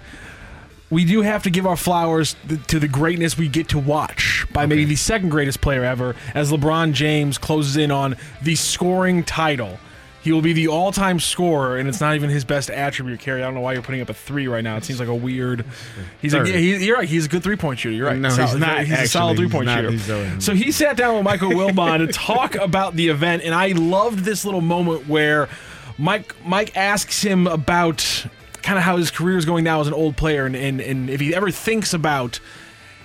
we do have to give our flowers to the greatness we get to watch by maybe the second greatest player ever as LeBron James closes in on the scoring title. He will be the all-time scorer, and it's not even his best attribute. Kerry, I don't know why you're putting up a three right now. It seems like a weird. He's a, Third. he, you're right. He's a good three-point shooter. You're right. No, he's not, He's a solid three-point shooter. So- So he sat down with Michael Wilbon to talk [LAUGHS] about the event, and I loved this little moment where Mike Mike asks him about kind of how his career is going now as an old player, and, and, and if he ever thinks about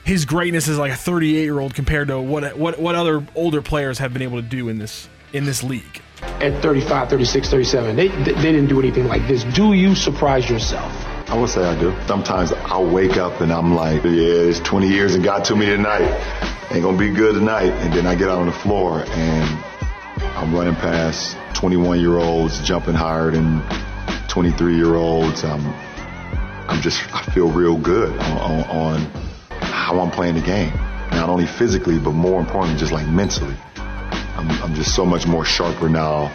his greatness as like a 38 year old compared to what what what other older players have been able to do in this in this league. At 35, 36, 37, they, they didn't do anything like this. Do you surprise yourself? I would say I do. Sometimes I'll wake up and I'm like, yeah, it's 20 years and got to me tonight. Ain't gonna be good tonight. And then I get out on the floor and I'm running past 21 year olds, jumping higher than 23 year olds. I'm, I'm just, I feel real good on, on, on how I'm playing the game. Not only physically, but more importantly, just like mentally. I'm, I'm just so much more sharper now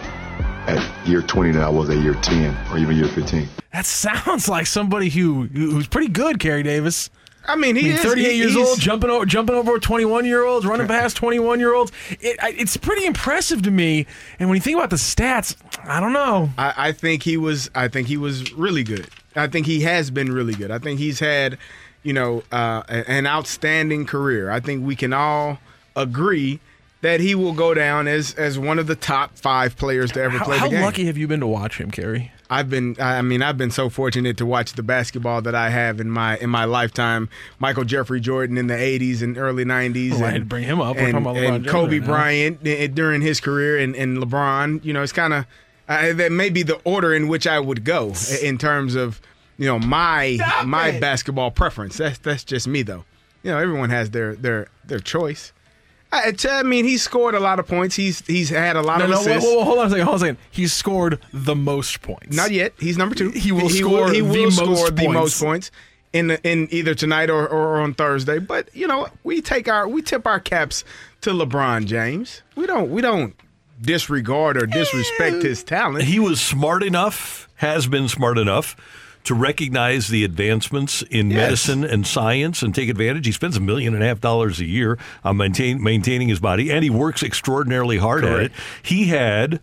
at year 20 than I was at year 10 or even year 15. That sounds like somebody who who's pretty good, Kerry Davis. I mean, he is- 38 he- years he's- old, jumping over, jumping over 21 year olds, running past 21 year olds. It, it's pretty impressive to me. And when you think about the stats, I don't know. I, I think he was. I think he was really good. I think he has been really good. I think he's had, you know, uh, an outstanding career. I think we can all agree that he will go down as as one of the top five players to ever How, play how the game. lucky have you been to watch him, Kerry? I've been I mean I've been so fortunate to watch the basketball that I have in my in my lifetime. Michael Jeffrey Jordan in the 80s and early 90s Oh, I had and to bring him up. We're and, talking about LeBron and Kobe right. Bryant during his career and, and LeBron, you know, it's kind of uh, that may be the order in which I would go in terms of you know my my basketball preference. That's that's just me though. You know, everyone has their their their choice. I, I mean, he's scored a lot of points. He's he's had a lot No, of no, assists. wait, wait, hold on a second. Hold on a second. He's scored the most points. Not yet. He's number two. He will score He the will most score the points. most points in the, in either tonight or, or on Thursday. But you know, we take our we tip our caps to LeBron James. We don't we don't disregard or disrespect his eh. talent. He was smart enough, has been smart enough to recognize the advancements in Yes. medicine and science and take advantage. He spends a million and a half dollars a year on maintain, maintaining his body, and he works extraordinarily hard at it. He had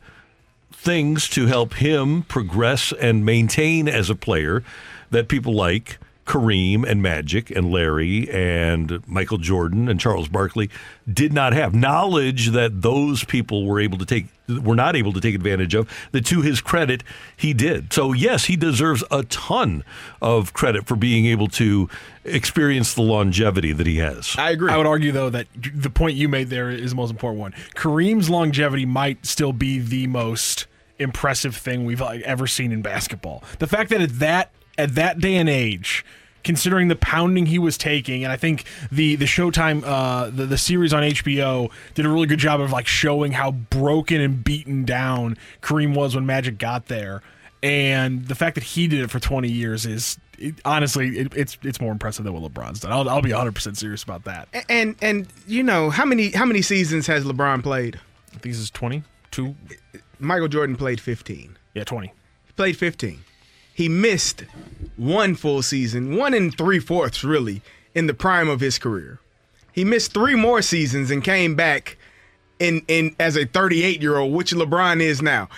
things to help him progress and maintain as a player that people like Kareem and Magic and Larry and Michael Jordan and Charles Barkley did not have knowledge that those people were able to take were not able to take advantage of that to his credit he did. So yes, he deserves a ton of credit for being able to experience the longevity that he has. I agree. I would argue though that the point you made there is the most important one. Kareem's longevity might still be the most impressive thing we've like, ever seen in basketball. The fact that at that at that day and age, considering the pounding he was taking, and I think the the Showtime uh, the the series on HBO did a really good job of like showing how broken and beaten down Kareem was when Magic got there. And the fact that he did it for 20 years is it, honestly it, it's it's more impressive than what LeBron's done. I'll, I'll be 100 percent serious about that. and and you know how many how many seasons has LeBron played? I think this is 20, two, Michael Jordan played 15. yeah, 20. He played 15. He missed one full season, one and three fourths, really, in the prime of his career. He missed three more seasons and came back in, in as a 38 year old, which LeBron is now.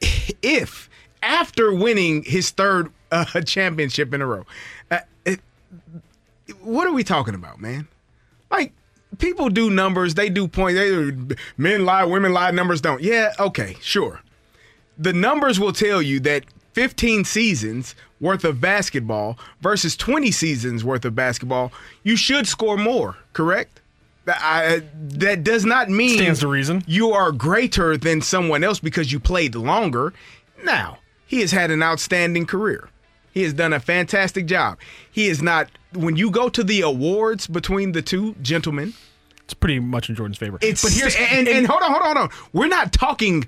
[LAUGHS] If after winning his third uh, [LAUGHS] championship in a row, uh, it, what are we talking about, man? Like people do numbers, they do points. Men lie, women lie, numbers don't. Yeah, okay, sure the numbers will tell you that 15 seasons worth of basketball versus 20 seasons worth of basketball, you should score more, correct? That- I, that does not mean Stands to reason. you are greater than someone else because you played longer. Now, he has had an outstanding career. He has done a fantastic job. He is not, when you go to the awards between the two gentlemen, It's pretty much in Jordan's favor. it's but here's and, and, hold on, hold on, hold on. We're not talking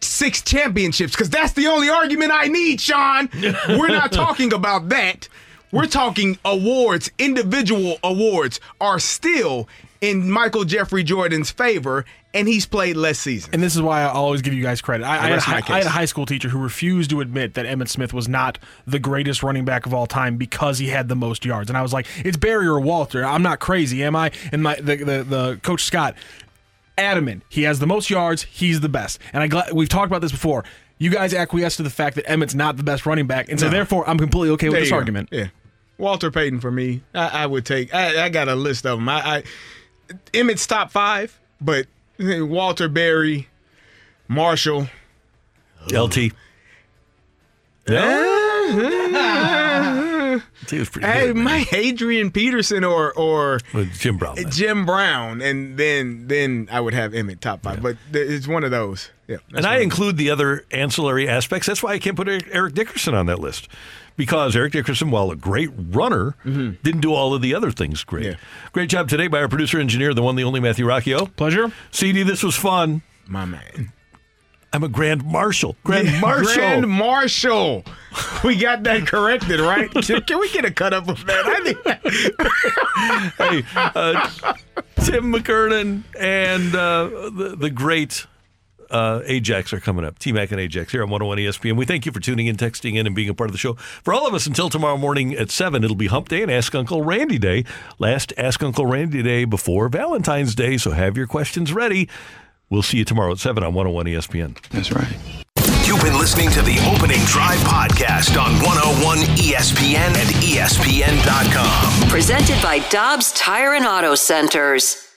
six championships because that's the only argument I need, Sean. [LAUGHS] We're not talking about that. We're talking awards, individual awards are still in Michael Jeffrey Jordan's favor, and he's played less seasons. And this is why I always give you guys credit. I, I, had, a, rest my hi- I had a high school teacher who refused to admit that Emmitt Smith was not the greatest running back of all time because he had the most yards. And I was like, it's Barry or Walter. I'm not crazy, am I? And my the, the, the coach Scott, adamant, he has the most yards. He's the best. And I glad we've talked about this before. You guys acquiesce to the fact that Emmitt's not the best running back, and so No. therefore I'm completely okay with There this you go. argument. Yeah. Walter Payton for me. I, I would take. I, I got a list of them. I, I Emmitt's top five, but eh, Walter Barry, Marshall, LT. Eh, eh, He was pretty Hey, good. man. my Adrian Peterson or or With Jim Brown. then. Jim Brown, and then then I would have Emmitt top five. But th- it's one of those. Yeah, And I include the other ancillary aspects. That's why I can't put Eric Eric Dickerson on that list. Because Eric Dickerson, while a great runner, mm-hmm. didn't do all of the other things great. Great job today by our producer engineer, the one, the only Matthew Rocchio. Pleasure. CD, this was fun. my man. I'm a Grand Marshal. Grand Marshal. Grand Marshal. We got that corrected, right? [LAUGHS] Can, can we get a cut up of that? I think [LAUGHS] hey, uh, Tim McKernan and uh, the, the great uh, Ajax are coming up. T Mac and Ajax here on 101 ESPN. We thank you for tuning in, texting in, and being a part of the show. For all of us, until tomorrow morning at 7, it'll be Hump Day and Ask Uncle Randy Day. Last Ask Uncle Randy Day before Valentine's Day, so have your questions ready. We'll see you tomorrow at 7 on 101 ESPN. That's right. You've been listening to the Opening Drive podcast on 101 ESPN. ESPN and ESPN.com. Presented by Dobbs Tire and Auto Centers.